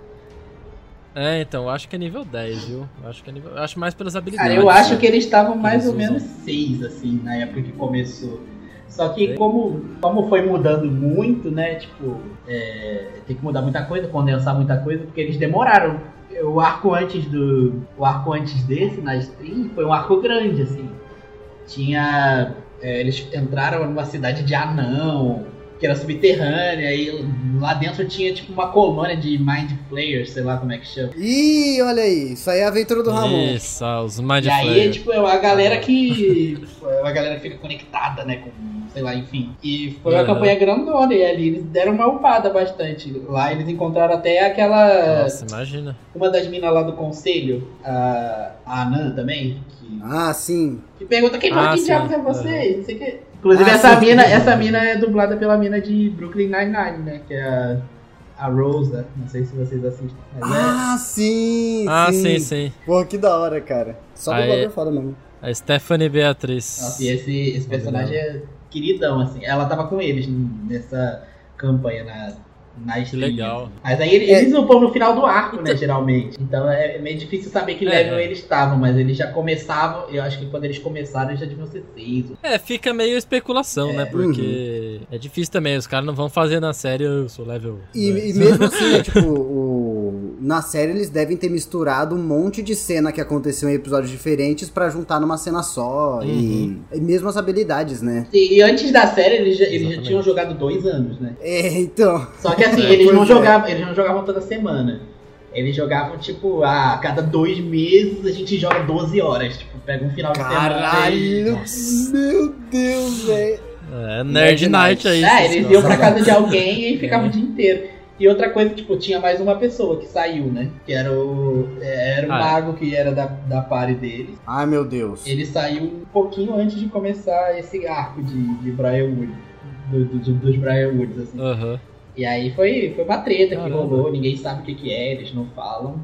É, então, eu acho que é nível 10, viu? Eu acho que é nível. Eu acho mais pelas habilidades. Cara, eu acho que eles estavam mais Eles ou menos usam. seis, assim, na época que começou. Só que como, como foi mudando muito, né? Tipo, é, tem que mudar muita coisa, condensar muita coisa, porque eles demoraram. O arco antes do. O arco antes desse, na stream, foi um arco grande, assim. Tinha. é, eles entraram numa cidade de anão, que era subterrânea, e lá dentro tinha tipo uma colônia de Mind Flayers, sei lá como é que chama. Ih, olha aí, isso aí é a aventura do Ramon. Isso, os Mind E aí, tipo, é a galera que. É uma galera que fica conectada, né? Com, sei lá, enfim. E foi uma Uhum. campanha grandona. E ali eles deram uma upada bastante. Lá eles encontraram até aquela. Nossa, imagina. Uma das minas lá do conselho, a, a Anã também. Que, Ah, sim. que pergunta quem Ah, que sim. diabos é você? Não sei o que. Inclusive, Ah, essa, sim. mina, essa mina é dublada pela mina de Brooklyn Nine-Nine, né? Que é a, a Rosa. Não sei se vocês assistem. Mas é. Ah, sim, Ah, sim, sim. Pô, que da hora, cara. Só Aí- dublador foda mesmo. A Stephanie Beatriz. Nossa, e esse, esse personagem é queridão, assim. Ela tava com eles nessa campanha na, na stream. legal. Mas aí eles, É. eles upam no final do arco, né, geralmente. Então é meio difícil saber que É, level é. eles estavam, mas eles já começavam, eu acho que quando eles começaram eles já deviam ser seis. É, fica meio especulação, né? Porque é difícil também. Os caras não vão fazer na série, eu sou level. E, 10. e mesmo assim, tipo, o... na série eles devem ter misturado um monte de cena que aconteceu em episódios diferentes pra juntar numa cena só. E... e mesmo as habilidades, né? E, e antes da série eles já, eles já tinham jogado dois anos, né? É, então. Só que assim, É, eles não é. jogavam, eles não jogavam toda semana. Eles jogavam, tipo, a cada dois meses a gente joga 12 horas. Tipo, pega um final de semana. e- Caralho! Meu Deus, velho. É, Nerd Nerd Night aí. É, vocês eles iam pra casa de alguém e ficavam o dia inteiro. E outra coisa, tipo, tinha mais uma pessoa que saiu, né? Que era o. é, Era o Ah, mago que era da, da party deles. Ai, meu Deus. Ele saiu um pouquinho antes de começar esse arco de, de Briarwood. Do, do- dos Briarwoods, assim. Aham. E aí foi, foi uma treta que Caramba. rolou, ninguém sabe o que, que é, eles não falam.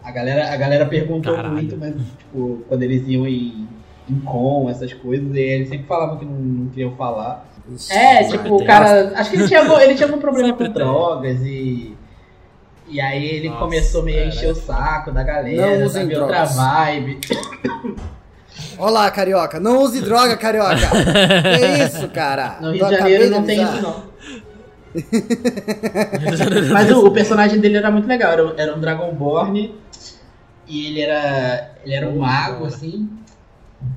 A galera, a galera perguntou Caralho. muito, mas tipo, quando eles iam em, em com, essas coisas, e eles sempre falavam que não, não queriam falar. Ixi, É, tipo, o cara. Acho que ele tinha, algum- ele tinha algum problema Sempre com tem. drogas e. E aí ele Nossa, começou meio a cara. encher o saco da galera, Não usem sabe? Outra drogas. vibe. Olha lá, carioca. Não use droga, carioca. que isso, cara? No Rio de Janeiro não tem isso, não. Mas o, o personagem dele era muito legal, era, era um Dragonborn e ele era. ele era um Oh, mago, cara. assim.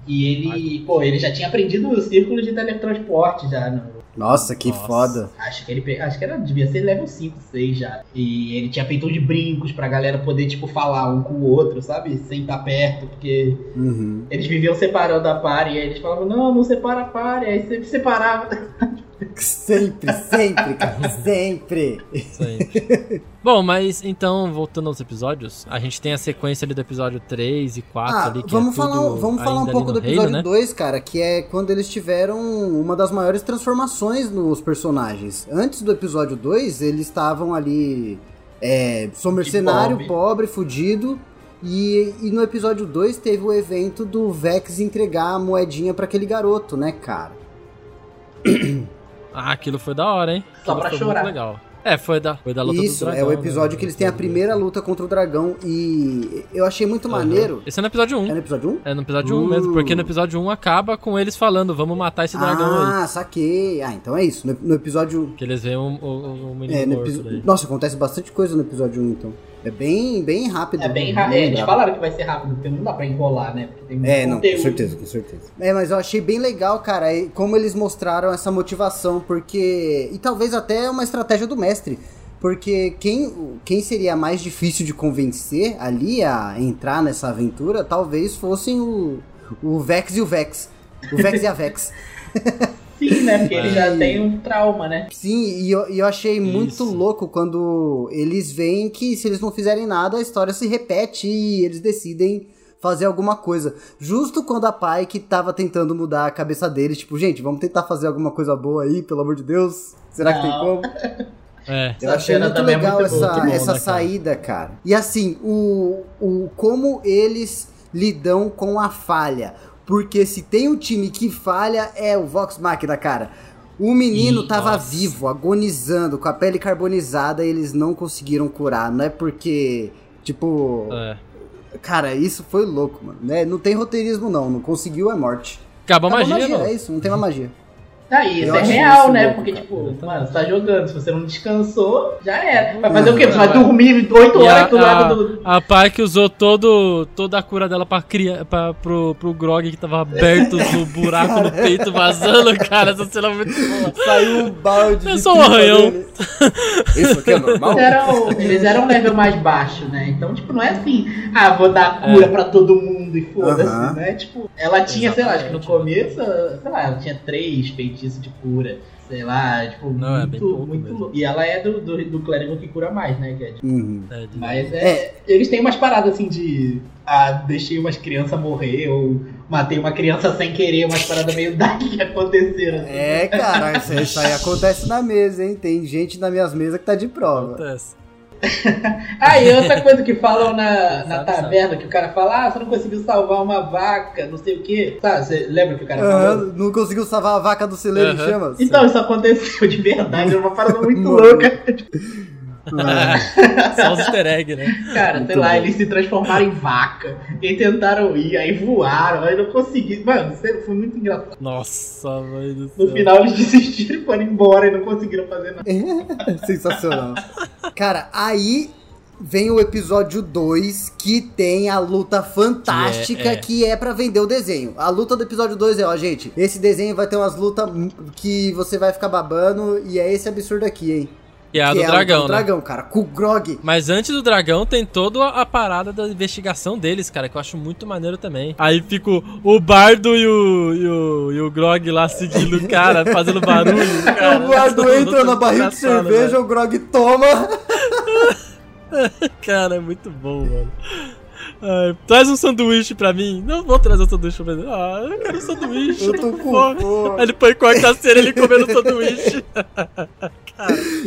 E ele, pô, ele já tinha aprendido o círculo de teletransporte já. No, Nossa, que Nossa. foda. acho que ele acho que era, devia ser level 5, 6 já. E ele tinha feito de brincos pra galera poder, tipo, falar um com o outro, sabe? Sem estar perto, porque Uhum. eles viviam separando a par e aí eles falavam, não, não separa a par, e aí sempre separava. Sempre, sempre, cara. Sempre. Sempre. Bom, mas então, voltando aos episódios, a gente tem a sequência ali do episódio 3 e 4 Ah, ali, que vamos é falar, tudo vamos falar um pouco do no reino, episódio né? 2, cara, que é quando eles tiveram uma das maiores transformações nos personagens. Antes do episódio 2, eles estavam ali. É, sou mercenário, pobre. pobre, fudido. E, e no episódio 2 teve o evento do Vex entregar a moedinha pra aquele garoto, né, cara? Ah, aquilo foi da hora, hein? Só Aquilo pra foi chorar. muito legal. É, foi da, foi da luta Isso, do dragão. é o né? episódio que eles têm a primeira luta contra o dragão. E eu achei muito Aham. maneiro. Esse é no episódio 1. É no episódio 1? É no episódio 1 Uh. mesmo, porque no episódio 1 acaba com eles falando, vamos matar esse dragão aí. ah, saquei. Ah, então é isso. No, no episódio Que eles veem o, o, o menino É, no daí. Nossa, acontece bastante coisa no episódio 1, então. É bem, bem rápido. É bem rápido. bem eles falaram que vai ser rápido, porque não dá pra enrolar, né? Porque tem muito É, não, com conteúdo. certeza, com certeza. É, mas eu achei bem legal, cara, como eles mostraram essa motivação, porque. E talvez até uma estratégia do mestre. Porque quem, quem seria mais difícil de convencer ali a entrar nessa aventura, talvez fossem o, o Vex e o Vex. O Vex e a Vex. Sim, né? Porque ele já É. tem um trauma, né? Sim, e eu, e eu achei muito Isso. louco quando eles veem que se eles não fizerem nada, a história se repete e eles decidem fazer alguma coisa. Justo quando a pai que tava tentando mudar a cabeça deles, tipo, gente, vamos tentar fazer alguma coisa boa aí, pelo amor de Deus. Será que tem Não. como? É. Eu Essa achei muito é legal muito essa, muito bom, essa né, cara? saída, cara. E assim, o, o como eles lidam com a falha. Porque se tem um time que falha, é o Vox Machina, cara. O menino Ih, tava nossa. vivo, agonizando, com a pele carbonizada, e eles não conseguiram curar. Não é porque, tipo. é. Cara, isso foi louco, mano. Né? Não tem roteirismo, não. Não conseguiu, é morte. Acabou a Acabou magia, mano. É isso, não tem uma magia. Tá, isso Eu é real, isso né? louco, Porque, cara. tipo, Exatamente. mano, você tá jogando, se você não descansou, já era. Vai fazer o quê? Você Vai. dormir 8 E horas a, do lado do. a, a pai que usou todo, toda a cura dela pra criar, pra, pro, pro Grog que tava aberto no buraco no peito vazando, cara. Essa cena é muito boa. Saiu um balde. É só um arranhão. dele. Isso aqui é normal? Eles eram, eles eram um level mais baixo, né? Então, tipo, não é assim, ah, vou dar cura É. pra todo mundo e foda-se, né? Tipo, ela tinha, sei lá, acho que no Exatamente. começo, sei lá, ela tinha três feitiços de cura. Sei lá, tipo, Não, é muito, pouco muito mesmo. louco. E ela é do, do, do clérigo que cura mais, né? Que é, tipo, Uhum. É, Mas é, Eles têm umas paradas assim de. Ah, deixei umas crianças morrer, ou matei uma criança sem querer, umas paradas meio dark que aconteceram. assim. É, cara, isso, isso aí acontece na mesa, hein? Tem gente nas minhas mesas que tá de prova. Acontece. Ah, e outra coisa que falam na, na Sabe, taverna, que o cara fala, ah, você não conseguiu salvar uma vaca, não sei o quê. Sabe, você lembra que o cara falou? não conseguiu salvar a vaca do celeiro em Aham. chamas? Então, isso aconteceu de verdade, é uma parada muito louca. Ah, Só os easter egg, né? Cara, Muito sei lá, bom. eles se transformaram em vaca, e tentaram ir, aí voaram, aí não conseguiram. Mano, isso foi muito engraçado. Nossa, mãe do céu. No final eles desistiram e foram embora e não conseguiram fazer nada. Sensacional. Cara, aí vem o episódio 2 que tem a luta fantástica Que é- é. que é pra vender o desenho. A luta do episódio 2 é, ó, gente, esse desenho vai ter umas lutas que você vai ficar babando e é esse absurdo aqui, hein? Que é a que do é a dragão, do né? dragão, cara, com o Grog. Mas antes do dragão tem toda a parada da investigação deles, cara, que eu acho muito maneiro também. Aí fica o, bardo e o, e o, e o Grog lá seguindo o cara, fazendo barulho. Cara, o Bardo entra na barril de cerveja, velho. o Grog toma. Cara, é muito bom, mano. Ai, traz um sanduíche pra mim. Não vou trazer um sanduíche pra mim. Ah, eu quero um sanduíche. Eu tô com fome. fome. Aí ele põe quarta-feira ele comendo sanduíche.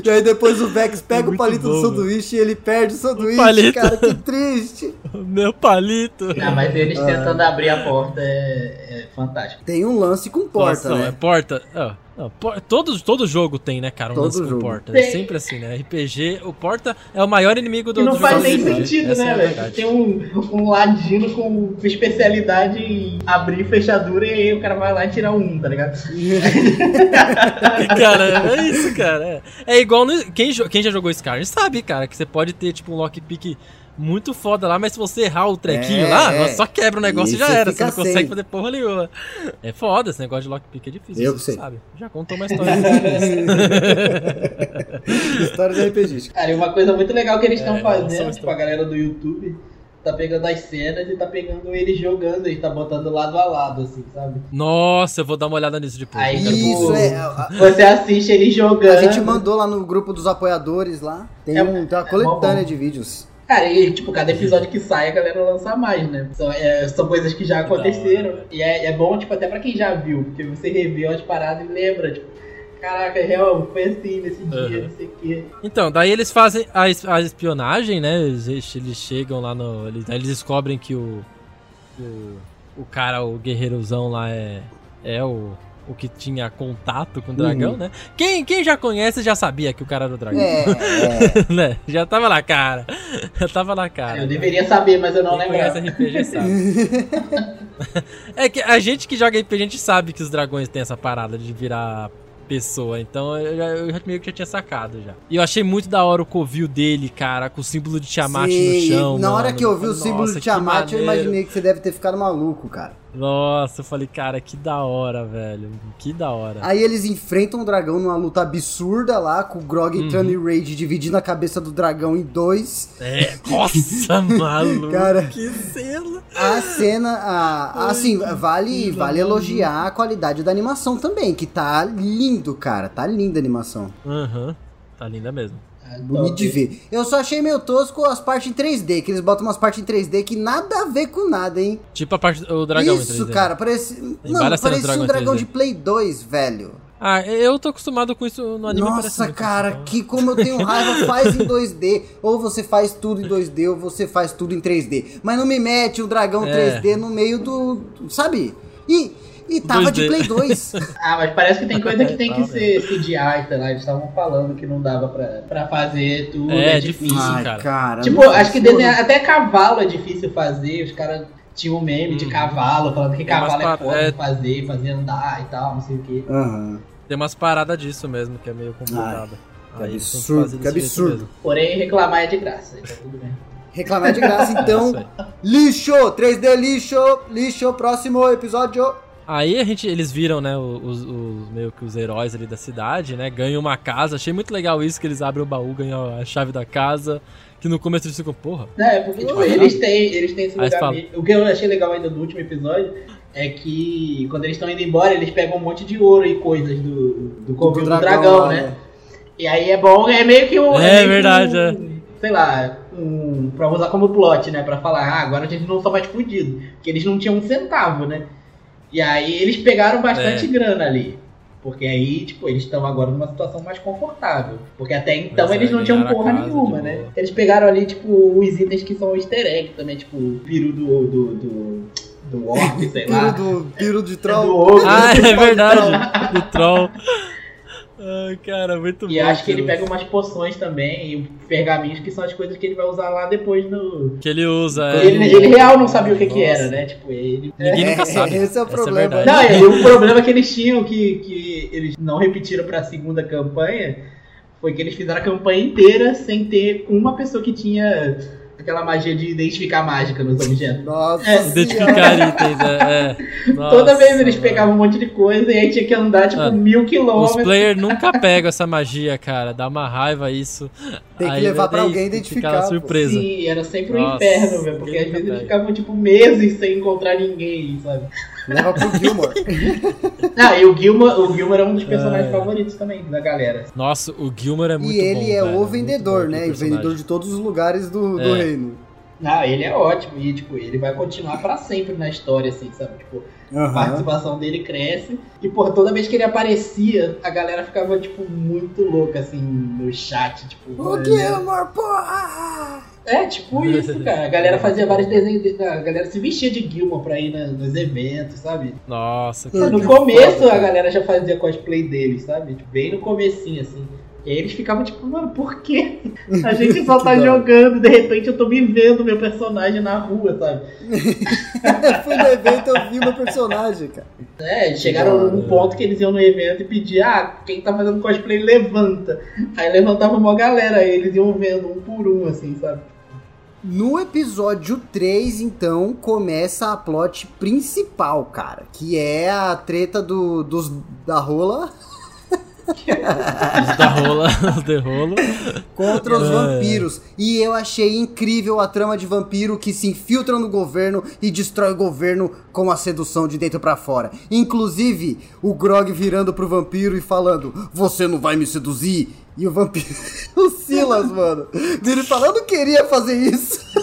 E aí depois o Vex pega o muito palito do bom, sanduíche e ele perde o sanduíche, palito. cara, que triste. Meu palito. Ah, mas eles tentando abrir a porta é, é fantástico. Tem um lance com porta, Nossa, não, né? é porta. ó, não, por- todo, todo jogo tem, né, cara? Um Todo lance com jogo. porta. É Tem. sempre assim, né? RPG, o porta é o maior inimigo do E não do faz jogo nem sentido, Essa é né, a velho? verdade. Tem um, um ladino com especialidade em abrir fechadura e aí o cara vai lá e tira um, tá ligado? cara, é isso, cara. É, É igual no, quem, quem já jogou Skyrim sabe, cara, que você pode ter tipo um lockpick muito foda lá, mas se você errar o trequinho É, lá, é. só quebra o negócio E já era. Você não consegue sem. fazer porra nenhuma. É foda, esse negócio de lockpick é difícil. Eu você sei. sabe. Já contou uma história. História de RPG. Cara, e uma coisa muito legal que eles estão É, fazendo, tipo, a galera do YouTube tá pegando as cenas e tá pegando eles jogando, eles tá botando lado a lado, assim, sabe? Nossa, eu vou dar uma olhada nisso depois. Aí, Isso, é. A, Você assiste eles jogando. a gente mandou lá no grupo dos apoiadores lá. Tem, É- um, tem uma é coletânea bom. de vídeos. Cara, e tipo, cada episódio que sai a galera lança mais, né? São, é, são coisas que já aconteceram. E é, é bom, tipo, até pra quem já viu, porque você revê as paradas e lembra, tipo, caraca, real, foi assim nesse dia, Uhum. não sei o quê. Então, daí eles fazem a, a espionagem, né? Eles, eles chegam lá no. Eles, eles descobrem que o, o. o cara, o guerreirozão lá é. É o. O que tinha contato com o dragão, Uhum. né? Quem, quem já conhece já sabia que o cara era o dragão. É, é. né? Já tava na cara. Já tava na cara. eu deveria saber, mas eu não Quem lembrava. conhece RPG sabe. é que a gente que joga RPG, a gente sabe que os dragões têm essa parada de virar pessoa. Então eu, já, eu já meio que já tinha sacado já. E eu achei muito da hora o covil dele, cara, com o símbolo de Tiamat Sim, no chão. Na hora mano. que eu vi o símbolo de Tiamat, eu imaginei que você deve ter ficado maluco, cara. Nossa, eu falei, cara, que da hora, velho. Que da hora. Aí eles enfrentam o dragão numa luta absurda lá, com o Grog Uhum. entrando em raid, dividindo a cabeça do dragão em dois. É, nossa, maluco. Cara. que cena. A cena, a- assim, vale, vale elogiar a qualidade da animação também, que tá lindo, cara. Tá linda a animação. Aham. Tá linda mesmo. Bonito top. de ver. Eu só achei meio tosco as partes em 3D, que eles botam umas partes em 3D que nada a ver com nada, hein? Tipo a parte o dragão em Isso, 3D. cara, parece. Parecia dragão um dragão 3D. de Play 2, velho. Ah, eu tô acostumado com isso no anime. Nossa, cara, então. que como eu tenho raiva, faz em 2D. Ou você faz tudo em 2D, ou você faz tudo em 3D. Mas não me mete o dragão É. 3D no meio do. Sabe? E, e tava de 2D. Play 2. Ah, mas parece que tem coisa que tem que ser CGI, sei lá. Eles estavam falando que não dava pra, pra fazer tudo. É, É, difícil. difícil. Ai, cara. cara. Tipo, acho que desenhar, até cavalo é difícil fazer. Os caras tinham um meme de Uhum. cavalo, falando que Tem cavalo é foda é. de fazer, fazer andar e tal, não sei o quê. Aham. Tem umas paradas disso mesmo, que é meio complicado. que Aí eles têm absurdo, que absurdo. mesmo. Porém, reclamar é de graça, então tudo bem. Reclamar de graça, É então. lixo! 3D lixo! Lixo, próximo episódio. Aí a gente, eles viram, né, os, os- meio que os heróis ali da cidade, né, ganham uma casa. Achei muito legal isso, que eles abrem o baú, ganham a chave da casa. Que no começo eles ficam, porra, Não, é porque, eles têm, eles têm esse lugar. fala. O que eu achei legal ainda do último episódio é que quando eles estão indo embora, eles pegam um monte de ouro e coisas do, do covil do dragão, lá, né? E aí é bom, é meio que um. É que verdade, um, é. Sei lá, um, pra usar como plot, né? Pra falar, ah, agora a gente não só mais fudido. Porque eles não tinham um centavo, né? E aí eles pegaram bastante É. grana ali. Porque aí, tipo, eles estão agora numa situação mais confortável. Porque até então é, eles não tinham porra nenhuma, boa. né? Eles pegaram ali, tipo, os itens que são easter egg também, tipo, o peru do. do. do, do orc, sei lá. Piro do, piro de É do troll. ogro. Ah, é verdade. o troll. Ai, cara, muito bom. E acho que ele pega umas poções também e pergaminhos que são as coisas que ele vai usar lá depois no. Que ele usa. é, Ele, no- ele real não sabia o que, que era, né? Tipo, ele. Ninguém É, nunca sabe. esse é o Essa problema. verdade. Não, e o problema que eles tinham, que, que eles não repetiram pra segunda campanha, foi que eles fizeram a campanha inteira sem ter uma pessoa que tinha aquela magia de identificar mágica nos objetos. Nossa É. Identificar itens, é. é. Toda Nossa, vez eles mano. pegavam um monte de coisa e aí tinha que andar, tipo, Ah, mil Os quilômetros. players nunca pegam essa magia, cara. Dá uma raiva isso. Tem que Aí levar pra alguém fica identificar, surpresa. Sim, era sempre um Nossa, inferno, velho. Porque às vezes nunca eles pega. ficavam, tipo, meses sem encontrar ninguém, sabe? Leva pro Gilmore. Ah, e o Gilmore, o Gilmore é um dos personagens É. favoritos também da galera. Nossa, o Gilmore é muito e ele bom, é velho, o muito vendedor, bom né? E vendedor de todos os lugares do, do É. reino. Ah, ele é ótimo. E, tipo, ele vai continuar pra sempre na história, assim, sabe? Tipo, a Aham. participação dele cresce. E, porra, toda vez que ele aparecia, a galera ficava, tipo, muito louca, assim, no chat. Tipo, O Gilmore, porra! É, tipo isso, cara. A galera fazia vários desenhos. de- A galera se vestia de Gilmore pra ir na- nos eventos, sabe? Nossa, cara. No que começo foda, a galera já fazia cosplay deles, sabe? Tipo, bem no comecinho, assim. E aí eles ficavam tipo, mano, por quê? A gente só tá jogando, de repente eu tô me vendo meu personagem na rua, sabe? Fui no evento, eu vi meu personagem, cara. É, chegaram num ponto que eles iam no evento e pediam, ah, quem tá fazendo cosplay levanta. Aí levantava uma galera, aí eles iam vendo um por um, assim, sabe? No episódio 3, então, começa a plot principal, cara. Que é a treta do, dos, da rola Os da rola, os de rolo. contra os É. vampiros. E eu achei incrível a trama de vampiro que se infiltra no governo e destrói o governo com a sedução de dentro pra fora. Inclusive, o Grog virando pro vampiro e falando: Você não vai me seduzir? E o vampiro. o Silas, mano. Ele falando: Eu não queria fazer isso.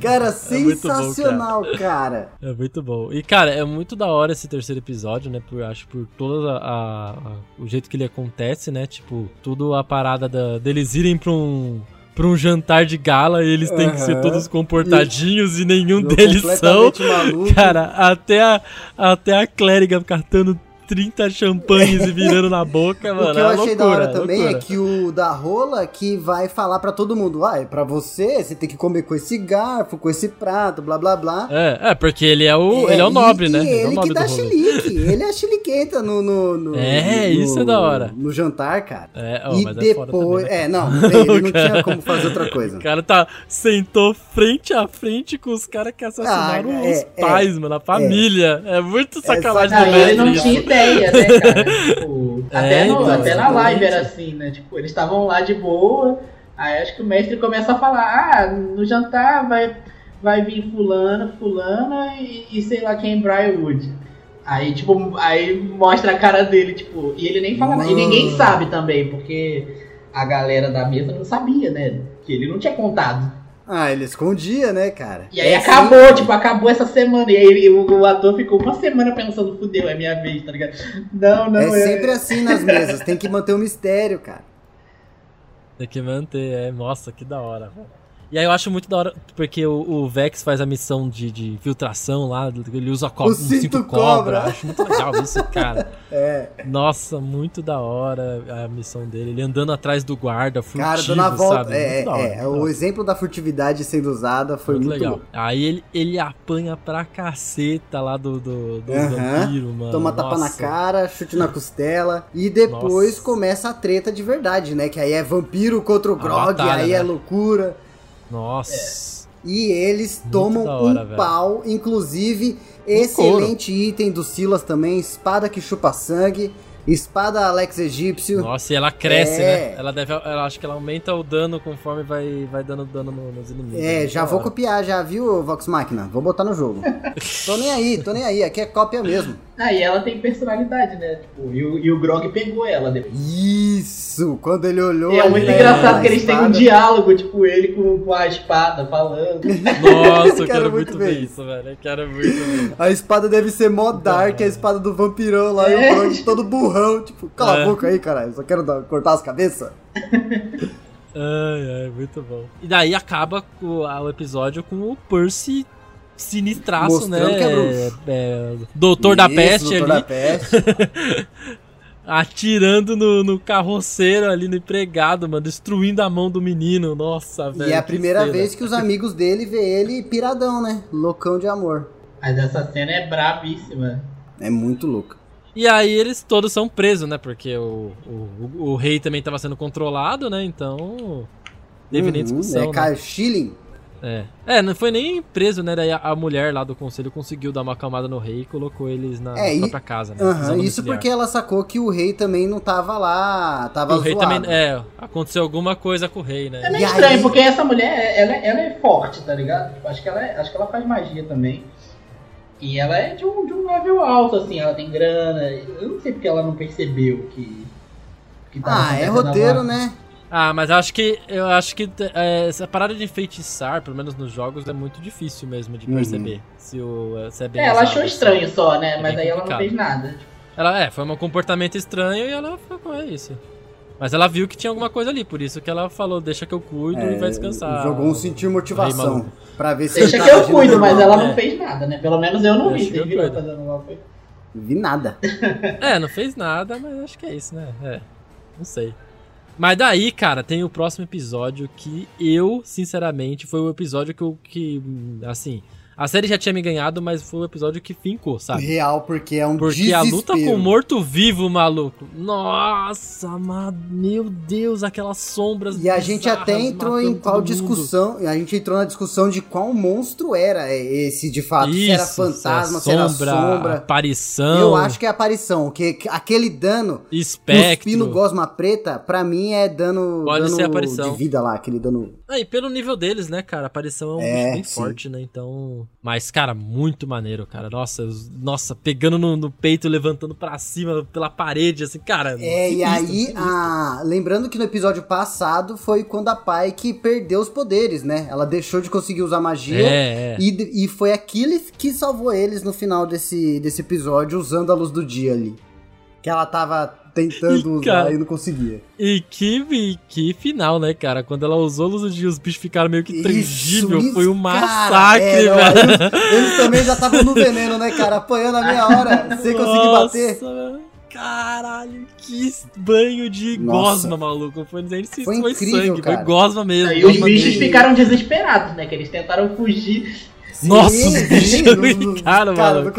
cara, É muito bom, sensacional, cara. É muito bom. E, cara, é muito da hora esse terceiro episódio, né? Por, acho por todo a, a- a- o jeito que ele acontece, né? Tipo, tudo a parada da, deles irem pra um, pra um jantar de gala e eles têm que ser todos comportadinhos e, nenhum Eu deles são. maluco. Cara, até a, até a clériga catando 30 champanhes e virando na boca, mano. o que eu é achei da loucura, hora também loucura. é que o da rola que vai falar pra todo mundo, ah, é pra você, você tem que comer com esse garfo, com esse prato, blá blá blá. É, é, porque ele é o, ele é o nobre, né? Ele, é o que nobre dá do rolê. chilique, ele é a chiliquenta no, no, no- É, no- isso é da hora. No jantar, cara. É, ó, e mas é foda depois, também, né? é, não, ele não cara- tinha como fazer outra coisa. O cara tá, sentou frente a frente com os caras que assassinaram Ah, os é, pais, mano, a família. É, muito sacanagem do e ele não tinha isso. Ideia, né, cara? Tipo, até, no- então, até na exatamente. live era assim, né? Tipo, eles estavam lá de boa, aí acho que o mestre começa a falar, ah, no jantar vai, vai vir fulano, fulana e, e sei lá quem, Briarwood. Aí, tipo, aí mostra a cara dele, tipo, e ele nem fala nada. E ninguém Mano. sabe também, porque a galera da mesa não sabia, né? Que ele não tinha contado. Ah, ele escondia, né, cara? E aí É acabou, sempre- tipo, acabou essa semana. E aí ele- o, o ator ficou uma semana pensando, fudeu, é minha vez, tá ligado? Não, não, É sempre assim nas mesas, tem que manter o mistério, cara. Tem que manter, é. Nossa, que da hora, velho. E aí eu acho muito da hora, porque o, o Vex faz a missão de, de filtração lá, ele usa co um cinto cobra. cobra. Acho muito legal isso, cara. É, Nossa, muito da hora a missão dele. Ele andando atrás do guarda, furtivo, cara, dando a volta. sabe? É, hora, é, da o exemplo da furtividade sendo usada foi Muito, muito, legal. louco. Aí ele, ele apanha pra caceta lá do, do, do Aham. vampiro, mano. Toma tapa na Nossa. cara, chute na costela. E depois Nossa. começa a treta de verdade, né? Que aí é vampiro contra o Grog, batalha, aí né? é loucura. Nossa. E eles Muito tomam hora, um velho. pau, inclusive, excelente item do Silas também, espada que chupa sangue, espada Alex egípcio. Nossa, e ela cresce, É. né? Ela deve. Ela acho que ela aumenta o dano conforme vai, vai dando dano no- nos inimigos. É, já vou copiar já, viu, Vox Machina? Vou botar no jogo. tô nem aí, tô nem aí, aqui é cópia mesmo. Ah, e ela tem personalidade, né? Tipo, e, o, e o Grog pegou ela depois. Isso, quando ele olhou E é muito engraçado que eles têm um diálogo, tipo, ele com, com a espada falando. Nossa, eu Quero quero muito ver isso, velho. Eu quero muito ver. A espada deve ser mó dark, a espada do vampirão lá, e É. o Grog todo burrão, tipo, cala É. a boca aí, caralho, só quero dar- cortar as cabeças. Ai, ai, muito bom. E daí acaba o, o episódio com o Percy sinistraço, Mostrando né? que é bruxo. É, doutor da Isso, peste doutor ali, da peste. atirando no, no carroceiro ali, no empregado, mano, destruindo a mão do menino. Nossa, velho. e é a primeira cena. vez que os amigos dele vê ele piradão, né? Loucão de amor. Mas essa cena é bravíssima. É muito louco. E aí eles todos são presos, né? Porque o, o, o, o rei também tava sendo controlado, né? Então. Teve nem Uhum, discussão. É né? Schilling. É. é, não foi nem preso, né? Daí a, a mulher lá do conselho conseguiu dar uma acalmada no rei e colocou eles na É, e- própria casa, né? Prisão isso porque ela sacou que o rei também não tava lá, tava o rei zoado. também. É, aconteceu alguma coisa com o rei, né? É meio E aí- estranho, porque essa mulher, ela, ela é forte, tá ligado? Tipo, acho, que ela é- acho que ela faz magia também. E ela é de um, de um level alto, assim, ela tem grana. Eu não sei porque ela não percebeu que. que tava Ah, é roteiro, né? Ah, mas acho que. Eu acho que é, essa parada de enfeitiçar, pelo menos nos jogos, é muito difícil mesmo de Uhum. perceber. Se, o, se é bem É, ela achou estranho só, né? É Mas aí ela não complicado. fez nada. Ela, é, foi um comportamento estranho e ela ficou, é isso. Mas ela viu que tinha alguma coisa ali, por isso que ela falou, deixa que eu cuido e vai descansar. Jogou um sentir motivação. maluco. Pra ver se Deixa que eu cuido, mas ela não É. fez nada, né? Pelo menos eu não vi. Deixa ela fazendo alguma coisa? Vi nada. É, não fez nada, mas acho que é isso, né? É, não sei. Mas daí, cara, tem o próximo episódio que eu, sinceramente, foi o episódio que eu, que, assim, a série já tinha me ganhado, mas foi o episódio que fincou, sabe? Real, porque é um Porque a luta com desespero. o morto-vivo, maluco. Nossa, meu Deus, aquelas sombras. E a gente até entrou em qual discussão, a gente entrou na discussão de qual monstro era esse de fato, se era Isso, fantasma, se se é era sombra, sombra. aparição, Eu acho que é aparição, que que aquele dano espectro. cuspir no gosma preta, pra mim é dano, Pode dano ser aparição. de vida lá, aquele dano... Aí, pelo nível deles, né, cara? A aparição é um É, bicho bem sim. forte, né? Então. Mas, cara, muito maneiro, cara. Nossa, os- nossa, pegando no, no peito, levantando pra cima pela parede, assim, cara. É, e aí, sinistro. a... lembrando que no episódio passado foi quando a Pike perdeu os poderes, né? Ela deixou de conseguir usar magia É, é. e, e foi aquele que salvou eles no final desse, desse episódio, usando a luz do dia ali. Que ela tava tentando Ih, usar cara. e não conseguia. E que, e que final, né, cara? Quando ela usou luz do dia, os bichos ficaram meio que intangível. isso, Foi um cara, massacre, é, não, velho. Eles, eles também já estavam no veneno, né, cara? Apanhando a meia hora, sem conseguir bater. Nossa, Caralho, que banho de Nossa. gosma, maluco. Foi, nem se Foi foi, incrível, sangue, cara. foi gosma mesmo. E os bichos ficaram desesperados, né? Que eles tentaram fugir. Nossa, Sim, os bichos ficaram, cara, mano.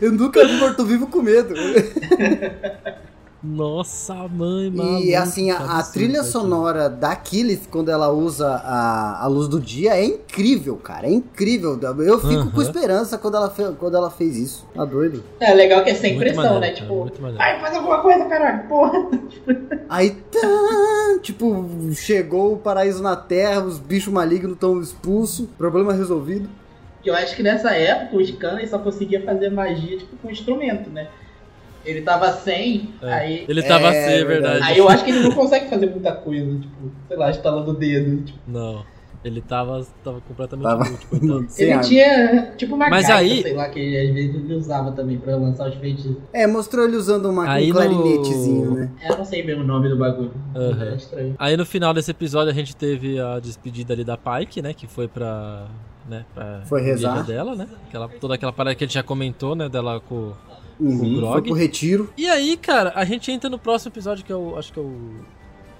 Eu nunca vi morto-vivo com medo. Nossa, mãe, mano. E assim, a, a trilha sonora da Killith, quando ela usa a, a luz do dia, é incrível, cara. É incrível. Eu fico com esperança quando ela, fe- quando ela fez isso. Tá doido? É legal que é sem Muito pressão, maneiro, né? cara, Tipo, ai, faz alguma coisa, caralho, porra. Aí, tá, tipo, chegou o paraíso na Terra, os bichos malignos estão expulsos, problema resolvido. Eu acho que nessa época o Scanner só conseguia fazer magia, tipo, com instrumento, né? Ele tava sem, É. aí. Ele tava É, assim, é verdade. Aí eu acho que ele não consegue fazer muita coisa, tipo, sei lá, estalando o dedo. Tipo, Não. Ele tava, tava completamente Tava- inútil, coitado. Sem Ele tinha tipo uma Mas gaita, aí- sei lá, que às vezes ele usava também pra lançar os feitiços. É, mostrou ele usando uma, Aí um no- clarinetezinho, né? É, Eu não sei mesmo o nome do bagulho. Aham. É estranho. Aí no final desse episódio a gente teve a despedida ali da Pike, né? Que foi pra. Né, pra Foi rezar. dela, né? Aquela, toda aquela parada que a gente já comentou, né? Dela com. Uhum, Grog. foi pro retiro. E aí, cara, a gente entra no próximo episódio, que é o. Acho que é o.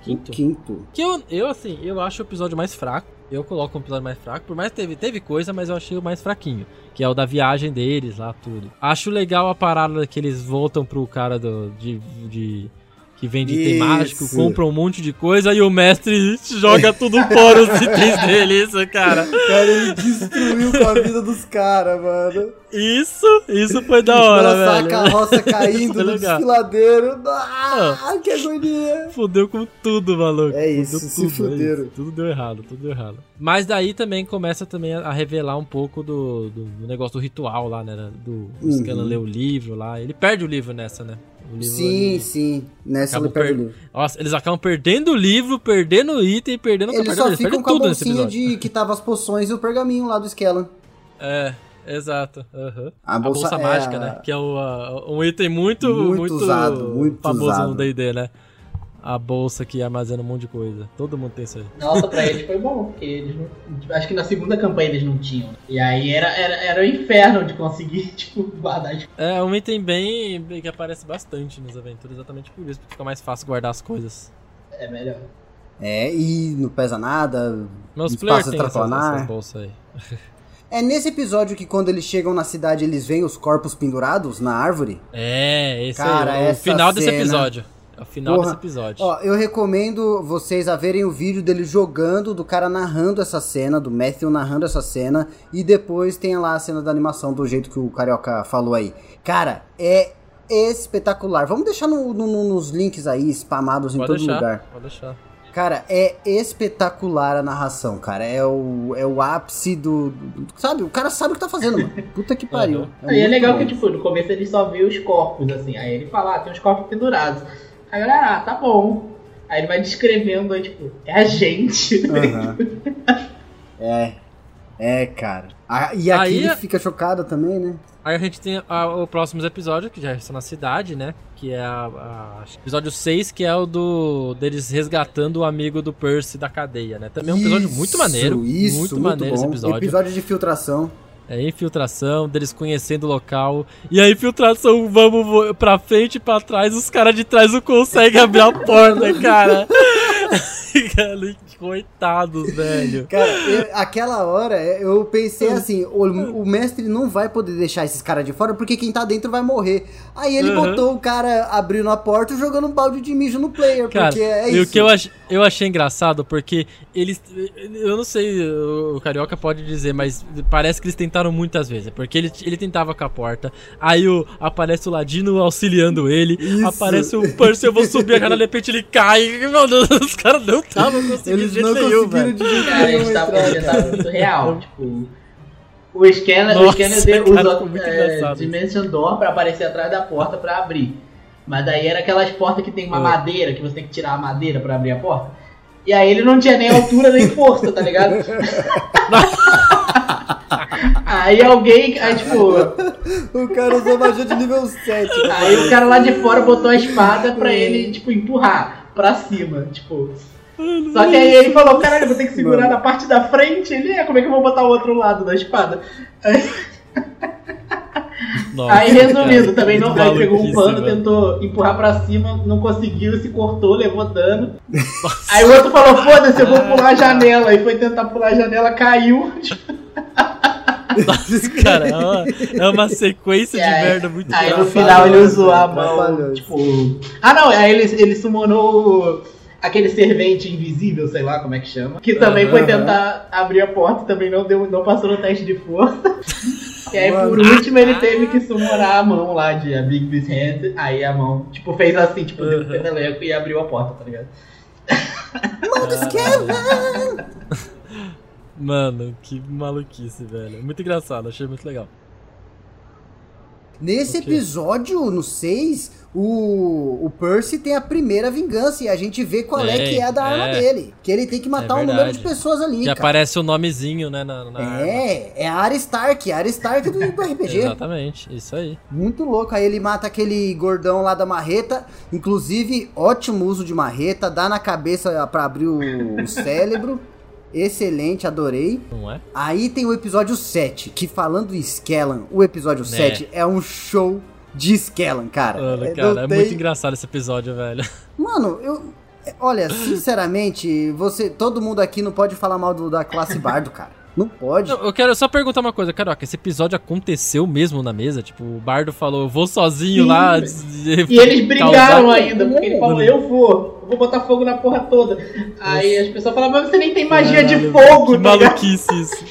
Quinto. O quinto. Que eu, eu, assim, eu acho o episódio mais fraco. Eu coloco um episódio mais fraco. Por mais que teve, teve coisa, mas eu achei o mais fraquinho. Que é o da viagem deles lá, tudo. Acho legal a parada que eles voltam pro cara do, de, de- que vende item Isso. mágico, compra um monte de coisa e o mestre joga tudo fora os itens dele. Isso, cara. Cara, ele destruiu com a vida dos caras, mano. Isso, isso foi da hora, Lançar a velho. carroça Isso caindo é no legal. desfiladeiro. Ah, que agonia. Fudeu com tudo, maluco. É isso, Fudeu se tudo, é fuderam. isso. Tudo deu errado, tudo deu errado. Mas daí também começa também a a revelar um pouco do, do, do negócio do ritual lá, né? Do o Uhum. Scanlan lê o livro lá. Ele perde o livro nessa, né? O Sim, ele- sim. Nessa ele perde o livro. Nossa, eles acabam perdendo o livro, perdendo o item, perdendo Eles perdendo- só eles ficam perdem com a tudo nesse bolsinha de que tava as poções e o pergaminho lá do Skellan. É, exato. aham. A A bolsa- bolsa, é mágica, a- né? Que é o, um item muito, Muito muito, usado, muito famoso usado. no D&D, né? A bolsa que armazena um monte de coisa. Todo mundo tem isso aí. Nossa, pra eles foi bom, porque eles não. Acho que na segunda campanha eles não tinham. E aí era, era, era o inferno de conseguir, tipo, guardar as É um item bem bem que aparece bastante nas aventuras, exatamente por isso, porque fica mais fácil guardar as coisas. É melhor. É, e não pesa nada. Meus players têm essas, bolsas aí. É nesse episódio que quando eles chegam na cidade eles veem os corpos pendurados na árvore. É, esse Cara, é o final desse cena- episódio. É o final Porra. desse episódio. Ó, eu recomendo vocês a verem o vídeo dele jogando, do cara narrando essa cena, do Matthew narrando essa cena, e depois tem lá a cena da animação do jeito que o Carioca falou aí. Cara, é espetacular. Vamos deixar no- no- no- nos links aí, spamados em pode todo deixar, lugar. pode deixar. Cara, é espetacular a narração, cara. É o, é o ápice do, do- Sabe? O cara sabe o que tá fazendo, mano. Puta que pariu. Uhum. Aí é muito legal bom. que, tipo, no começo ele só vê os corpos, assim. Aí ele fala, ah, tem uns corpos pendurados. Aí a galera, ah, tá bom. Aí ele vai descrevendo, aí, tipo, é a gente. Aham. É. É, cara. Ah, e aqui Aí ele fica chocado também, né? Aí a gente tem a- o próximo episódio, que já estão na cidade, né? Que é a, a- acho que episódio 6, que é o do deles resgatando o amigo do Percy da cadeia, né? Também é um episódio muito Isso, maneiro. Isso, muito, muito maneiro esse bom. episódio. Episódio de filtração. É infiltração, deles conhecendo o local. E a infiltração, vamos pra frente e pra trás, os caras de trás não conseguem abrir a porta, cara. Cara, Coitados, velho. Cara, eu- aquela hora eu pensei assim: o, o mestre não vai poder deixar esses caras de fora porque quem tá dentro vai morrer. Aí ele Uhum. botou o cara abrindo a porta e jogando um balde de mijo no player, Cara, porque é e o isso. que eu, ach, eu achei engraçado, porque eles. Eu não sei, o Carioca pode dizer, mas parece que eles tentaram muitas vezes. Porque ele, ele tentava com a porta, aí o, aparece o Ladino auxiliando ele, Isso. aparece o Percy, eu vou subir a janela, de repente ele cai. Meu Deus, os caras não estavam conseguindo Eles de jeito não nenhum, velho. de jeito Cara, a nenhum gente tava, tava muito real. Tipo, o scanner, o Nossa, scanner de- cara, usou é. Dimension Door pra aparecer atrás da porta pra abrir. Mas daí era aquelas portas que tem uma É. madeira, que você tem que tirar a madeira pra abrir a porta. E aí ele não tinha nem altura nem força, tá ligado? aí alguém, aí tipo, O cara usou magia de nível 7. aí o cara lá de fora botou a espada pra ele, tipo, empurrar pra cima, tipo. Só que aí ele falou, caralho, vou ter que segurar Mano. na parte da frente. Ele, é, como é que eu vou botar o outro lado da espada? Aí, Nossa, aí, resumindo, cara, também não. Aí pegou um pano, tentou empurrar pra cima, não conseguiu, se cortou, levou dano. Aí o outro falou, foda-se, eu vou pular a janela. Aí foi tentar pular a janela, caiu. Nossa, cara, é uma, é uma sequência E de merda muito Aí no final ele usou a mão, tipo... Ah não, aí ele, ele summonou aquele servente invisível, sei lá como é que chama. Que também foi tentar abrir a porta e também não, deu, não passou no teste de força. E aí por último ele teve que summonar a mão lá de a Big Beast Hand. Aí a mão, tipo, fez assim, tipo, deu um Aham. peteleco e abriu a porta, tá ligado? Mano, que maluquice, velho. Muito engraçado, achei muito legal. Nesse episódio, no 6, o, o Percy tem a primeira vingança e a gente vê qual é, Tem, que é da arma é. dele. Que ele tem que matar um número de pessoas ali, Que cara. aparece o nomezinho, né? Na, na arma. É, é a Arya Stark, a Arya Stark do, do RPG. Exatamente, isso aí. Muito louco. Aí ele mata aquele gordão lá da marreta. Inclusive, ótimo uso de marreta. Dá na cabeça pra abrir o, o cérebro. Excelente, adorei. Não é? Aí tem o episódio 7, que falando em Skellan, o episódio 7 é um show de Skellan, cara. Mano, É, cara, é tem- muito engraçado esse episódio, velho. Mano, eu. Olha, sinceramente, você. Todo mundo aqui não pode falar mal do- da classe bardo, cara. Não pode. Não, eu quero só perguntar uma coisa, Caroca. Esse episódio aconteceu mesmo na mesa? Tipo, o Bardo falou, eu vou sozinho Sim, lá. E eles brigaram causar- ainda, porque ele falou, eu vou, eu vou botar fogo na porra toda. Aí as pessoas falavam, mas você nem tem magia de Caralho, fogo, Que tá ligado? maluquice isso.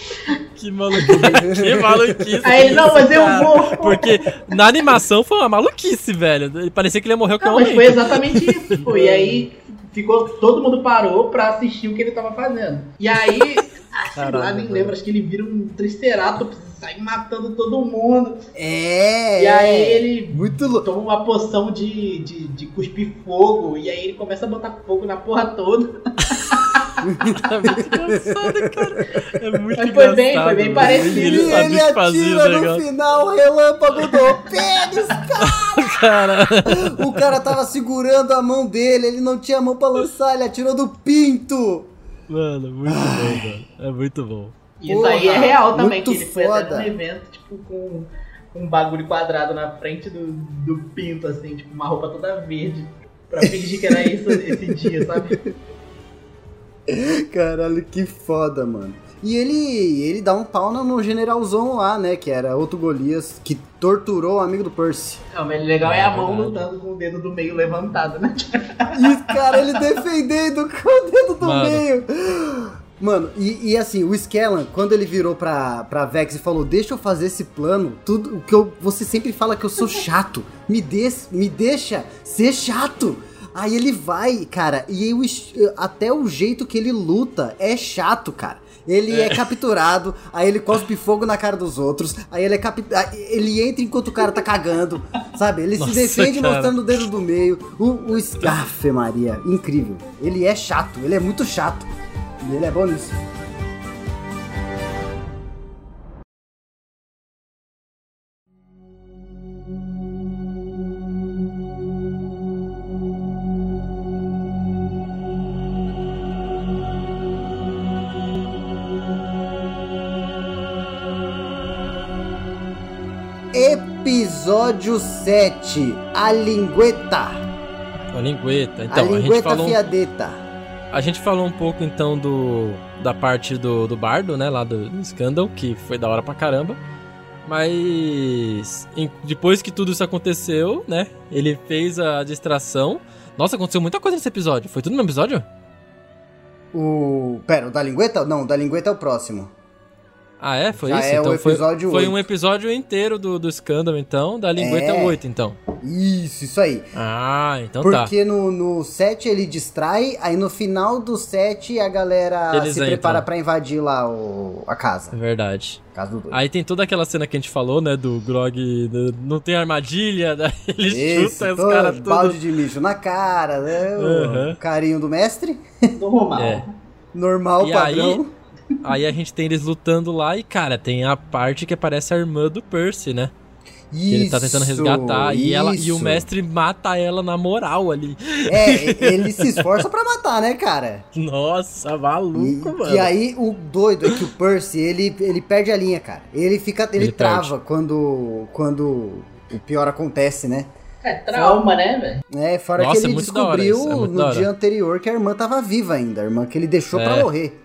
Que maluquice. que maluquice. Aí ele, não, mas eu vou. Porque na animação foi uma maluquice, velho. Parecia que ele ia morrer Não, mas foi exatamente isso. Pô. E aí ficou, todo mundo parou pra assistir o que ele tava fazendo. E aí, ah, sei lá, nem lembro, acho que ele vira um triceratops e sai matando todo mundo. É. E aí é. ele Muito louco. toma uma poção de, de, de cuspir fogo. E aí ele começa a botar fogo na porra toda. É muito engraçado, cara. É muito Mas foi bem, foi bem parecido. E Ele ele, o o atira no negócio. final, relâmpago do pênis, Cara, O cara tava segurando a mão dele, ele não tinha mão pra lançar, ele atirou do pinto. Mano, muito bom, velho. É muito bom. Isso Porra, aí é real também, que ele foi até num evento, tipo, com um bagulho quadrado na frente do, do pinto, assim, tipo, uma roupa toda verde. Pra fingir que era isso esse dia, sabe? Caralho, que foda, mano. E ele, ele dá um pau no, no generalzão lá, né? Que era outro Golias, que torturou o amigo do Percy. Não, mas o legal é, É a mão verdade. lutando com o dedo do meio levantado, né? E, cara, ele defendendo com o dedo do Mano. meio. Mano, e, e assim, o Skellan, quando ele virou pra, pra Vex e falou, deixa eu fazer esse plano, tudo o que eu, você sempre fala que eu sou chato, me, des, me deixa ser chato. Aí ele vai, cara, e es- até o jeito que ele luta é chato, cara. Ele é. capturado, aí ele cospe fogo na cara dos outros, aí ele é capi- ele entra enquanto o cara tá cagando, sabe? Ele Nossa, se defende cara. mostrando o dedo do meio. O, o Afe Maria, incrível. Ele é chato, ele é muito chato. E ele é bom nisso. Episódio 7 A Lingueta. A lingueta. a Então, a, gente lingueta falou, fiadeta. a gente falou um pouco então do da parte do, do bardo, né, lá do, do Scandal, que foi da hora pra caramba. Mas em- depois que tudo isso aconteceu, né, ele fez a distração. Nossa, aconteceu muita coisa nesse episódio. Foi tudo no mesmo episódio? O. Pera, o da lingueta? Não, o da lingueta é o próximo. Ah, é? Foi Já isso? é o então foi, foi um episódio inteiro do, do Scandal, então. Da lingueta É. 8, então. Isso, isso aí. Ah, então tá. Porque no, no 7 ele distrai, aí no final do 7 a galera Eles se entram. prepara pra invadir lá o, a casa. É verdade. Casa do doido. Aí tem toda aquela cena que a gente falou, né? Do Grog. do- não tem armadilha, daí ele Isso, chuta os caras tudo. balde de mijo na cara, né? O Uhum. carinho do mestre. Normal. É. Normal, E padrão. Aí a gente tem eles lutando lá e, cara, tem a parte que aparece a irmã do Percy, né? Que ele tá tentando Isso, resgatar e, ela, e o isso. mestre mata ela na moral ali. É, e- ele se esforça pra matar, né, cara? Nossa, E, maluco, mano. e aí o doido é que o Percy, ele, ele perde a linha, cara. Ele fica. Ele, Ele trava quando. quando o pior acontece, né? É trauma, né, velho? É, fora Nossa, que é ele hora descobriu isso, é no dia anterior que a irmã tava viva ainda, a irmã que ele deixou pra É. morrer.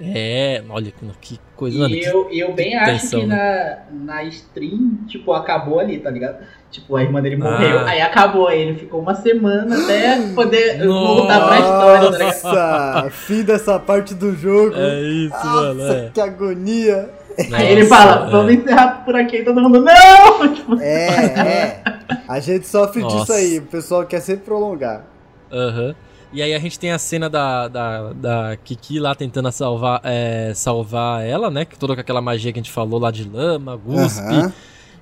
É, olha que coisa. mano, E que- eu, eu bem acho tensão, que né? na, na stream, tipo, acabou ali, tá ligado? Tipo, a irmã dele morreu, Ah. aí acabou, aí ele ficou uma semana até poder Nossa. voltar pra história, tá ligado? Nossa, fim dessa parte do jogo. É isso, mano. Nossa, É. que agonia. Aí ele Nossa, fala, é. vamos encerrar por aqui, e todo mundo, não! Tipo, É, é. A gente sofre disso Nossa. aí, o pessoal quer sempre prolongar. Aham. E aí a gente tem a cena da, da, da Kiki lá tentando salvar, é, salvar ela, né? Que toda com aquela magia que a gente falou lá de lama, guspe. Aham.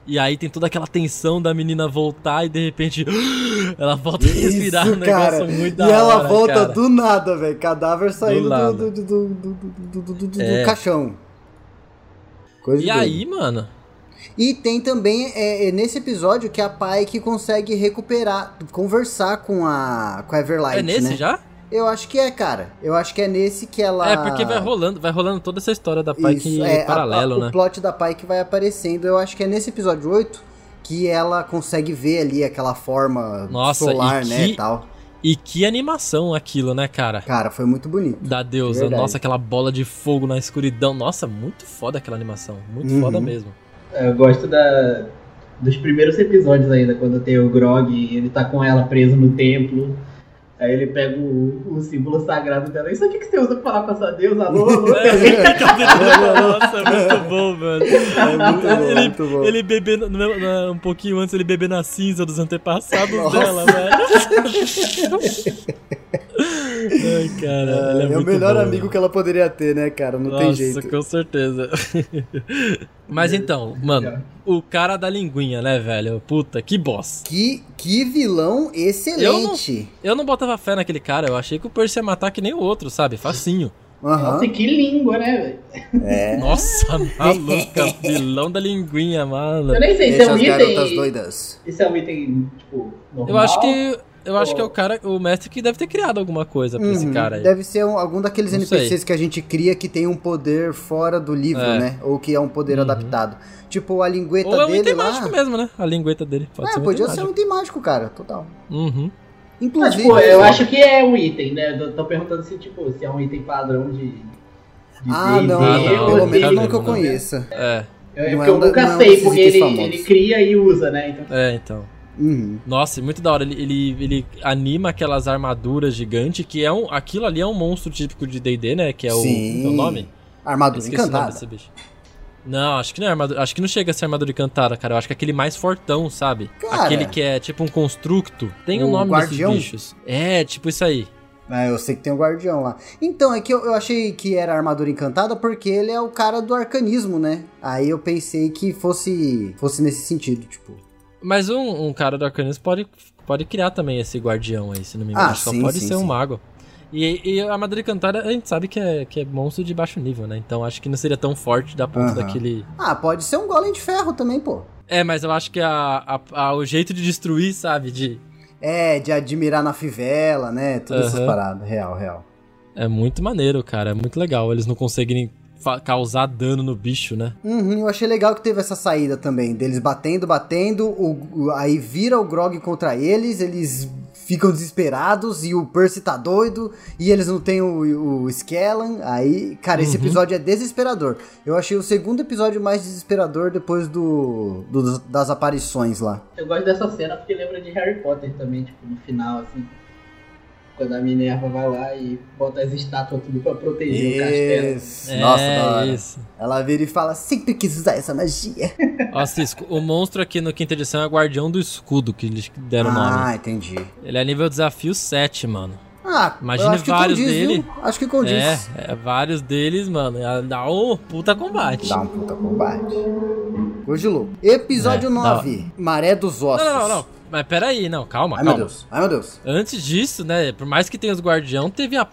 E aí tem toda aquela tensão da menina voltar e de repente ela volta a respirar Isso, um cara. negócio muito E da ela hora, volta cara. do nada, velho. Cadáver saindo nada. do, do, do, do, do, do, do- do É. caixão. Coisa E aí, mano? E tem também, é, é nesse episódio, que a Pike consegue recuperar, conversar com a, com a Everlight, é nesse né? já? Eu acho que é, cara. Eu acho que é nesse que ela... É, porque vai rolando, vai rolando toda essa história da Pike Isso, é, a- paralelo, a- né? O plot da Pike vai aparecendo. Eu acho que é nesse episódio 8 que ela consegue ver ali aquela forma Nossa, solar, e né, que- e tal. E que animação aquilo, né, cara? Cara, foi muito bonito. Da deusa. Verdade. Nossa, aquela bola de fogo na escuridão. Nossa, muito foda aquela animação. Muito Uhum. foda mesmo. Eu gosto da, dos primeiros episódios ainda, quando tem o Grog e ele tá com ela preso no templo. Aí ele pega o, o símbolo sagrado dela. Isso aqui que você usa pra falar com a sua deusa? Alô, alô? Nossa, é muito bom, mano. É muito bom, ele, muito bom. ele no- um pouquinho antes, ele bebê na cinza dos antepassados Nossa. dela, velho. Ai, cara, ele é, É, o melhor bom, amigo que ela poderia ter, né, cara? Não tem Nossa, jeito. com certeza. Mas então, mano, o cara da linguinha, né, velho? Puta, que boss. Que, que vilão excelente. Eu não botava fé naquele cara, eu achei que o Percy ia matar que nem o outro, sabe? Facinho. Aham. Nossa, que língua, né, velho? É. Nossa, maluca, vilão da linguinha, mano. Eu nem sei se Deixa é um item. doidas. Isso é um item, tipo, normal. Eu acho que. Eu acho que é o cara, o mestre que deve ter criado alguma coisa pra esse Uhum. cara aí. Deve ser um- algum daqueles Não NPCs sei. que a gente cria que tem um poder fora do livro, É. né? Ou que é um poder Uhum. adaptado. Tipo, a lingueta Ou é um dele item lá. mágico mesmo, né? A lingueta dele. Pode é, ser um podia ser um mágico. item mágico, cara. Total. Uhum. Ah, Inclusive. tipo, eu acho que é um item, né? Eu tô perguntando se, tipo, se é um item padrão de. de Ah, não, Ah, não, pelo não, menos não não, que eu conheça. É, É Não porque é eu da- nunca não é sei, porque ele, ele cria e usa, né? Então, é, então. Uhum. Nossa, muito da hora. Ele, ele, ele anima aquelas armaduras gigantes, que é um. Aquilo ali é um monstro típico de DD, né? Que é o. Sim. é o nome? Armadura encantada. desse bicho. Não, acho que não é armadura. Acho que não chega a ser armadura encantada, cara. Eu acho que é aquele mais fortão, sabe? Cara. aquele que é tipo um constructo. Tem o O nome guardião? desses bichos. É, tipo isso aí. Ah, eu sei que tem o guardião lá. Então, é que eu, eu achei que era armadura encantada porque ele é o cara do arcanismo, né? Aí eu pensei que fosse fosse nesse sentido, tipo. Mas um, um cara do arcanismo pode, pode criar também esse guardião aí, se não me engano. Ah, Só sim, pode sim, ser um sim. mago. E, e a armadura encantada a gente sabe que é, que é monstro de baixo nível, né? Então acho que não seria tão forte da ponto Aham. daquele. Ah, pode ser um golem de ferro também, pô. É, mas eu acho que a, a- a- o jeito de destruir, sabe? De, É, de admirar na fivela, né? Todas essas Aham. paradas. Real, real. é muito maneiro, cara. É muito legal. Eles não conseguirem causar dano no bicho, né? Uhum, eu achei legal que teve essa saída também, deles batendo, batendo, o, o- aí vira o Grog contra eles, eles ficam desesperados e o Percy tá doido e eles não têm o, o Skellan, aí, cara, esse Uhum. episódio é desesperador. Eu achei o segundo episódio mais desesperador depois do, do- das aparições lá. eu gosto dessa cena porque lembra de Harry Potter também, tipo, no final, assim. Quando a Minerva vai lá e bota as estátuas tudo pra proteger o castelo. Isso. É, Nossa, da hora. isso. Ela vira e fala, sempre quis usar essa magia. Ó, Cisco, o monstro aqui no quinta edição é Guardião do Escudo, que eles deram o ah, nome. entendi. Ele é nível desafio 7, mano. Ah, que vários condiz, dele. viu? Acho que condiz. É, é, vários deles, mano. é- Dá um puta combate. Dá um puta combate. Hoje louco. Episódio É, 9. Maré dos Ossos. não, não, não. Mas peraí, não, calma, Ai, meu calma. Deus. Ai, meu Deus. Antes disso, né, por mais que tenha os guardião, teve a...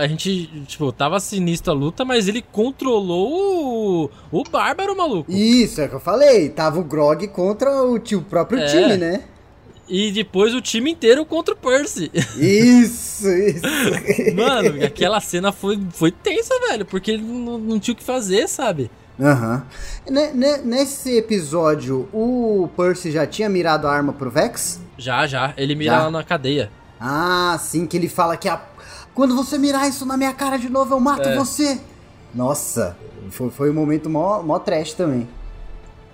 A gente, tipo, tava sinistro a luta, mas ele controlou o, o bárbaro, maluco. Isso, é o que eu falei. Tava o Grog contra o, tio, o próprio É. time, né? E depois o time inteiro contra o Percy. Isso, isso. Mano, aquela cena foi, foi tensa, velho, porque ele não, não tinha o que fazer, sabe? Aham. Ne- ne- Nesse episódio, o Percy já tinha mirado a arma pro Vex? Já, já. Ele mira Já? lá na cadeia. Ah, sim, que ele fala que a... quando você mirar isso na minha cara de novo, eu mato É. você. Nossa, foi, foi um momento mó, mó trash também.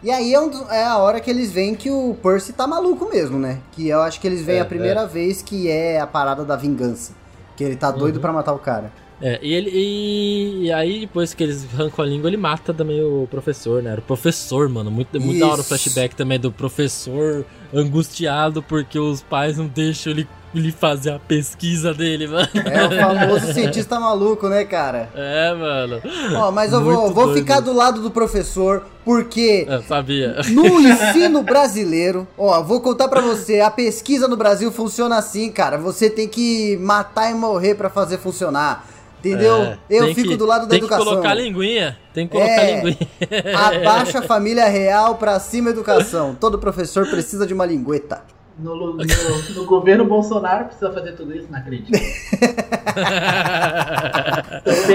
E aí é, um é a hora que eles veem que o Percy tá maluco mesmo, né? Que eu acho que eles veem É, a primeira vez que é a parada da vingança. Que ele tá doido Uhum. pra matar o cara. É, e ele. E, e aí, depois que eles arrancam a língua, ele mata também o professor, né? Era o professor, mano. Muito, muito da hora o flashback também do professor angustiado porque os pais não deixam ele ele fazer a pesquisa dele, mano. É o famoso cientista maluco, né, cara? É, mano. Ó, mas eu vou, Muito vou doido. ficar do lado do professor, porque Eu sabia. no ensino brasileiro, ó, vou contar pra você, a pesquisa no Brasil funciona assim, cara. Você tem que matar e morrer pra fazer funcionar. Entendeu? É, eu tem fico que- do lado da Tem educação. que colocar linguinha. Tem que colocar É. linguinha. Abaixa a família real pra cima a educação. Todo professor precisa de uma lingueta. No, no- no governo Bolsonaro precisa fazer tudo isso? Não acredito.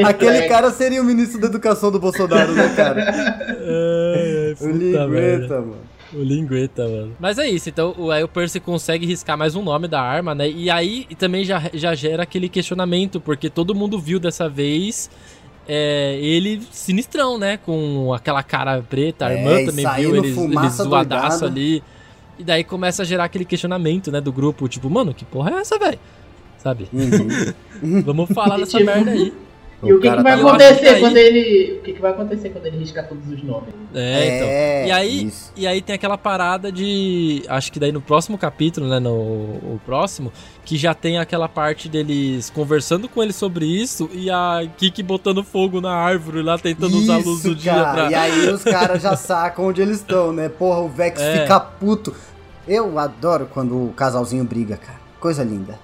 Aquele É, cara seria o ministro da educação do Bolsonaro, né, cara? Ai, O puta merda. lingueta, mano. O lingueta, mano. Mas é isso, então o, aí o Percy consegue riscar mais um nome da arma, né? E aí também já, já gera aquele questionamento, porque todo mundo viu dessa vez é, ele sinistrão, né? Com aquela cara preta, a É, irmã e também viu ele, ele zoadaço ali. E daí começa a gerar aquele questionamento, né? Do grupo, tipo, mano, que porra é essa, velho? Sabe? Uhum. Vamos falar dessa merda aí. E o que, que vai tá- acontecer aí- quando ele. O que, que vai acontecer quando ele riscar todos os nomes? É, então. É, E aí, isso. e aí tem aquela parada de. Acho que daí no próximo capítulo, né? No o próximo, que já tem aquela parte deles conversando com ele sobre isso e a Kiki botando fogo na árvore lá, tentando usar a luz Isso, do dia pra. E aí os caras já sacam onde eles estão, né? Porra, o Vex É. fica puto. Eu adoro quando o casalzinho briga, cara. Coisa linda.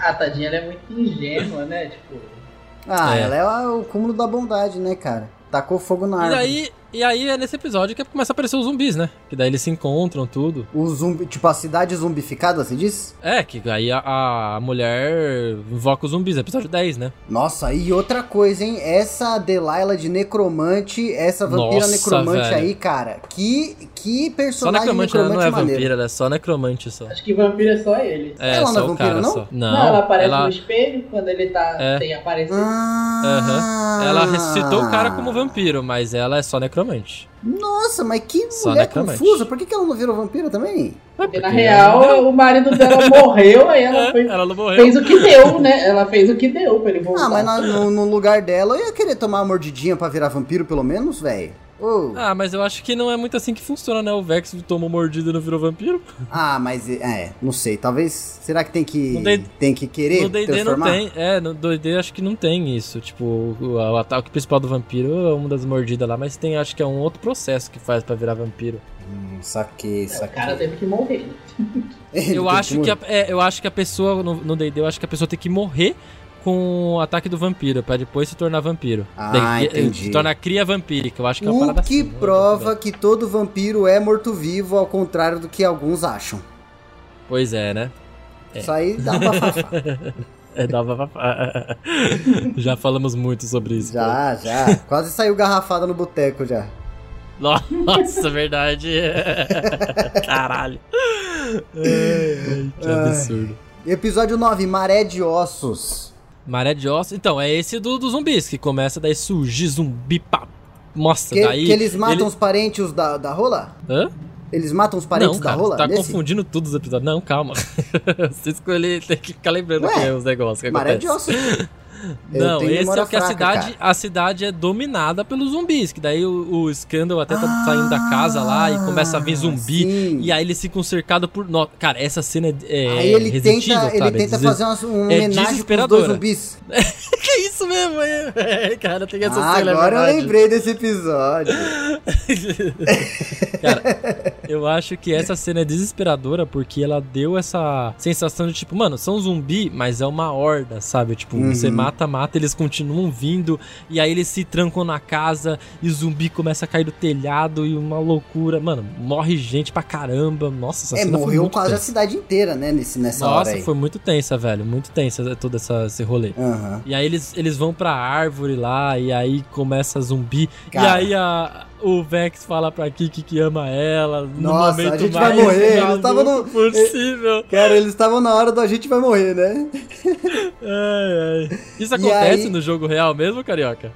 Ah, tadinha, ela é muito ingênua, né? Tipo. Ah, É. ela é o cúmulo da bondade, né, cara? Tacou fogo na E árvore. aí, e aí é nesse episódio que começa a aparecer os zumbis, né? Que daí eles se encontram, tudo. O zumbi, tipo, a cidade zumbificada, você disse? É, que aí a, a mulher invoca os zumbis, episódio 10, né? Nossa, e outra coisa, hein? Essa Delilah de necromante, essa vampira Nossa, necromante velho. aí, cara. Que, que Só personagem necromante, né? não é maneiro. vampira, ela é só necromante só. Acho que vampiro é só ele. É, Ela não só é o vampira, cara não? só. Não, Não, ela aparece ela- no espelho quando ele tá É. sem aparecer. Ah, Aham. Ela ressuscitou o cara como vampiro, mas ela é só necromante. Nossa, mas que Só mulher necromante. confusa. Por que, que ela não virou vampira também? Porque na real, o marido dela morreu, aí ela É, foi- ela não morreu. fez o que deu, né? Ela fez o que deu pra ele voltar. Ah, mas na- no, no lugar dela eu ia querer tomar uma mordidinha pra virar vampiro, pelo menos, velho. Ô. Ah, mas eu acho que não é muito assim que funciona, né? O Vex tomou mordida e não virou vampiro. Ah, mas é, não sei. Talvez. Será que tem que. No D- tem que querer no D&D não tem. É, no D&D acho que não tem isso. Tipo, o, o ataque principal do vampiro é uma das mordidas lá, mas tem, acho que é um outro processo que faz pra virar vampiro. Hum, saquei, É, o saquei. cara teve que morrer. Eu acho que, a, morrer. é, eu acho que a pessoa, no no D&D, eu acho que a pessoa tem que morrer com o ataque do vampiro, pra depois se tornar vampiro. Ah, Daí, entendi. Se torna cria vampírica, eu acho que é uma O que assim, não é prova que todo vampiro é morto-vivo, ao contrário do que alguns acham. Pois é, né? Isso aí dá pra fafar. É, dava pra... Já falamos muito sobre isso. já, já. Quase saiu garrafada no boteco já. Nossa, verdade. Caralho. Ai, que Ai. absurdo. Episódio 9, Maré de Ossos. Maré de ossos. Então, é esse do, dos zumbis, que começa daí surgir zumbi pra... Nossa, Que, daí... que eles matam ele- os parentes da, da rola? Hã? Eles matam os parentes Não, da cara, rola? você tá nesse? confundindo tudo os episódios. Não, calma. Você escolher, tem que ficar lembrando Ué, que é os negócios que Maré acontecem. de Ossos. Eu Não, esse é o que a fraca, cidade, cara. a cidade é dominada pelos zumbis, que daí o, o Scandal até tá saindo da casa lá e começa a vir zumbi, Ah, sim. e aí eles ficam cercados por... No... Cara, essa cena é, é Aí ele tenta, ele tenta É fazer uma, uma é homenagem pros dois zumbis. que isso mesmo, é, cara, tem essa Ah, cena, é agora eu verdade. lembrei desse episódio. Cara, eu acho que essa cena é desesperadora porque ela deu essa sensação de tipo, mano, são zumbi, mas é uma horda, sabe? Tipo, Uhum. você mata, mata, eles continuam vindo e aí eles se trancam na casa e o zumbi começa a cair do telhado e uma loucura. Mano, morre gente pra caramba. Nossa, essa É, morreu muito quase a tensa. cidade inteira, né, nesse, nessa hora Nossa, aí. foi muito tensa, velho. Muito tensa todo essa, esse rolê. Aham. E aí eles, eles vão pra árvore lá, e aí começa zumbi. Cara. E aí a, o Vex fala pra Kiki que ama ela. No Nossa, momento a gente mais vai morrer, eles maluco tavam no- possível. Cara, eles estavam na hora do a gente vai morrer, né? Ai, ai. Isso acontece aí- no jogo real mesmo, Carioca?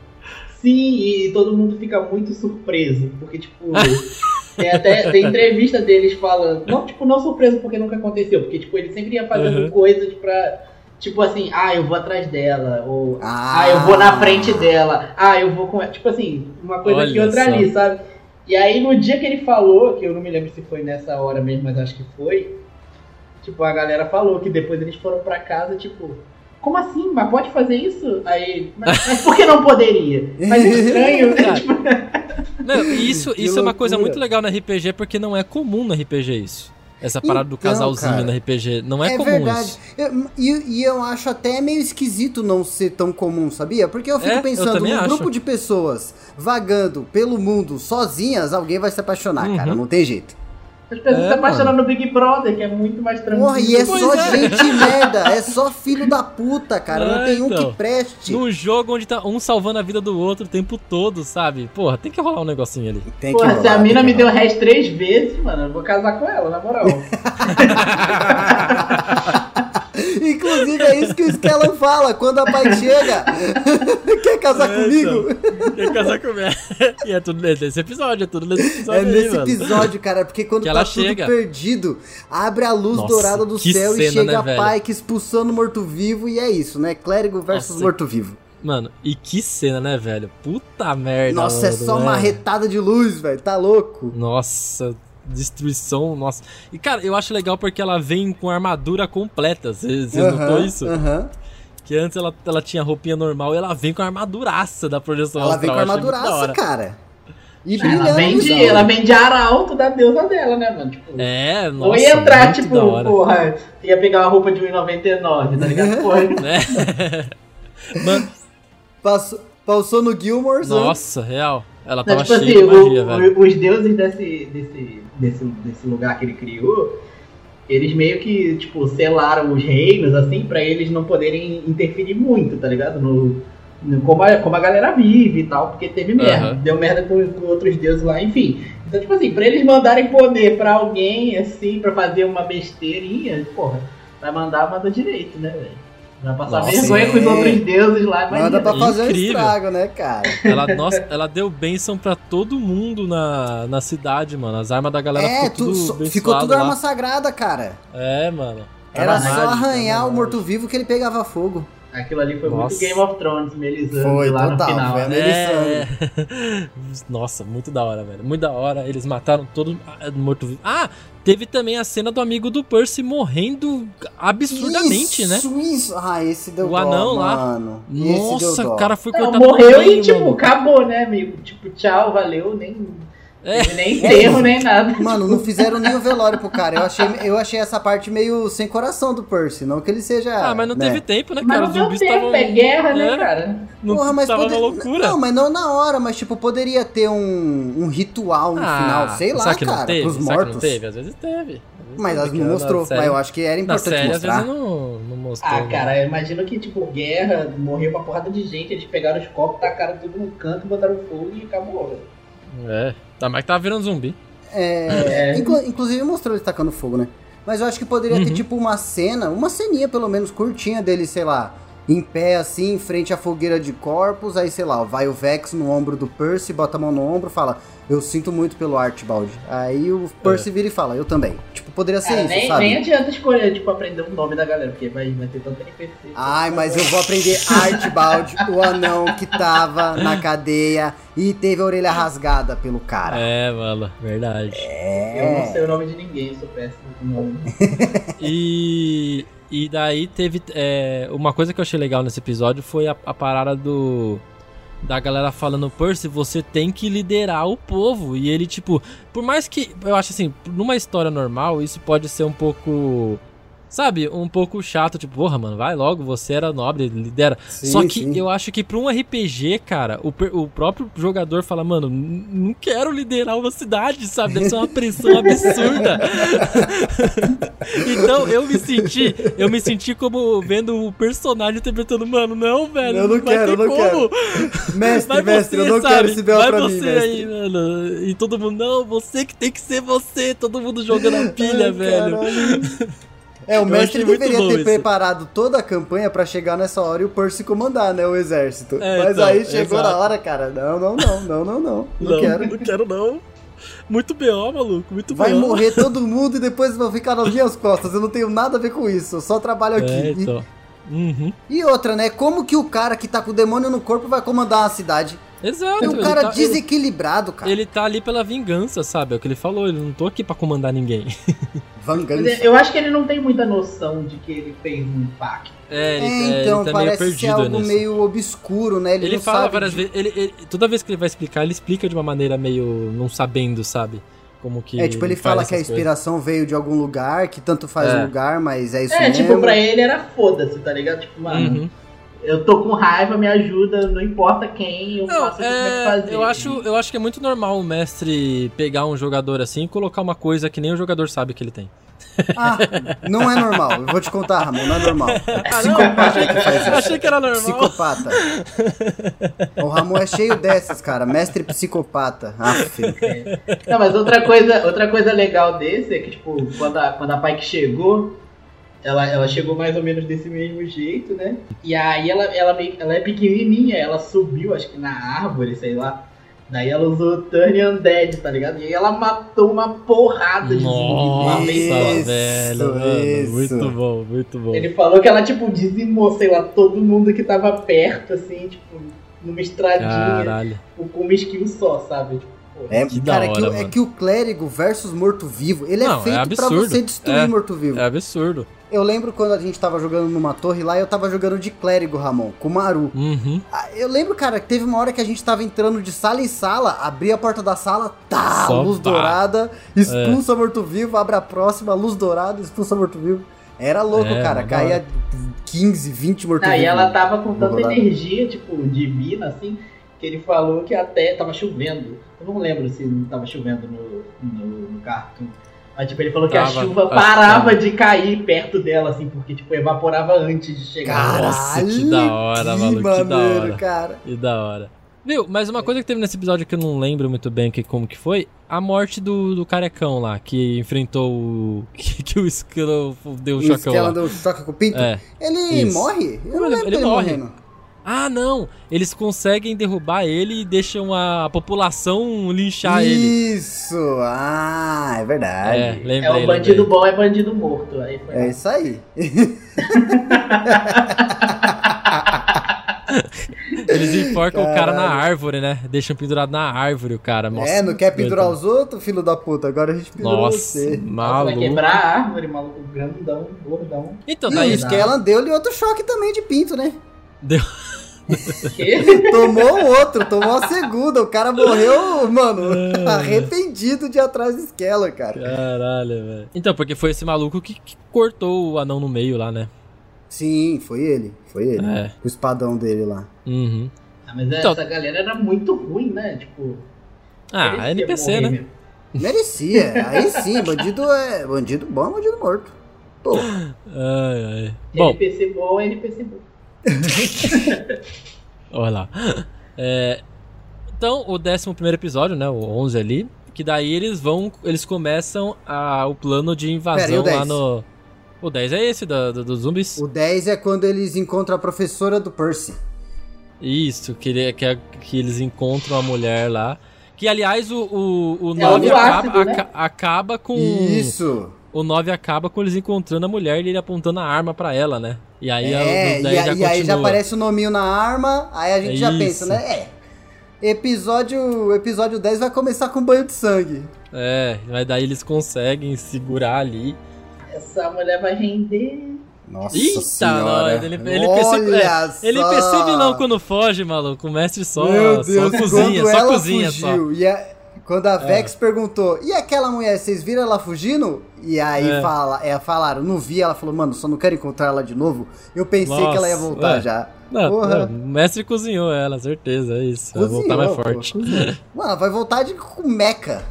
Sim, e todo mundo fica muito surpreso, porque, tipo, tem até tem entrevista deles falando, não, tipo, não surpreso porque nunca aconteceu, porque, tipo, ele sempre ia fazendo Uhum. coisas pra, tipo assim, ah, eu vou atrás dela, ou, Ah. ah, eu vou na frente dela, ah, eu vou com ela, tipo assim, uma coisa aqui, outra só. ali, sabe? E aí, no dia que ele falou, que eu não me lembro se foi nessa hora mesmo, mas acho que foi, tipo, a galera falou que depois eles foram pra casa, tipo, como assim? Mas pode fazer isso? Aí, mas, mas por que não poderia? Mas é estranho, né? Tipo, Não, isso, isso é uma coisa muito legal no RPG, porque não é comum no RPG isso. Essa parada do Então, casalzinho cara, no RPG. Não é, É comum verdade. isso. Eu- e, e eu acho até meio esquisito não ser tão comum, sabia? Porque eu fico É, eu pensando, também num acho. grupo de pessoas vagando pelo mundo sozinhas, alguém vai se apaixonar, cara. Uhum. Não tem jeito. As pessoas É, se apaixonam no Big Brother, que é muito mais tranquilo. Porra, e é Pois só é. gente merda, é só filho da puta, cara. não É, tem um então. que preste. Num jogo onde tá um salvando a vida do outro o tempo todo, sabe? Porra, tem que rolar um negocinho ali. Tem que Porra, se rolar, a tem mina me deu rolar. res três vezes, mano, eu vou casar com ela, na moral. Inclusive, é isso que o Skellan fala quando a pai chega. Quer casar É, comigo? Quer casar comigo? e é tudo nesse episódio, é tudo nesse episódio É aí, nesse mano. episódio, cara, porque quando Que tá ela tudo chega. perdido, abre a luz Nossa, dourada do que céu e cena, chega né, a velho? Pike expulsando o morto-vivo e é isso, né? Clérigo versus morto-vivo. Mano, e que cena, né, velho? Puta merda. Nossa, é mano, só né? uma retada de luz, velho. Tá louco? Nossa, destruição, nossa. E cara, eu acho legal porque ela vem com armadura completa. Você você notou Aham, isso? aham. Que antes ela, ela tinha roupinha normal e ela vem com a armaduraça da projeção Ela vem com astral, achei muito da armaduraça, cara. E Ela vem, de, ela vem de arauto da deusa dela, né, mano? Tipo, É, nossa. não ia entrar, muito tipo, porra, ia pegar uma roupa de 1,99, tá ligado? Porra, Né? Mano, Passou, passou no Gilmore, Zão. nossa, real. Ela Não, tava tipo cheia assim, de magia, o- velho. os deuses desse, desse, desse, desse lugar que ele criou, eles meio que, tipo, selaram os reinos, assim, pra eles não poderem interferir muito, tá ligado? No, no- como, a, como a galera vive e tal, porque teve merda. Aham. Deu merda com, com outros deuses lá, enfim. Então, tipo assim, pra eles mandarem poder pra alguém, assim, pra fazer uma besteirinha, porra, vai mandar, manda direito, né, velho? Vai passar Nossa, vergonha com os outros deuses lá, Manda imagina. pra fazer um estrago, né, cara? Ela, nossa, ela deu bênção pra todo mundo na, na cidade, mano. As armas da galera É, ficou tu, tudo ficou tudo lá. arma sagrada, cara. É, mano. Era Tava só arranhar o morto-vivo que ele pegava fogo. Aquilo ali foi muito Nossa. Game of Thrones, Melisandre Foi, lá total, no final. foi né? É. Nossa, muito da hora, velho. Muito da hora. Eles mataram todo morto-vivo. Ah, teve também a cena do amigo do Percy morrendo absurdamente, isso, né? Isso. Ah, esse deu O dó, anão lá. Nossa, o cara foi cortar morreu e, tipo, mano. acabou, né, amigo? Tipo, tchau, valeu, nem, É. nem enterro, nem nada. Mano, não fizeram nem o velório pro cara. Eu achei, eu achei essa parte meio sem coração do Percy. Não que ele seja. Ah, mas não né? teve tempo, né, Mas cara? não Os deu zumbis tempo, estavam. é guerra, né, É. cara? Não Porra, mas tava pode- uma loucura. Não, mas não na hora, mas tipo, poderia ter um, um ritual no Ah, final, sei lá, que cara, não teve? pros mortos. não teve? Às vezes teve. Às Mas teve, não mostrou, série- mas eu acho que era importante série, às mostrar. vezes não, não mostrou. Ah, né? cara, eu imagino que, tipo, guerra, morreu uma porrada de gente, eles pegaram os copos, tacaram tudo no canto, botaram fogo e acabou, velho. É. Tá mais que tava virando zumbi. É, É. inclu- inclusive mostrou ele tacando fogo, né? Mas eu acho que poderia ter Uhum. tipo uma cena, uma ceninha pelo menos curtinha dele, sei lá, em pé assim, em frente à fogueira de corpos, aí sei lá, vai o Vex no ombro do Percy, bota a mão no ombro, fala: "Eu sinto muito pelo Archibald". Aí o Percy vira e fala: "Eu também". Tipo, poderia ser Cara, isso, nem, sabe? nem adianta escolher, tipo, aprender o nome da galera, porque vai, vai ter tanta NPC. Ai, mas eu vou aprender Archibald, o anão que tava na cadeia e teve a orelha rasgada pelo cara. É, mano, verdade. Eu não sei o nome de ninguém, sou péssimo com nome. E, e daí teve. é, uma coisa que eu achei legal nesse episódio foi a, a parada do. Da galera falando, Percy, você tem que liderar o povo. E ele, tipo, por mais que. Eu acho assim, numa história normal, isso pode ser um pouco. Sabe, um pouco chato, tipo, porra, mano, vai logo, você era nobre, lidera. Sim, Só que sim. eu acho que pra um RPG, cara, o, o próprio jogador fala, mano, não quero liderar uma cidade, sabe? Deve ser uma pressão absurda. então eu me senti, eu me senti como vendo o personagem interpretando, mano, não, velho. Eu não vai quero, eu não como. Mestre, Vai mestre, você, eu não sabe? quero esse BO Vai pra você mim, mestre. aí, mano. E todo mundo, não, você que tem que ser você. Todo mundo jogando a pilha, Ai, velho. caralho. É, o Eu mestre deveria ter isso. preparado toda a campanha pra chegar nessa hora e o Percy comandar, né, o exército. É, Mas então, aí chegou exato. na hora, cara, não, não, não, não, não, não, não, Não, quero. não quero, não. Muito B.O., maluco, muito Vai B.O. morrer todo mundo e depois vão ficar nas minhas costas. Eu não tenho nada a ver com isso, eu só trabalho aqui. É, então. Uhum. E outra, né? Como que o cara que tá com o demônio no corpo vai comandar uma cidade? Exato. É um ele cara tá- ele- desequilibrado, cara. Ele tá ali pela vingança, sabe? É o que ele falou, ele não tô aqui pra comandar ninguém. Mas Vangança. eu acho que ele não tem muita noção de que ele fez um impacto. É, ele, É, é, então, ele tá meio parece ser perdido algo nisso. meio obscuro, né? Ele, Ele não fala sabe várias de- vezes, ele, ele- toda vez que ele vai explicar, ele explica de uma maneira meio não sabendo, sabe? Como que É, tipo, ele faz fala que a essas coisas. inspiração veio de algum lugar, que tanto faz É. o lugar, mas é isso é, mesmo. tipo, pra ele era foda-se, tá ligado? Tipo, mano, Uhum. Eu tô com raiva, me ajuda, não importa quem, eu Não, faço o que tiver que é, fazer. eu, acho, eu acho que é muito normal o mestre pegar um jogador assim e colocar uma coisa que nem o jogador sabe que ele tem. Ah, não é normal. Eu vou te contar, Ramon, não é normal. É Ah, não, psicopata achei, que faz eu isso. achei que era normal. Psicopata. O Ramon é cheio dessas, cara. Mestre psicopata. Aff. Não, mas outra coisa, outra coisa legal desse é que, tipo, quando a, quando a Pike chegou, ela, ela chegou mais ou menos desse mesmo jeito, né? E aí ela, ela, meio, ela é pequenininha, ela subiu, acho que na árvore, sei lá. Daí ela usou Turn Undead, tá ligado? E aí ela matou uma porrada de zumbi. Nossa, Isso, velho, mano. Muito bom, muito bom. Ele falou que ela, tipo, dizimou, sei lá, todo mundo que tava perto, assim, tipo, numa estradinha, Caralho. tipo, com uma skill só, sabe? Tipo. É, Que cara, é, que, hora, o- é que o clérigo versus morto-vivo, ele é Não, é feito pra absurdo. você destruir É. morto-vivo. É absurdo. Eu lembro quando a gente tava jogando numa torre lá, eu tava jogando de clérigo, Ramon, com o Maru. Uhum. Ah, Eu lembro, cara, que teve uma hora que a gente tava entrando de sala em sala, abri a porta da sala, tá, Só luz pá. dourada, expulsa morto-vivo, abre a próxima, luz dourada, expulsa morto-vivo. Era louco, É, cara, caía 15, 20 morto-vivos. Ah, e ela tava com tanta energia, tipo, divina, assim, que ele falou que até tava chovendo. Eu não lembro se não tava chovendo no, no, no cartoon. Mas, tipo, ele falou que a Tava, chuva que parava tava. de cair perto dela, assim, porque, tipo, evaporava antes de chegar. Nossa, que da hora, que maluco, que da maneiro, hora. cara. E da hora. Viu, mas uma coisa que teve nesse episódio que eu não lembro muito bem que, como que foi, a morte do, do carecão lá, que enfrentou o... que, que o Skrull deu o O chocão lá. deu choca com o pinto. É. Ele Isso. morre? Eu não Ele- lembro ele dele morre. morrendo. Ah, não! Eles conseguem derrubar ele e deixam a população linchar ele. Isso! Ah, é verdade. É, É, lembrei, É o bandido lembrei. bom, é bandido morto. Aí foi. isso aí. Eles enforcam o cara na Caralho. árvore, né? Deixam pendurado na árvore o cara. Nossa, é, não quer pendurar os outros, filho da puta. Agora a gente pendura Nossa, você. Nossa, maluco. vai quebrar a árvore, maluco. Grandão, gordão. Então, E daí o Skella deu-lhe outro choque também de pinto, né? deu... Que? Tomou o outro, tomou a segunda. O cara morreu, mano, É. arrependido de ir atrás do Skella, cara. Caralho, velho. Então, porque foi esse maluco que, que cortou o anão no meio lá, né? Sim, foi ele. Foi ele. É. O espadão dele lá. Uhum. Ah, mas Então- essa galera era muito ruim, né? Tipo. Ah, merecia NPC, morrer né? mesmo. Merecia. Aí sim, bandido é. Bandido bom é bandido morto. Pô. Ai, ai. Bom, NPC bom, NPC bom. olha lá. É, então, o 11 episódio, né? O 11 ali. Que daí eles vão. Eles começam a, o plano de Pera, invasão o 10? lá no. O 10 é esse, da- do- dos zumbis? O 10 é quando eles encontram a professora do Percy. Isso, que, ele- que, é- que eles encontram a mulher lá. Que, aliás, o, o, o É o 9 do acaba, ácido, né? aca- acaba com. Isso. O 9 acaba com eles encontrando a mulher e ele apontando a arma pra ela, né? E aí, a- É, o e, 10 a- já e aí já aparece o nominho na arma, aí a gente já Isso. pensa, né? É. Episódio, episódio 10 vai começar com banho de sangue. É, mas daí eles conseguem segurar ali. Essa mulher vai render. Nossa Eita, senhora. nós, ele, ele PC, Olha é, ele só. PC vilão quando foge, maluco. O mestre só, Meu só Deus, cozinha, só ela cozinha só. É. fugiu, E a- quando a Vex perguntou, e aquela mulher, vocês viram ela fugindo? E aí É. fala, é, falaram, não vi, ela falou, mano, só não quero encontrar ela de novo. Eu pensei que ela ia Nossa, voltar é. já. Não, Porra. não, o mestre cozinhou ela, certeza, é isso. Vai Cozinhou, voltar mais pô, forte. cozinhou. Mano, ela vai voltar de com meca.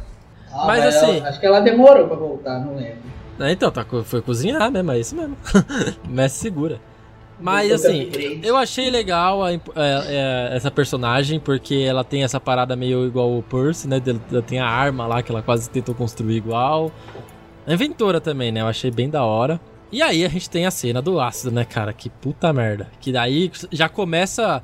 Ah, Mas ela- assim- acho que ela demorou pra voltar, não lembro. É, então, tá, foi cozinhar mesmo, é isso mesmo. o mestre segura. Mas assim, eu achei legal a é, é, essa personagem, porque ela tem essa parada meio igual o Percy, né? Ela tem a arma lá que ela quase tentou construir igual. A inventora também, né? Eu achei bem da hora. E aí a gente tem a cena do ácido, né, cara? Que puta merda. Que daí já começa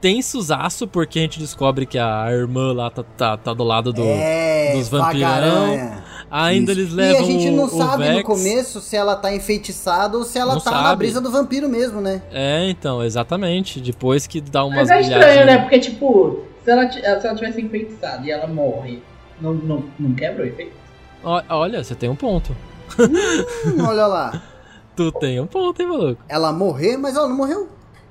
tensozaço, porque a gente descobre que a irmã lá tá, tá, tá do lado do, é, dos vampirão. vagaranha. Ainda Isso. eles levam E a gente não o, o sabe no Vex. começo se ela tá enfeitiçada ou se ela Não tá na sabe. brisa do vampiro mesmo, né? É, então, exatamente. Depois que dá umas Mas é estranho, né? Porque, tipo, se ela, se ela tivesse enfeitiçada e ela morre, não, não, não quebra o efeito? Olha, você tem um ponto. Hum, olha lá. Tu tem um ponto, hein, maluco? Ela morrer, mas ela não morreu.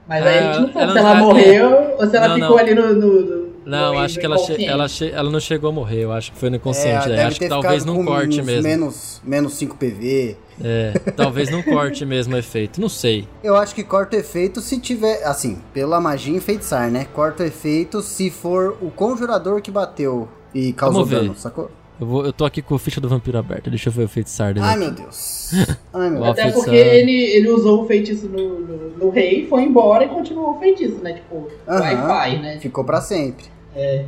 Mas É, aí a gente não sabe ela se não ela morreu ou se ela Não, ficou não. ali no. no, no Não, no acho que ela, che ela, che ela não chegou a morrer. Eu acho que foi no inconsciente. É, acho que talvez com corte mesmo. Menos, menos 5 PV. É, talvez num corte mesmo o efeito. Não sei. Eu acho que corta o efeito se tiver. Assim, pela magia enfeitiçar, né? Corta o efeito se for o conjurador que bateu e causou dano, sacou? Eu, vou, eu tô aqui com a ficha do vampiro aberta. Deixa eu ver o feitiçar dele. Ai meu Deus. Ai meu. Até feitiçar. porque ele, ele usou o feitiço no, no, no rei, foi embora e continuou o feitiço, né? Tipo, Aham. Wi-Fi, né? Ficou pra sempre. É.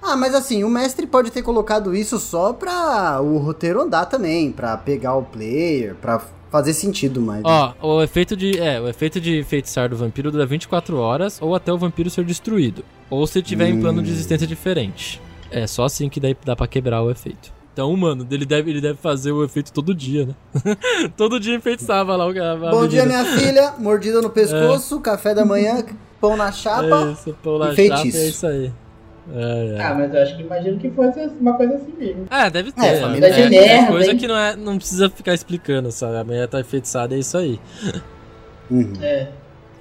Ah, mas assim, o mestre pode ter colocado isso só pra o roteiro andar também, pra pegar o player, pra fazer sentido, mas. Ó, o efeito de. É, o efeito de feitiçar do vampiro dura 24 horas ou até o vampiro ser destruído. Ou se tiver em plano de existência diferente. É só assim que daí dá pra quebrar o efeito. Então, mano, ele deve, ele deve fazer o efeito todo dia, né? todo dia enfeitiçava lá o a, a Bom dia, menina. minha filha. Mordida no pescoço, café da manhã, pão na chapa. É isso, pão na e chapa, feitiço. é isso aí. É, é. Ah, mas eu acho que imagino que fosse uma coisa assim mesmo. É, deve ter. É, É, família de é, merda, coisa hein? que não, é, não precisa ficar explicando, sabe? A mulher tá enfeitiçada, é isso aí. Uhum. É.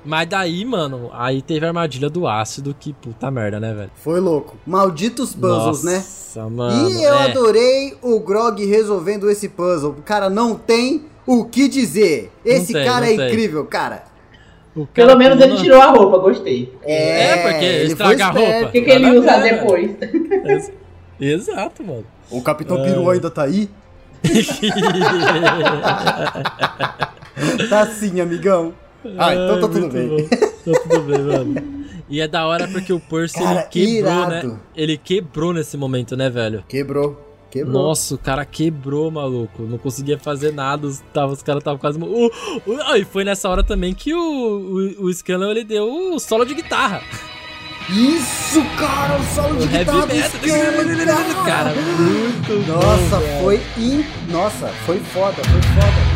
Mas daí, mano, aí teve a armadilha do ácido, que puta merda, né, velho? Foi louco. Malditos puzzles, né? Nossa, mano. e eu é. adorei o Grog resolvendo esse puzzle. Cara, não tem o que dizer. Esse tem, cara é tem. incrível, cara. O cara Pelo menos ele tirou a roupa, gostei. É, porque ele estraga a roupa. O que, que ele Nada ia usar a ver, depois? Ex- Exato, mano. O Capitão É. Peru ainda tá aí? Tá sim, amigão. Ah, então tá tudo muito bem. bom. Tá tudo bem, mano. E é da hora porque o Percy ele Cara, quebrou, irado. né? Ele quebrou nesse momento, né, velho? Quebrou. Quebrou. Nossa, o cara quebrou, maluco. Não conseguia fazer nada. Os, tava, os caras estavam quase. Uh, uh, e foi nessa hora também que o, o, o Scanlan ele deu o solo de guitarra. Isso, cara, o solo de O heavy guitarra do metal. Skank, Cara, muito bom. Nossa, velho. foi in... Nossa, foi foda, foi foda.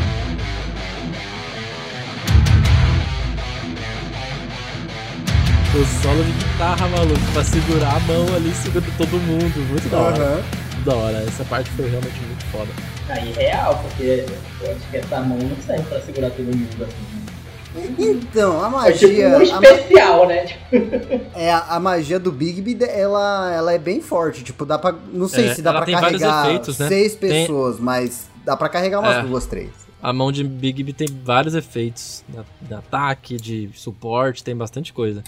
O solo de guitarra, maluco, pra segurar a mão ali, segurando todo mundo. Muito da hora. Muito da hora. Essa parte foi realmente muito foda. Aí real, porque eu acho que essa mão não serve pra segurar todo mundo assim. Então, a É tipo magia. um a ma- especial, né? Tipo, é, a, magia do Bigby, ela, ela é bem forte. Tipo, dá pra. Não sei É, se dá pra tem carregar efeitos, né? seis Tem- pessoas, mas dá pra carregar umas É. duas, três. A mão de Bigby tem vários efeitos. De, de ataque, de suporte, tem bastante coisa.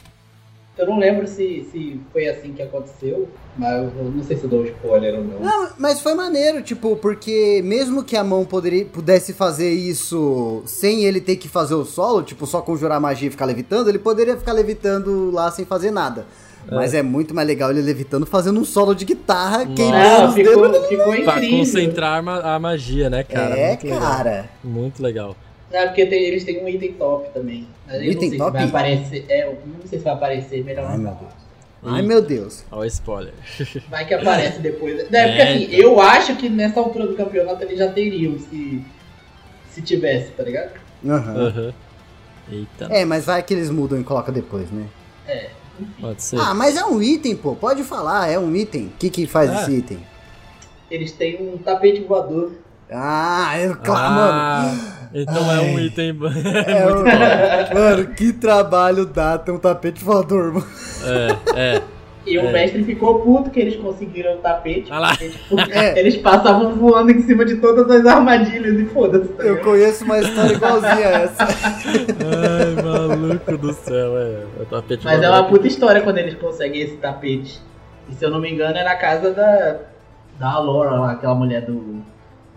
Eu não lembro se, se foi assim que aconteceu, mas eu não sei se eu dou spoiler ou não. Não, mas foi maneiro, tipo, porque mesmo que a mão poderia, pudesse fazer isso sem ele ter que fazer o solo, tipo, só conjurar magia e ficar levitando, ele poderia ficar levitando lá sem fazer nada. Mas é muito mais legal ele levitando fazendo um solo de guitarra, queimando Não, os dedos. ficou, ficou Pra incrível. concentrar a, ma- a magia, né, cara? é, muito legal. cara. Muito legal. Não, porque tem- eles têm um item top também. Mas eu Item não sei top? se vai aparecer. É, não sei se vai aparecer, melhor Ai, não. meu Deus. Ai, meu Deus. Olha o spoiler. Vai que aparece depois. É, porque É, assim, então. eu acho que nessa altura do campeonato eles já teriam, se, se tivesse, tá ligado? Aham. Aham. Eita, É, mas vai que eles mudam e colocam depois, né? É. pode ser. Ah, mas é um item, pô. Pode falar, é um item. O que que faz Ah. esse item? Eles têm um tapete voador. Ah, eu, claro, mano. Então é um Ai. item. É, um- mano, que trabalho dá ter um tapete voador, mano. é, é. E o É. mestre ficou puto que eles conseguiram o tapete. Ah lá. porque, tipo, É. Eles passavam voando em cima de todas as armadilhas e foda-se. tá Eu conheço uma história igualzinha a essa. Ai, maluco do céu, é. é tapete Mas é uma puta história quando eles conseguem esse tapete. E se eu não me engano é na casa da. Da Laura aquela mulher do.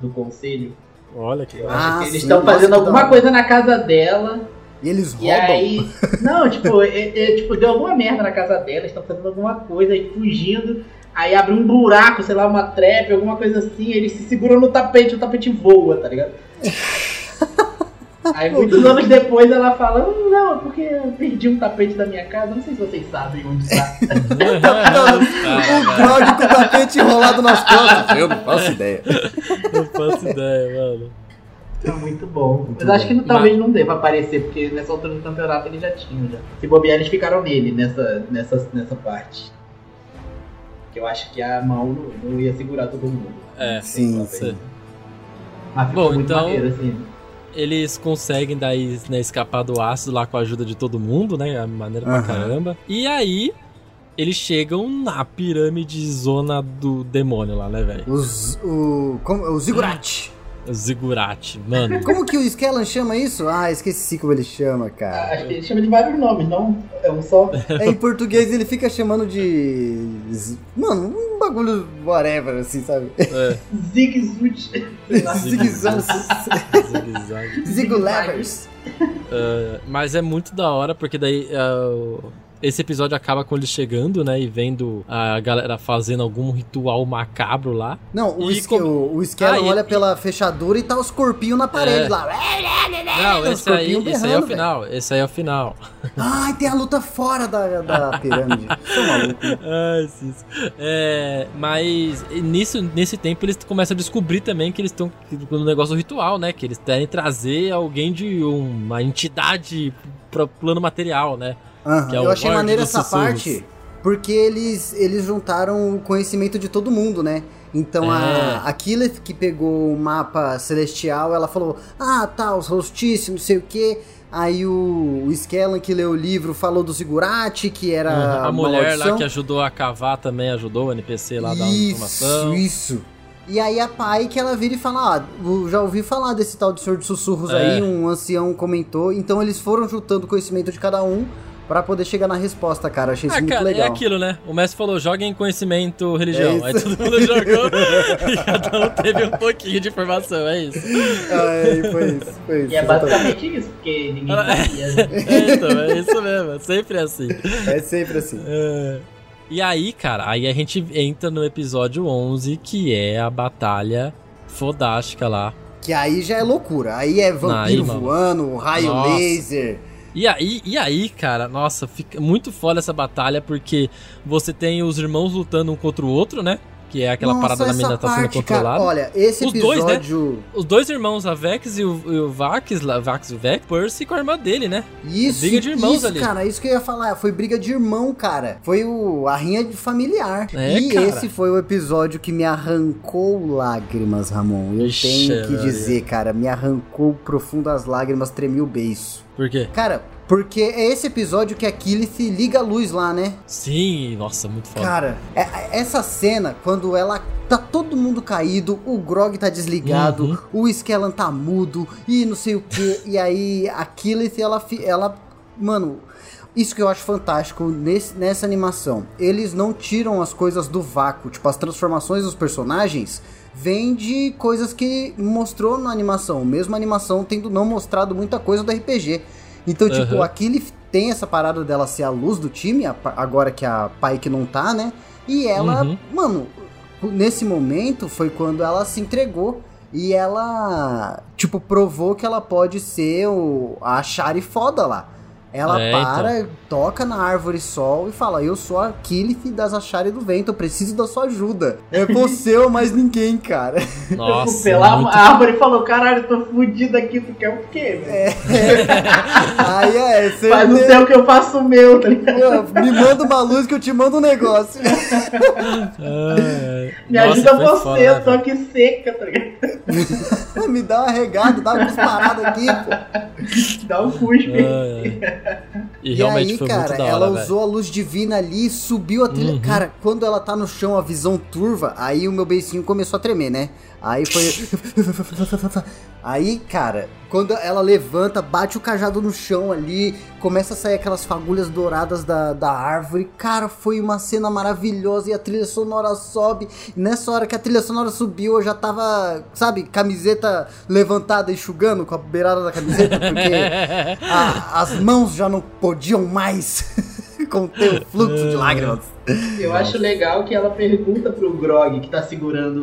do conselho. Olha que Ah, eles estão fazendo alguma coisa na casa dela. E eles E roubam. aí. Não, tipo, é- é, tipo, deu alguma merda na casa dela, estão fazendo alguma coisa e fugindo. Aí abre um buraco, sei lá, uma trap, alguma coisa assim, eles se seguram no tapete, o tapete voa, tá ligado? Aí muitos anos depois ela fala, "Hum, não, é porque eu perdi um tapete da minha casa, não sei se vocês sabem onde tá. o Grog com o tapete enrolado nas costas. Eu não faço ideia. Não faço ideia, mano. É muito bom. Mas bom. acho que não- talvez não deva aparecer, porque nessa altura do campeonato eles já tinham já. Se bobear, eles ficaram nele nessa, nessa, nessa parte. Que eu acho que a mão não, não ia segurar todo mundo. É, Sim, sim. Mas ficou Bom, muito então- maneiro, assim. Eles conseguem daí né, escapar do ácido lá com a ajuda de todo mundo, né? A maneira pra Aham. caramba. E aí, eles chegam na pirâmide zona do demônio lá, né, velho? Os, o, como, o Ziggurat. Zigurate, mano. Como que o Skellan chama isso? Ah, esqueci como ele chama, Ah, cara. Acho que ele chama de vários nomes, não é um só. É, em português ele fica chamando de. Mano, um bagulho whatever, assim, sabe? É, Zig Zut. sei lá. Zigzag. zigue-zague. Zigulevers. Uh, mas é muito da hora, porque daí uh, esse episódio acaba com eles chegando, né? E vendo a galera fazendo algum ritual macabro lá. Não, o, E Ske- como- o, o Ah, e- olha pela fechadura e tá os corpinhos na parede É. lá. Não, esse aí, esse aí é o final. Esse aí é o final. Ai, tem a luta fora da, da pirâmide. Maluco. Ai. É, mas nisso, nesse tempo eles começam a descobrir também que eles estão no negócio do ritual, né? Que eles querem trazer alguém de uma entidade pro plano material, né? Que é Eu achei maneira essa Sussurros. parte, porque eles, eles juntaram o conhecimento de todo mundo, né? Então É. a, a Killeth, que pegou o mapa celestial, ela falou: Ah, tá, os solstícios, não sei o quê. Aí o, o Skellan, que leu o livro, falou do Zigurate, que era a uma mulher lá maldição. que ajudou a cavar também ajudou o NPC lá a uma informação. Isso, isso. E aí a pai que ela vira e fala, ah, já ouvi falar desse tal de Senhor de Sussurros É. aí, um ancião comentou. Então eles foram juntando conhecimento de cada um pra poder chegar na resposta, cara. Achei isso Ah, muito cara, legal. é aquilo, né? O mestre falou, joguem conhecimento religião. É Aí todo mundo jogou e cada um teve um pouquinho de informação, é isso. Ai, foi isso, foi isso. E é basicamente isso, porque ninguém Ela- sabia. né? É, então, é isso mesmo, é sempre assim. É sempre assim. É. E aí, cara, aí a gente entra no episódio 11, que é a batalha fodástica lá. Que aí já é loucura. Aí é vampiro Aí, voando, raio Nossa. laser. E aí, e aí, cara, nossa, fica muito foda essa batalha, porque você tem os irmãos lutando um contra o outro, né? Que é aquela Nossa, parada da menina tá sendo parte, cara, controlada. olha, esse Os dois, né? episódio... Os dois irmãos, a Vex e o, e o Vax, lá, Vax e o Vex, Percy com a irmã dele, né? Isso, Briga de irmãos isso, ali. cara, isso que eu ia falar. Foi briga de irmão, cara. Foi o, a rinha de familiar. É, e cara. esse foi o episódio que me arrancou lágrimas, Ramon. Eu Ixi, tenho que dizer, cara, me arrancou profundas lágrimas, tremi o beiço. Por quê? Cara, porque é esse episódio que a Killith liga a luz lá, né? Sim, nossa, muito foda. Cara, é- é- essa cena, quando ela tá todo mundo caído, o Grog tá desligado, Uhum. o Skellan tá mudo e não sei o que, e aí a Killith, ela, ela. Mano, isso que eu acho fantástico nesse- nessa animação. Eles não tiram as coisas do vácuo, tipo, as transformações dos personagens. Vem de coisas que mostrou na animação, mesmo a animação tendo não mostrado muita coisa do RPG. Então, tipo, Aham. a Killith tem essa parada dela ser a luz do time, agora que a Pike não tá, né? E ela, Uhum. mano, nesse momento foi quando ela se entregou e ela, tipo, provou que ela pode ser o, a Shari foda lá. Ela É, para, toca na árvore sol e fala: Eu sou a Killith das Achari do Vento, eu preciso da sua ajuda. É você ou mais ninguém, cara. Nossa, Pela muito... árvore e falou, caralho, tô fudido aqui, tu quer o quê, velho? Aí é, você Faz o seu que eu faço o meu, tá ligado? me manda uma luz que eu te mando um negócio. Ai, Me nossa, ajuda você, foda, né, eu tô velho? aqui seca, tá ligado? me dá uma regada, dá uma disparada aqui, pô. Dá um cuspe. Ai. E, E realmente aí, foi cara, muito da ela hora, velho. usou a luz divina ali, subiu a trilha. Uhum. Cara, quando ela tá no chão, a visão turva, aí o meu beicinho começou a tremer, né? Aí foi. aí, cara, quando ela levanta, bate o cajado no chão ali, começa a sair aquelas fagulhas douradas da, da árvore. Cara, foi uma cena maravilhosa e a trilha sonora sobe. E nessa hora que a trilha sonora subiu, eu já tava, sabe, camiseta levantada, enxugando com a beirada da camiseta, porque a- as mãos já não podiam mais conter o fluxo de lágrimas. Eu acho legal que ela pergunta pro Grog, que tá segurando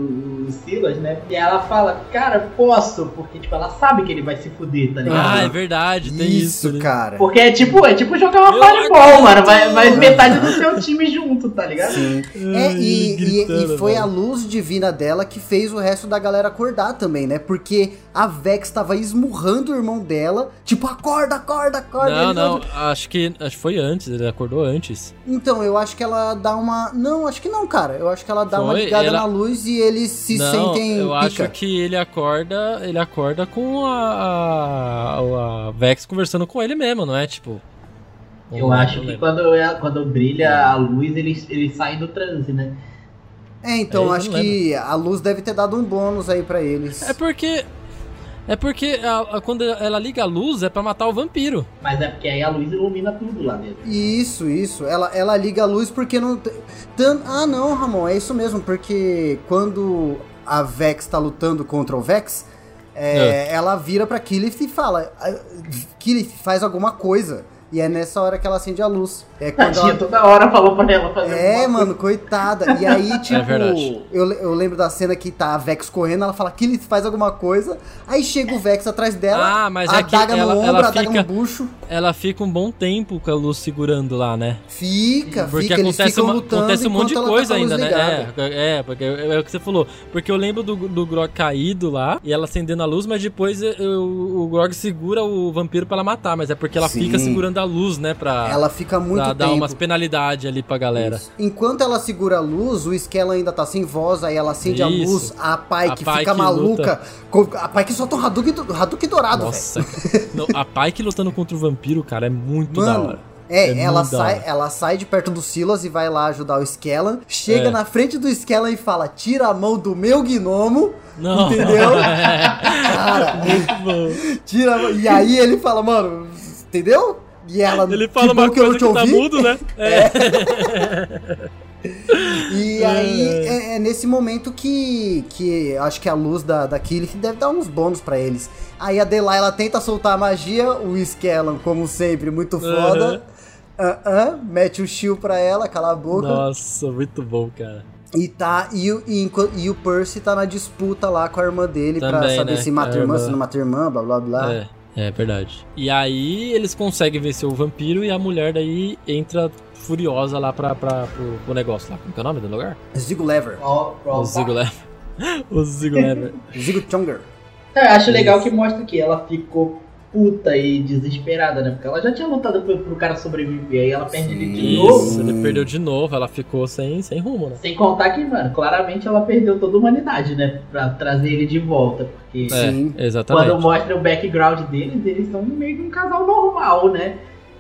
o Silas, né? E ela fala, cara, posso, porque, tipo, ela sabe que ele vai se fuder, tá ligado? Ah, é verdade, tem isso. Isso, né? cara. Porque é tipo, é tipo jogar uma Eu fireball, mano. Vai, vai metade do seu time junto, tá ligado? Sim. É, e, ele e- gritando, e foi velho. a luz divina dela que fez o resto da galera acordar também, né? Porque a Vex tava esmurrando o irmão dela, tipo, acorda, acorda, acorda. Não, não, acho que, acho que foi antes, ele acordou antes. Então, eu acho que ela dá uma. Não, acho que não, cara. Eu acho que ela dá uma Foi, ligada ela- na luz e eles se não, sentem. eu pica. acho que ele acorda, ele acorda com a, a, a Vex conversando com ele mesmo, não é? Tipo... Eu não acho que quando, é- quando brilha a luz, eles, eles saem do transe, né? É, então, É, eu acho que a luz deve ter dado um bônus aí pra eles. É porque... É porque a- a- quando ela liga a luz é pra matar o vampiro. Mas é porque aí a luz ilumina tudo lá dentro. Isso, isso. Ela, ela liga a luz porque não. te- Tan... Ah, não, Ramon, é isso mesmo. Porque quando a Vex tá lutando contra o Vex, é, ela vira pra Killith e fala: "Ah, Killith, faz alguma coisa. E é nessa hora que ela acende a luz. É A quando tia ela... toda hora falou pra ela fazer É, mano, coitada. E aí, tipo, verdade. eu, eu lembro da cena que tá a Vex correndo, ela fala, Killith, faz alguma coisa. Aí chega o Vex atrás dela, Ah, mas a é que adaga ela- no ombro, ela a adaga fica- no bucho. Ela fica um bom tempo com a luz segurando lá, né? Fica, Porque fica, acontece, uma- acontece um monte de ela tá coisa luz ainda, né? ligada. É, é, porque é, é o que você falou. Porque eu lembro do, do Grog caído lá e ela acendendo a luz, mas depois eu- o Grog segura o vampiro pra ela matar. Mas é porque ela Sim. fica segurando a luz, né? Pra, Ela fica muito pra dar tempo. umas penalidades ali pra galera. Isso. Enquanto ela segura a luz, o Skella ainda tá sem voz, aí ela acende a Isso. luz, a Pike A fica maluca. com- A Pike solta um Hadouken, do- Hadouken dourado. Nossa. Não, a Pike lutando contra o vampiro, cara, é muito da Mano, hora. é, É ela, da sai, ela sai de perto do Silas e vai lá ajudar o Skellan. Chega É. na frente do Skellan e fala: tira a mão do meu gnomo. Não. Entendeu? É. Cara, Muito bom. tira a mão. E aí ele fala, mano, entendeu? E ela. Ele "Que fala uma que eu coisa não que, tá ouvi." mudo, né? É. E aí é, é nesse momento que, que acho que a luz da, da Killith deve dar uns bônus pra eles. Aí a Delilah tenta soltar a magia, o Skellan, como sempre, muito foda. Ah, ah, mete o shield pra ela, cala a boca. Nossa, muito bom, cara. E tá. E, o- e, e o Percy tá na disputa lá com a irmã dele pra Também, saber né? se mata A irmã, irmã. se não mata irmã, blá blá blá. É, é verdade. E aí eles conseguem vencer o vampiro e a mulher daí entra furiosa lá pra, pra, pro, pro negócio lá. Como que é o nome do lugar? Zigo Lever. Ó, ó, O Zigo Lever. O Zigo Lever. Zigo Chonger. Eu acho legal que mostra que ela ficou puta e desesperada, né? Porque ela já tinha lutado pro, pro cara sobreviver, aí ela perde ele de novo. Isso, ele perdeu de novo, ela ficou sem, sem rumo, né? Sem contar que, mano, claramente ela perdeu toda a humanidade, né? Pra trazer ele de volta. Porque Sim. É, exatamente. quando mostra o background deles, eles são meio que um casal normal, né?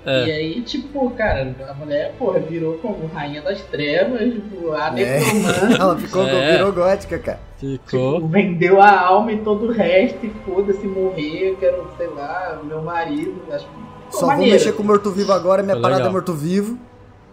É. E aí, tipo, cara, a mulher, porra, virou como rainha das trevas, tipo, a É. Ela ficou, É. virou gótica, cara. Ficou. Tipo, vendeu a alma e todo o resto, e foda-se morrer, eu quero, sei lá, meu marido. Acho Pô, Só maneiro. vou mexer com o morto-vivo agora, minha Foi parada legal. é morto-vivo.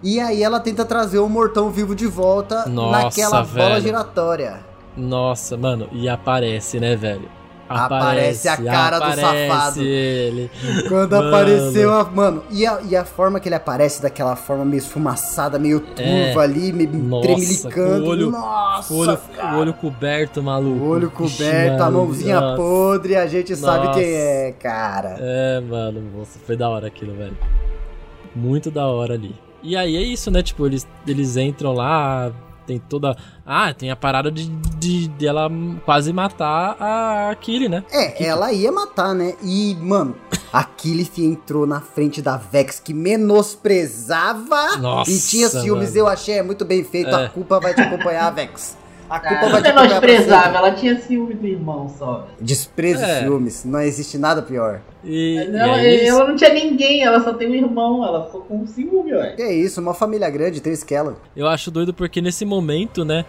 E aí ela tenta trazer o mortão vivo de volta Nossa, naquela bola velho. giratória. Nossa, mano, e aparece, né, velho? Aparece a cara do aparece safado. ele. Quando Mano. apareceu a. Mano, e a, e a forma que ele aparece, daquela forma meio esfumaçada, meio turva É. ali, meio Nossa, tremilicando. com o olho- Nossa, O olho, o olho coberto, maluco. O olho Ixi, coberto, a mano, mãozinha nossa. podre, a gente sabe Nossa. quem é, cara. É, mano, nossa, foi da hora aquilo, velho. Muito da hora ali. E aí é isso, né? Tipo, eles, eles entram lá, tem toda. Ah, tem a parada de, de, de ela quase matar a Kiri, né? É, ela ia matar, né? E, mano, a Killith entrou na frente da Vex que menosprezava Nossa, e tinha ciúmes. mano. Eu achei é muito bem feito. É. A culpa vai te acompanhar, Vex. A culpa Ah, vai te sempre. ela tinha ciúme do irmão só. Desprezo e É. ciúmes. Não existe nada pior. E, e ela, aí eles- ela não tinha ninguém, ela só tem um irmão, ela ficou com ciúme, ué. Que isso, uma família grande, tem Skella. Eu acho doido porque nesse momento, né?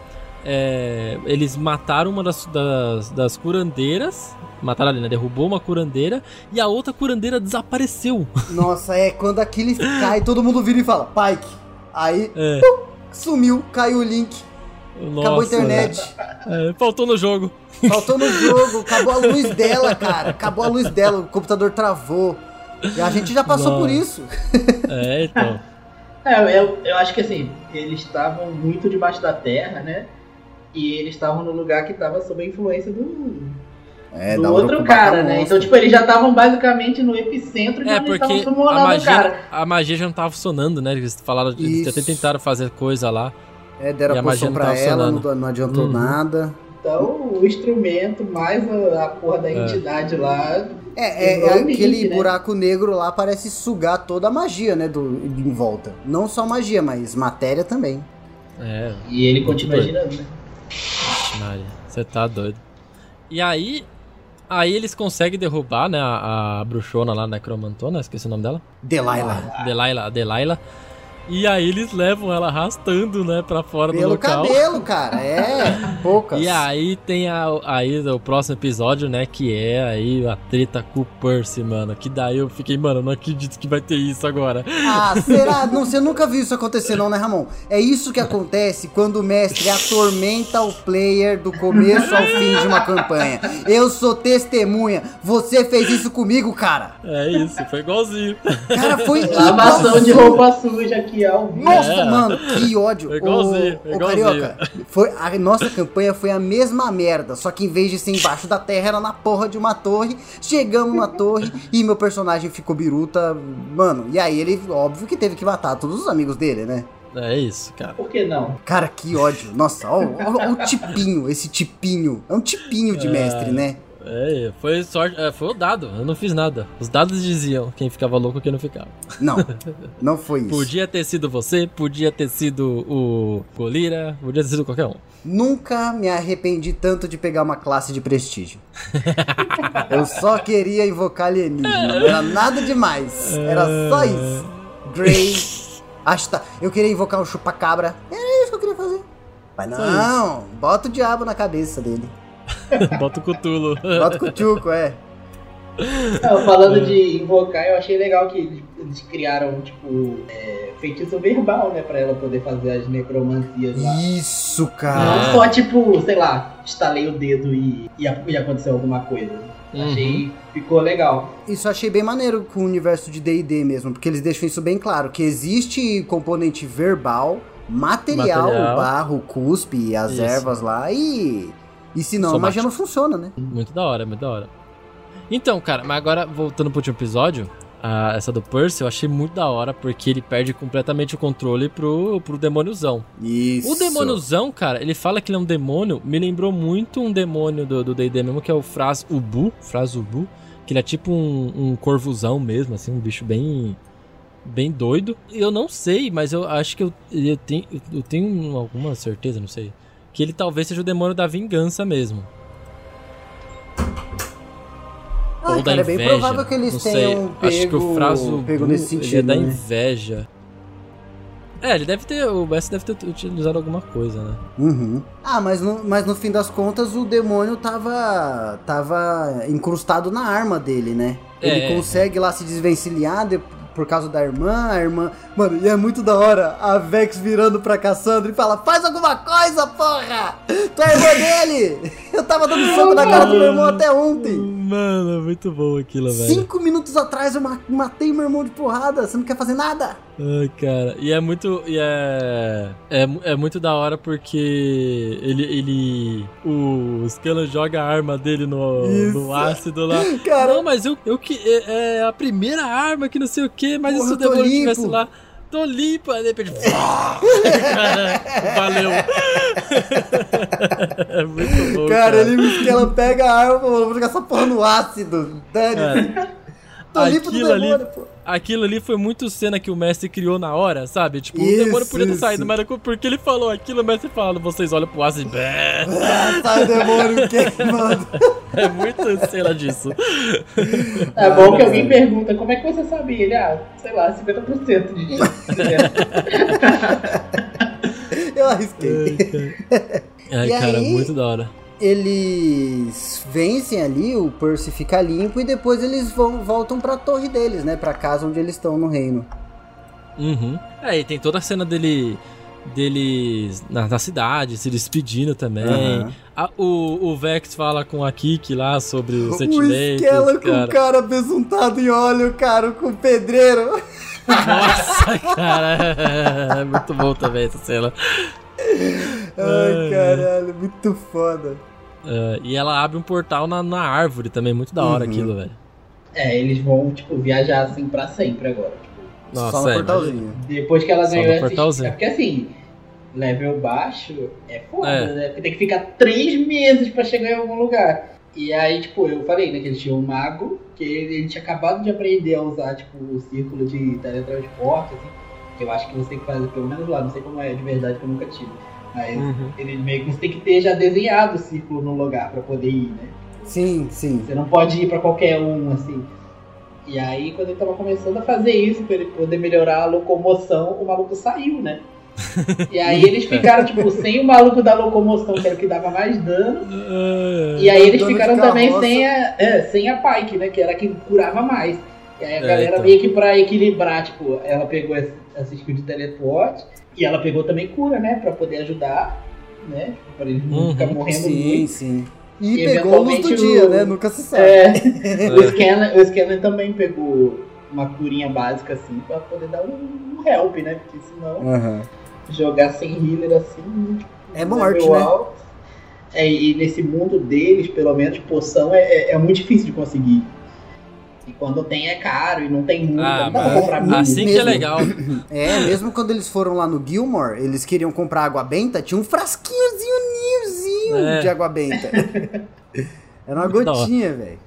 é, eles mataram uma das, das, das curandeiras. Mataram ali, né? Derrubou uma curandeira e a outra curandeira desapareceu. Nossa, é quando a Killith cai, todo mundo vira e fala, Pike. Aí, É. sumiu, caiu o link, acabou a Nossa, internet. é, faltou no jogo. Faltou no jogo, acabou a luz dela, cara. Acabou a luz dela, o computador travou. E a gente já passou Nossa. por isso. É, então. É, eu, eu acho que assim, eles estavam muito debaixo da terra, né? E eles estavam no lugar que estava sob a influência do, É, do outro cara, né? Então, tipo, eles já estavam basicamente no epicentro de É, onde porque a summonando o cara. magia, a magia já não tava funcionando, né? Eles falaram, eles Isso. até tentaram fazer coisa lá. É, deram E a poção pra tava ela, não, não adiantou Uhum. nada. Então, o instrumento mais a, a porra da entidade lá. É, é, é aquele né? buraco negro lá parece sugar toda a magia, né, do, em volta. Não só magia, mas matéria também. É, E ele continua Doido. girando, né? Maria, você tá doido. E aí, aí eles conseguem derrubar, né, a, a bruxona lá, necromantona, esqueci o nome dela. Delilah. Delilah, a Delilah. E aí eles levam ela arrastando, né, pra fora do Pelo local. cabelo, cara. É, poucas. E aí tem a, aí o próximo episódio, né, que é aí a treta com o Percy, mano. Que daí eu fiquei, mano, não acredito que vai ter isso agora. Ah, será? Não, você nunca viu isso acontecer, não, né, Ramon? É isso que acontece quando o mestre atormenta o player do começo ao fim de uma campanha. Eu sou testemunha. Você fez isso comigo, cara. É isso, foi igualzinho. Cara, foi Lavação de roupa suja aqui ao vivo. Nossa, É. mano, que ódio. É igualzinho, Ô, é ô, igualzinho. Carioca, foi, a nossa campanha foi a mesma merda, só que em vez de ser embaixo da terra, era na porra de uma torre. Chegamos na torre e meu personagem ficou biruta, mano. E aí ele, óbvio que teve que matar todos os amigos dele, né? É isso, cara. Por que não? Cara, que ódio. Nossa, ó, ó, ó o tipinho, esse tipinho. É um tipinho de mestre, né? É, foi sorte, é, foi o dado, eu não fiz nada. Os dados diziam quem ficava louco e quem não ficava. Não, não foi isso. Podia ter sido você, podia ter sido o Golira, podia ter sido qualquer um. Nunca me arrependi tanto de pegar uma classe de prestígio. Eu só queria invocar alienígena, não era nada demais. Era só isso. Grey, Asta. Eu queria invocar um chupacabra. Era isso que eu queria fazer. Mas não, bota o diabo na cabeça dele. Bota o cutulo. Bota o cutuco, é. Não, falando de invocar, eu achei legal que eles- criaram, tipo, é, feitiço verbal, né? Pra ela poder fazer as necromancias lá. Isso, Não cara. só, tipo, sei lá, estalei o dedo e, e, e aconteceu alguma coisa. Achei, ficou legal. Isso eu achei bem maneiro com o universo de D&D mesmo, porque eles deixam isso bem claro, que existe componente verbal, material, Material. o barro, o cuspe, e as Isso. ervas lá, e... E senão a Somático. magia não funciona, né? Muito da hora, muito da hora. Então, cara, mas agora voltando pro último episódio, a- essa do Percy, eu achei muito da hora, porque ele perde completamente o controle pro, pro demôniozão. Isso. O demôniozão, cara, ele fala que ele é um demônio, me lembrou muito um demônio do D&D mesmo, que é o Fraz Ubu, Fraz Ubu, que ele é tipo um, um corvozão mesmo, assim, um bicho bem bem doido. Eu não sei, mas eu acho que eu, eu tenho eu tenho alguma certeza, não sei, que ele talvez seja o demônio da vingança mesmo. Ah, Ou da cara, é bem inveja. provável que eles não tenham sei. pego, Acho que o Fraso pego nesse ele é sentido, da né? inveja. É, ele deve ter. O Bess deve ter utilizado alguma coisa, né? Uhum. Ah, mas no, mas no fim das contas o demônio tava, tava incrustado na arma dele, né? Ele É. consegue lá se desvencilhar de- por causa da irmã, a irmã... Mano, e é muito da hora a Vex virando pra Cassandra e fala Faz alguma coisa, porra! Tu é irmã dele! Eu tava dando soco na cara do meu irmão até ontem! Mano, é muito bom aquilo, velho. Cinco minutos atrás eu ma- matei meu irmão de porrada, você não quer fazer nada? Ai, cara. E é muito. E é. É, é muito da hora porque ele. ele o Scanlan joga a arma dele no, Isso. no ácido lá. Cara, Não, mas eu, eu que. É, é a primeira arma que não sei o que, mas Porra, se o eu tô demônio estivesse limpo. lá? Tô limpo, aí de repente. Cara, valeu. é muito bom. cara, ele ela pega a arma, mano, vou jogar essa porra no ácido. Dane. Tô limpo do Aquilo ali- demônio, pô. Aquilo ali foi muito cena que o mestre criou na hora, sabe? Tipo, Isso, o demônio podia ter saído, mas porque ele falou aquilo, o mestre falando, vocês olham pro ácido e. Sai o demônio queimando. É muito cena disso. É bom que alguém pergunta como é que você sabia? Ele, ah, sei lá, 50% de Eu arrisquei. Ai, E cara, aí- muito da hora. Eles vencem ali, o Percy fica limpo e depois eles vão, voltam pra torre deles, né? Pra casa onde eles estão no reino. Uhum. É, e tem toda a cena dele. deles na, na cidade, se despedindo também. Aham. A- o, o Vex fala com a Kiki lá sobre os O sentimentos. Skella com o cara. cara besuntado em óleo, cara, com o pedreiro. Nossa, cara. É muito bom também essa cena. Ai, caralho, muito foda. Uh, e ela abre um portal na, na árvore também, muito da hora Uhum. aquilo, velho. É, eles vão, tipo, viajar assim pra sempre agora. Tipo, Nossa, Só no é, portalzinho. depois que ela Só ganhou essa. portalzinho. É porque assim, level baixo é foda, É. né? Porque tem que ficar três meses pra chegar em algum lugar. E aí, tipo, eu falei, né, que eles tinham um mago, que ele, ele tinha acabado de aprender a usar, tipo, o círculo de teletransporte, assim. Que eu acho que você tem que fazer, pelo menos lá, não sei como é de verdade, que eu nunca tive. Mas Uhum. ele meio que você tem que ter já desenhado o círculo no lugar pra poder ir, né? Sim, sim. Você não pode ir pra qualquer um, assim. E aí, quando ele tava começando a fazer isso, pra ele poder melhorar a locomoção, o maluco saiu, né? E aí eles ficaram, tipo, sem o maluco da locomoção, que era o que dava mais dano. É. E aí eles ficaram também sem a, é, sem a Pike, né? Que era a que curava mais. E aí a É, galera então. meio que pra equilibrar, tipo, ela pegou essa skill de teleporte e ela pegou também cura, né? Pra poder ajudar, né? Tipo, pra eles não Uhum. ficar morrendo Sim, muito. sim. E E pegou a luz do dia, o- né? Nunca se sabe. É, É. o, Scanlan, o Scanlan também pegou uma curinha básica assim pra poder dar um, um help, né? Porque senão Aham. jogar sem healer assim. É morte, né? alto. É, e nesse mundo deles, pelo menos, poção é, é, é muito difícil de conseguir. E quando tem é caro e não tem muito, Ah, não dá pra mas comprar muito. Assim que é mesmo. legal. É, mesmo quando eles foram lá no Gilmore, eles queriam comprar água benta, tinha um frasquinhozinho niozinho É. de água benta. Era uma gotinha, velho.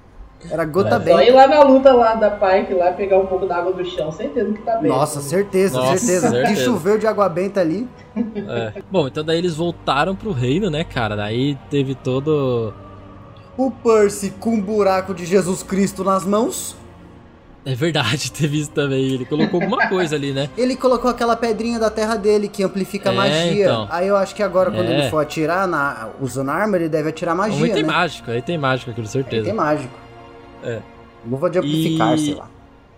Era gota É só ir benta. lá na luta lá da Pike, lá pegar um pouco da água do chão, certeza que tá bem. Nossa, certeza, Nossa, certeza. Que certeza. choveu de água benta ali. É. Bom, então daí eles voltaram pro reino, né, cara? Daí teve todo. O Percy com um buraco de Jesus Cristo nas mãos. É verdade, teve isso também. Ele colocou alguma coisa ali, né? Ele colocou aquela pedrinha da terra dele que amplifica a É, magia. então. Aí eu acho que agora, quando É. ele for atirar na, usando arma, ele deve atirar magia. Aí tem né? mágico, aí tem mágico, aquilo, Aí certeza. tem mágico. É. Luva de amplificar, E- sei lá.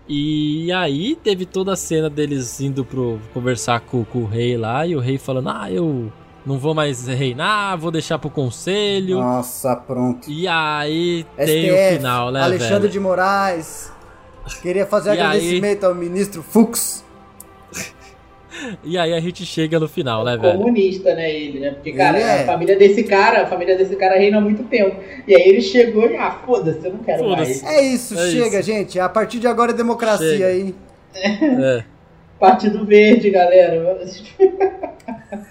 E aí teve toda a cena deles indo pro conversar com, com o rei lá e o rei falando: "Ah, eu não vou mais reinar, vou deixar pro conselho". Nossa, pronto. E aí tem STF, o final, né, Alexandre velho? de Moraes. Queria fazer E aí? agradecimento ao ministro Fux. E aí a gente chega no final, né, velho? comunista, né, ele, né? Porque, cara, é. a família desse cara, a família desse cara reina há muito tempo. E aí ele chegou e, ah, foda-se, eu não quero mais. É isso, É chega, isso. gente. A partir de agora é democracia Chega. aí. É. Partido Verde, galera.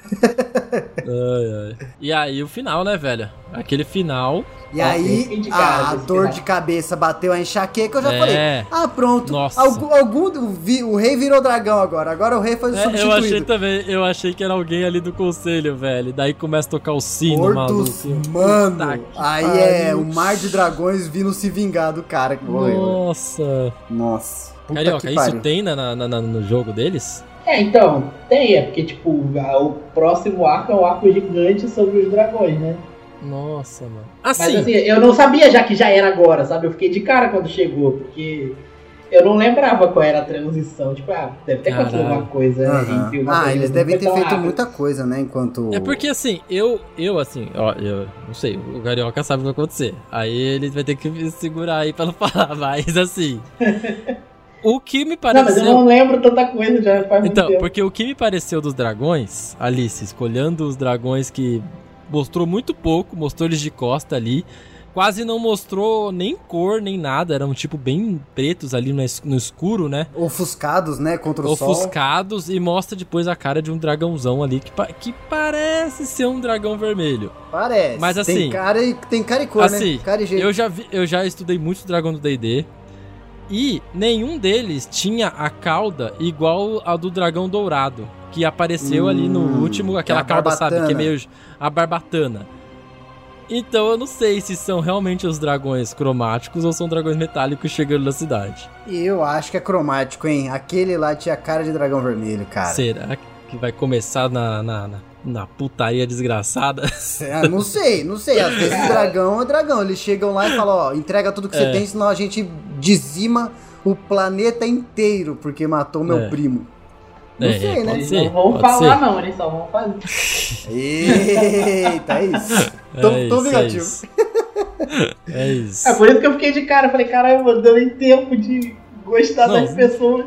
Ai, ai. E aí o final, né, velho? Aquele final. E Ah, aí, eu a, a dor final. de cabeça bateu a enxaqueca, eu já É. falei. Ah, pronto. Nossa. Algum, algum- o, vi- o rei virou dragão agora. Agora o rei foi É, eu substituído. achei também, eu achei que era alguém ali do conselho, velho. Daí começa a tocar o sino, Portos, maluco. mano. Que Aí pariu. é o mar de dragões vindo se vingar do cara que morreu. Nossa. Nossa. Puta Carioca, que isso tem na, na- na- no jogo deles? É, então, tem, é porque, tipo, o próximo arco é um arco gigante sobre os dragões, né? Nossa, mano. Mas Assim, assim, eu não sabia já que já era agora, sabe? Eu fiquei de cara quando chegou, porque eu não lembrava qual era a transição. Tipo, ah, deve ter acontecido alguma coisa Aham. entre uma Ah, coisa, eles não devem ter feito rápido. muita coisa, né? Enquanto. é porque assim, eu, eu assim, ó, eu não sei, o Carioca sabe o que vai acontecer. Aí ele vai ter que me segurar aí pra não falar, mas assim. O que me Não, mas pareceu. eu não lembro tanta coisa, já faz muito Então, tempo. porque o que me pareceu dos dragões, Alice, escolhendo os dragões que mostrou muito pouco, mostrou eles de costa ali, quase não mostrou nem cor, nem nada, eram tipo bem pretos ali no, es- no escuro, né? Ofuscados, né? Contra o sol. Ofuscados e mostra depois a cara de um dragãozão ali que, pa- que parece ser um dragão vermelho. Parece. Mas assim- Tem cara e, tem cara e cor, Assim, né? Cara e jeito. Eu já, vi- eu já estudei muito dragão do D&D e nenhum deles tinha a cauda igual a do dragão dourado, que apareceu ali no Hum, último, aquela é cauda, sabe, que é meio a barbatana. Então eu não sei se são realmente os dragões cromáticos ou são dragões metálicos chegando na cidade. Eu acho que é cromático, hein? Aquele lá tinha cara de dragão vermelho, cara. Será que vai começar na, na, na, na putaria desgraçada? Ah, não sei, não sei. Às vezes dragão é dragão. Eles chegam lá e falam, ó, entrega tudo que você É. tem, senão a gente dizima o planeta inteiro porque matou meu É. primo. Não É, sei, né? Eles ser, não vão falar, ser. não, eles só vão fazer. Eita, é isso. Tô, é tô isso, vingativo. É isso. É isso. É por isso que eu fiquei de cara. Falei, caramba, deu nem tempo de gostar Não. das pessoas.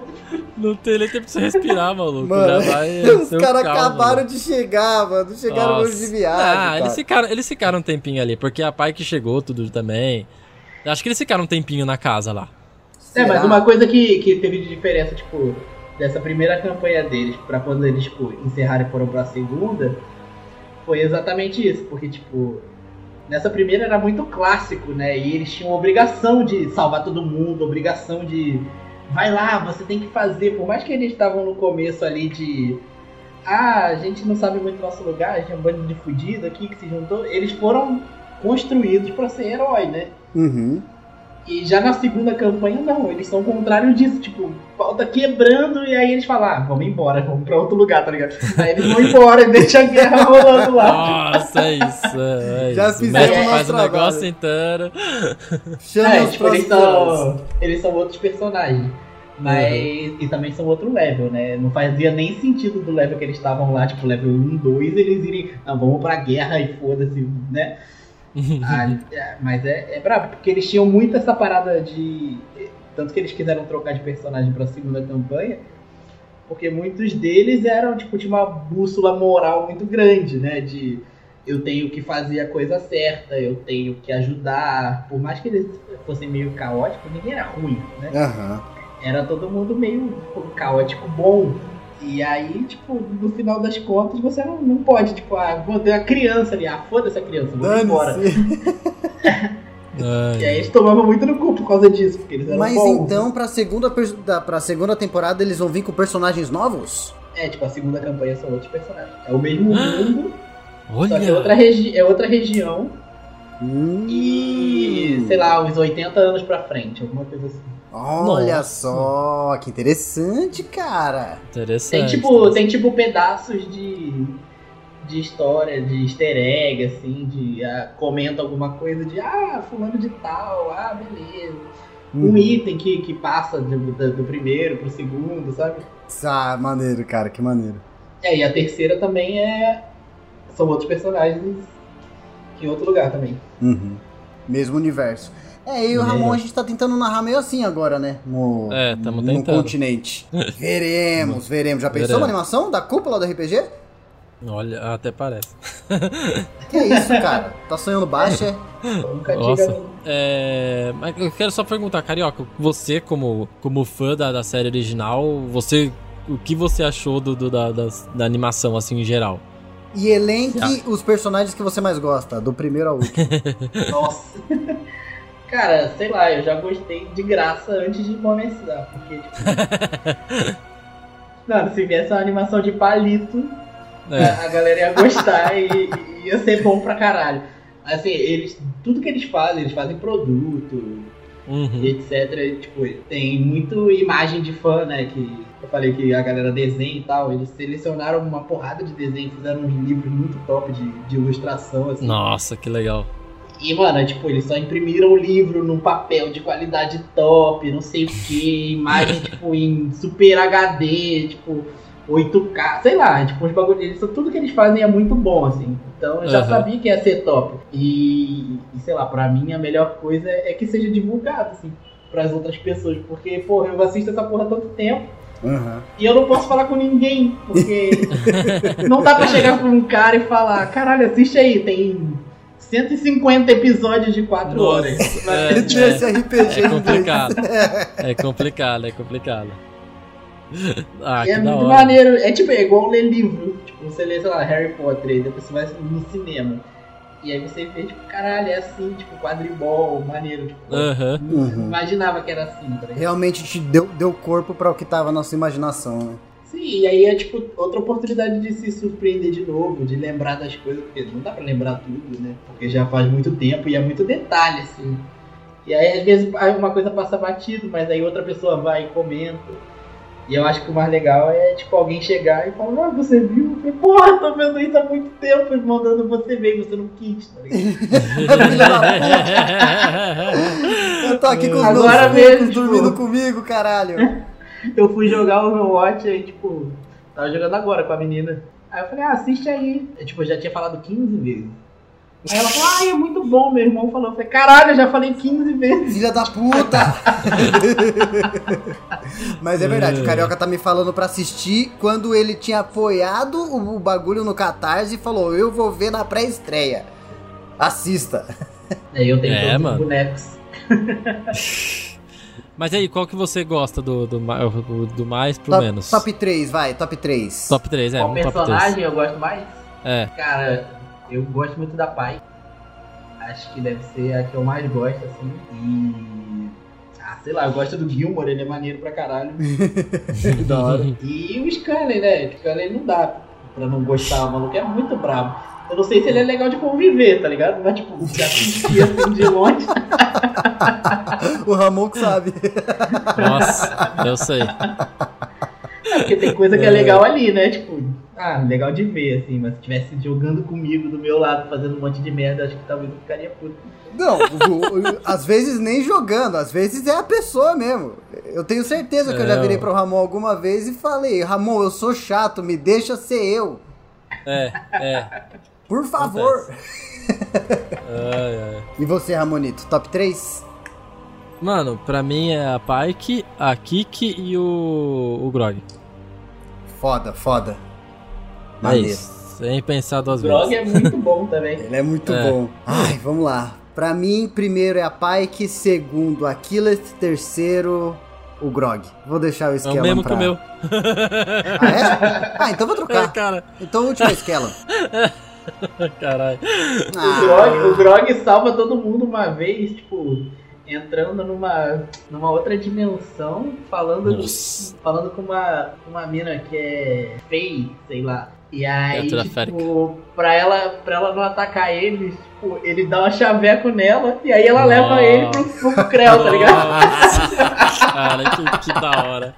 Não tem nem tempo pra você respirar, maluco. Mano, Já vai os um caras acabaram mano. de chegar, mano. Chegaram Nossa. hoje de viagem. Ah, cara. eles ficaram, eles ficaram um tempinho ali, porque a pai que chegou tudo também. Acho que eles ficaram um tempinho na casa lá. É, mas uma coisa que, que teve de diferença, tipo, dessa primeira campanha deles pra quando eles, tipo, encerraram e foram pra segunda, foi exatamente isso. Porque, tipo, nessa primeira era muito clássico, né? E eles tinham obrigação de salvar todo mundo, obrigação de. Vai lá, você tem que fazer. Por mais que eles estavam no começo ali de. Ah, a gente não sabe muito nosso lugar, a gente é um bando de fudido aqui que se juntou. Eles foram construídos pra ser herói, né? Uhum. E já na segunda campanha, não, eles são o contrário disso, tipo, pau tá quebrando e aí eles falam, ah, vamos embora, vamos pra outro lugar, tá ligado? Aí eles vão embora e deixam a guerra rolando lá. Nossa, é isso. É Já isso. Médico o faz nosso o negócio trabalho. inteiro. Chama É, os tipo, eles são, eles são outros personagens. Mas, e também são outro level, né? Não fazia nem sentido do level que eles estavam lá, tipo, level 1, 2, eles irem, não, vamos pra guerra e foda-se, né? Ah, é, mas é, é brabo, porque eles tinham muito essa parada de. Tanto que eles quiseram trocar de personagem pra segunda campanha, porque muitos deles eram, tipo, tinha uma bússola moral muito grande, né? De eu tenho que fazer a coisa certa, eu tenho que ajudar. Por mais que eles fossem meio caóticos, ninguém era ruim, né? Aham. Era todo mundo meio caótico bom. E aí, tipo, no final das contas, você não, não pode, tipo, ah, vou ter a criança ali, ah, foda-se a criança, vou embora. E aí eles tomavam muito no cu por causa disso, porque eles eram Mas bons. então, pra segunda, pra segunda temporada, eles vão vir com personagens novos? É, tipo, a segunda campanha são outros personagens. É o mesmo mundo, só que é Olha. outra, regi é outra região Hum. e, sei lá, uns 80 anos pra frente, alguma coisa assim. Olha Nossa. só, que interessante, cara. Interessante. Tem tipo, tem tipo pedaços de, de história, de easter egg, assim, de ah, comenta alguma coisa de ah, fulano de tal, ah, beleza. Um Hum. item que, que passa do, do, do primeiro pro segundo, sabe? Ah, maneiro, cara, que maneiro. É, e a terceira também é. São outros personagens em outro lugar também. Uhum. Mesmo universo. É, eu e o Ramon, a gente tá tentando narrar meio assim agora, né? No, É, tamo no tentando. continente. Veremos, veremos. Já pensou Veremos. uma animação da cúpula do RPG? Olha, até parece. Que isso, cara? Tá sonhando baixo, é? Nunca Nossa. diga. É, mas eu quero só perguntar, Carioca, você como, como fã da, da série original, você o que você achou do, do- da, das- da animação assim em geral? E elenque os personagens que você mais gosta, do primeiro ao último. Nossa. Cara, sei lá, eu já gostei de graça antes de começar. Porque, tipo. Não, se viesse uma animação de palito, É, a, a galera ia gostar e, e ia ser bom pra caralho. Assim, eles. Tudo que eles fazem, eles fazem produto uhum. e etc. Tipo, tem muito imagem de fã, né? Que eu falei que a galera desenha e tal. Eles selecionaram uma porrada de desenho, fizeram uns livros muito top de, de ilustração, assim. Nossa, que legal. E, mano, tipo, eles só imprimiram o livro num papel de qualidade top, não sei o que, imagem, tipo, em Super HD, tipo, 8K, sei lá, tipo, os bagulhos, eles, tudo que eles fazem é muito bom, assim. Então eu já Aham. sabia que ia ser top. E, e, sei lá, pra mim a melhor coisa é que seja divulgado, assim, pras outras pessoas, porque, porra, eu assisto essa porra há tanto tempo. Uhum. E eu não posso falar com ninguém, porque não dá pra chegar pra um cara e falar, caralho, assiste aí, tem 150 episódios de 4 Nossa, horas. é. Ele tinha esse RPG É complicado. É complicado, é complicado. Ah, é muito hora. maneiro, é tipo, é igual ler livro. Tipo, você lê, sei lá, Harry Potter, e depois você vai no cinema. E aí você vê, tipo, caralho, é assim, tipo, quadribol, maneiro, tipo, Aham. não Uhum. imaginava que era assim, tá? Realmente te deu, deu corpo para o que tava na sua imaginação, né? Sim, e aí é tipo outra oportunidade de se surpreender de novo, de lembrar das coisas, porque não dá pra lembrar tudo, né? Porque já faz muito tempo e é muito detalhe, assim. E aí às vezes uma coisa passa batido, mas aí outra pessoa vai e comenta. E eu acho que o mais legal é, tipo, alguém chegar e falar, ah, você viu? Eu falei, Porra, tô vendo isso há muito tempo, e mandando você ver e você não quis, tá ligado? Eu tô aqui com os Agora meus mesmo, tipo- dormindo comigo, caralho. Eu fui jogar o Overwatch aí, tipo, tava jogando agora com a menina. Aí eu falei, ah, assiste aí. Eu, tipo, eu já tinha falado 15 vezes. Aí ela falou, ai, é muito bom, meu irmão falou. Eu falei, caralho, eu já falei 15 vezes. Filha da puta! Mas é verdade, o Carioca tá me falando pra assistir quando ele tinha apoiado o, o bagulho no Catarse e falou: Eu vou ver na pré-estreia. Assista. Aí eu tenho É, todos mano. os bonecos. Mas aí, qual que você gosta do, do, do, do mais pro Top, menos? top 3, vai, top 3. Top 3, é. Qual um top 3. personagem eu gosto mais? É. Cara, eu gosto muito da Pai. Acho que deve ser a que eu mais gosto, assim. E. Ah, sei lá, eu gosto do Gilmore, ele é maneiro pra caralho. da hora. E o Scanley, né? O Scanley não dá pra não gostar, o maluco é muito brabo. Eu não sei se ele é legal de conviver, tá ligado? Mas, tipo, já assistir assim de longe. O Ramon que sabe. Nossa, eu sei. É, porque tem coisa que é legal ali, né? Tipo, ah, legal de ver, assim. Mas se estivesse jogando comigo do meu lado, fazendo um monte de merda, acho que talvez eu ficaria puto. Não, às vezes nem jogando, às vezes é a pessoa mesmo. Eu tenho certeza que eu já É, virei pro Ramon alguma vez e falei: Ramon, eu sou chato, me deixa ser eu. É, é. Por favor. Ai, ai. E você, Ramonito, top 3? Mano, pra mim é a Pike, a Kiki e o, o Grog. Foda, foda. É Maneiro. isso. Sem pensar duas O Grog vezes. é muito bom também. Ele é muito É. bom. Ai, vamos lá. Pra mim, primeiro é a Pike, segundo a Killet, terceiro o Grog. Vou deixar o É Skellon o mesmo pra... que o meu. Ah, é? Ah, então vou É, trocar. cara. Então o último é Skellon. Caralho. O Ah, Grog, o Grog salva todo mundo uma vez, tipo, entrando numa, numa outra dimensão, falando, Nossa. falando com uma, uma mina que é Fei, sei lá. E aí, Criatura tipo, pra ela, pra ela não atacar ele, tipo, ele dá uma chaveco nela e aí ela leva Nossa. ele pro, pro Creu, tá ligado? Cara, que, que da hora.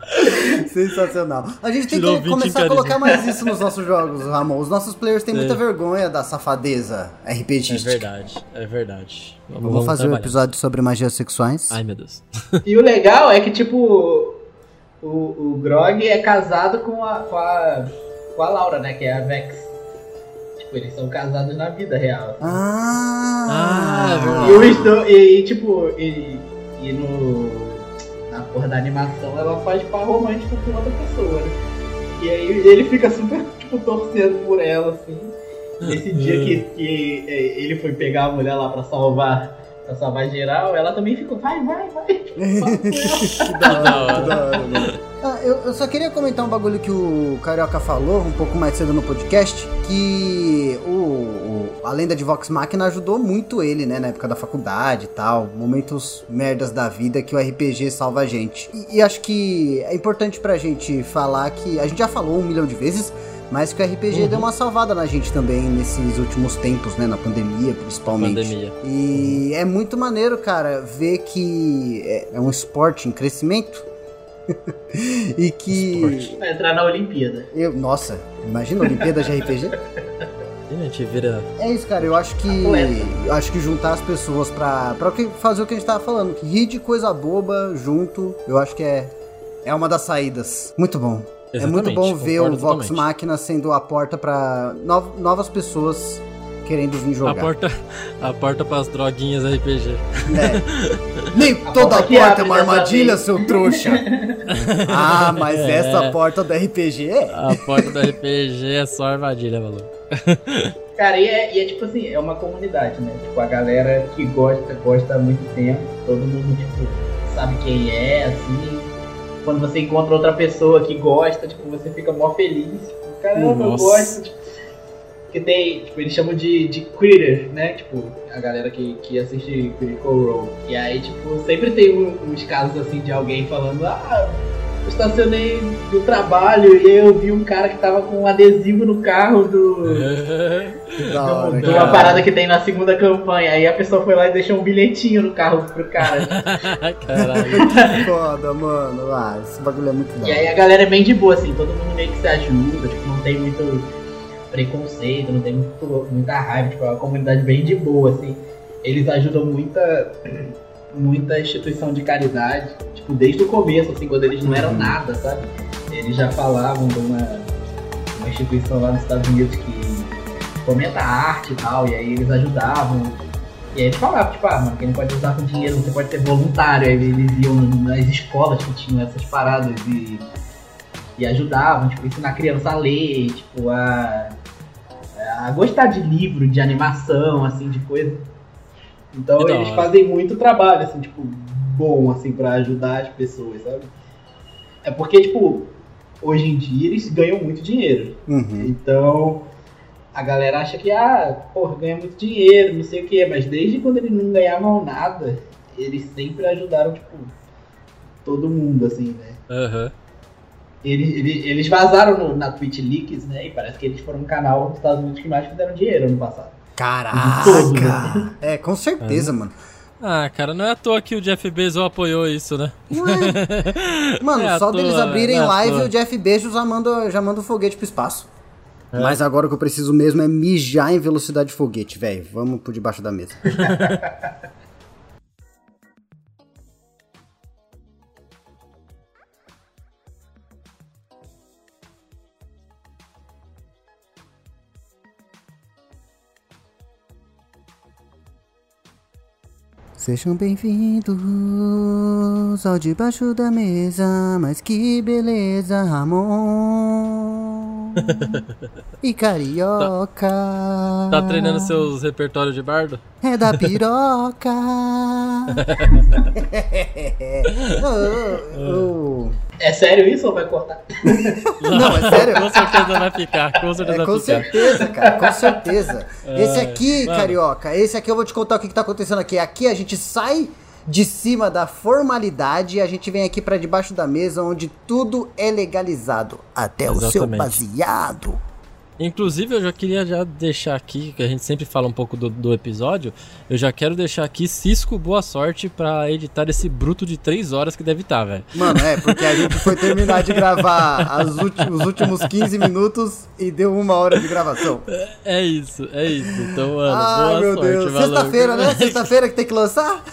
Sensacional. A gente tem Tirou que 20 começar a colocar mais isso nos nossos jogos, Ramon. Os nossos players têm Sim. muita vergonha da safadeza É RPGística. verdade, é verdade. Vamos, Vamos vamos fazer um trabalhar. episódio sobre magias sexuais. Ai, meu Deus. E o legal é que, tipo, o, o Grog é casado com a, com a, com a Laura, né, que é a Vex. Tipo, eles são casados na vida real. assim. Ah, Ah, é E, do, e, e, tipo, e, e no. Na porra da animação ela faz par romântico com outra pessoa, né? E aí ele fica super, tipo, torcendo por ela, assim. Esse dia que, que é, ele foi pegar a mulher lá pra salvar. Pra salvar geral, ela também ficou, vai, vai, vai. Tipo. Que da hora, Da hora. que da hora, mano. Ah, eu, eu só queria comentar um bagulho que o Carioca falou um pouco mais cedo no podcast, que o, o- a lenda de Vox Machina ajudou muito ele, né, na época da faculdade e tal, momentos merdas da vida que o RPG salva a gente. E, e acho que é importante pra gente falar que, a gente já falou um milhão de vezes, mas que o RPG deu uma salvada na gente também nesses últimos tempos, né, na pandemia principalmente. Pandemia. E é muito maneiro, cara, ver que é, é um esporte em crescimento. e que. Esporte. Vai entrar na Olimpíada. Eu, nossa, imagina a Olimpíada de RPG? A gente vira. É isso, cara. Eu acho que. Eu acho que juntar as pessoas pra, pra o que- fazer o que a gente tava falando. Que rir de coisa boba junto, eu acho que é, é uma das saídas. Muito bom. é muito Exatamente, bom ver o Vox totalmente. Máquina sendo a porta pra nov- novas pessoas querendo vir A jogar. porta, a porta pras droguinhas RPG. É. Nem A toda porta porta é abre uma armadilha, seu trouxa. ah, mas É. essa porta do RPG é. A porta do RPG é só armadilha, maluco. Cara, e é, e é tipo assim, é uma comunidade, né? Tipo, a galera que gosta, gosta há muito tempo, todo mundo, tipo, sabe quem é, assim. Quando você encontra outra pessoa que gosta, tipo, você fica mó feliz. Tipo, caramba, eu Nossa. gosto. Tipo, que tem, tipo, eles chamam de, de critter, né? Tipo, a galera que, que assiste Critical Role. E aí, tipo, sempre tem um- uns casos assim de alguém falando, ah, eu estacionei do trabalho e aí eu vi um cara que tava com um adesivo no carro do. Hora, de uma parada que tem na segunda campanha. Aí a pessoa foi lá e deixou um bilhetinho no carro pro cara. Caralho. Que foda, mano. Ah, esse bagulho é muito da e aí a galera é bem de boa, assim, todo mundo meio que se ajuda, tipo, não tem muito preconceito, não tem muito, muita raiva, tipo, é uma comunidade bem de boa, assim. Eles ajudam muita, muita instituição de caridade, tipo, desde o começo, assim, quando eles não eram nada, sabe? Eles já falavam de uma, uma instituição lá nos Estados Unidos que comenta a arte e tal, e aí eles ajudavam. E aí eles falavam, tipo, ah, mano, quem não pode usar com dinheiro, você pode ser voluntário. Aí eles iam nas escolas que tinham essas paradas e, e ajudavam, tipo, ensinar a criança a ler, tipo, a, a gostar de livro, de animação, assim, de coisa. Então eles fazem muito trabalho, assim, tipo, bom, assim, pra ajudar as pessoas, sabe? É porque, tipo, hoje em dia eles ganham muito dinheiro. Uhum. Então, a galera acha que, ah, porra, ganha muito dinheiro, não sei o quê, mas desde quando eles não ganhavam nada, eles sempre ajudaram, tipo, todo mundo, assim, né? Aham. Eles, eles, eles vazaram no- na Twitch Leaks, né? E parece que eles foram um canal dos Estados Unidos que mais fizeram dinheiro ano passado. Todo, Caraca! É, com certeza, mano. Ah, cara, não é à toa que o Jeff Bezos apoiou isso, né? Mano, É só toa, deles abrirem não é live, o Jeff Bezos já manda, já manda o foguete pro espaço. É. Mas agora o que eu preciso mesmo é mijar em velocidade de foguete, velho. Vamos por debaixo da mesa. Sejam bem-vindos ao debaixo da mesa, mas que beleza, Ramon e Carioca. Tá treinando seus repertórios de bardo? É da piroca. Ô, ô, ô. É sério isso ou vai cortar? Não, é sério? Com certeza vai ficar, com certeza É, com vai ficar. certeza, cara, com certeza. Esse aqui, mano. carioca, esse aqui eu vou te contar o que, que tá acontecendo aqui. Aqui a gente sai de cima da formalidade e a gente vem aqui pra debaixo da mesa onde tudo é legalizado. Até o seu Exatamente. baseado. Inclusive, eu já queria já deixar aqui, que a gente sempre fala um pouco do, do episódio, eu já quero deixar aqui Cisco boa sorte pra editar esse bruto de 3 horas que deve estar, velho. Mano, é, porque a gente foi terminar de gravar os últimos 15 minutos e deu uma hora de gravação. É isso, é isso. Então, mano, Ai, boa meu sorte, Deus. Sexta-feira, né? Sexta-feira que tem que lançar?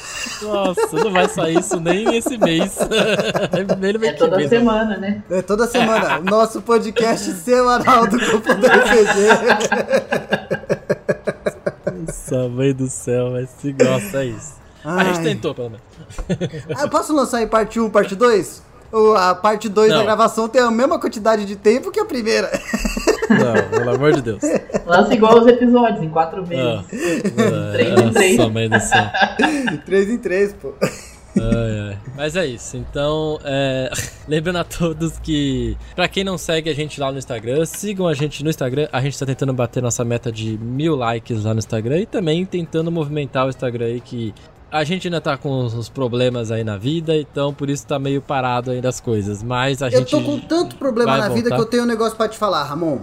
Nossa, não vai sair isso nem esse mês. Vem É toda mês, semana, né? É toda semana. Nosso podcast semanal do Grupo do RPG. Nossa, mãe do céu, mas se gosta, é isso. A gente Ai. tentou, pelo menos. Ah, eu posso lançar em parte 1, parte 2? O- A parte 2 da gravação tem a mesma quantidade de tempo que a primeira. Não, pelo amor de Deus. Lança igual os episódios, em quatro Ah, meses. ah, Três em três. Nossa, mãe do céu. 3 em 3, pô. Ai, ai. Mas é isso. Então, é, lembrando a todos que, pra quem não segue a gente lá no Instagram, sigam a gente no Instagram. A gente tá tentando bater nossa meta de mil likes lá no Instagram e também tentando movimentar o Instagram aí que. A gente ainda tá com uns problemas aí na vida, então por isso tá meio parado ainda as coisas. Mas a Eu gente. tô com tanto problema na vida voltar. que eu tenho um negócio pra te falar, Ramon.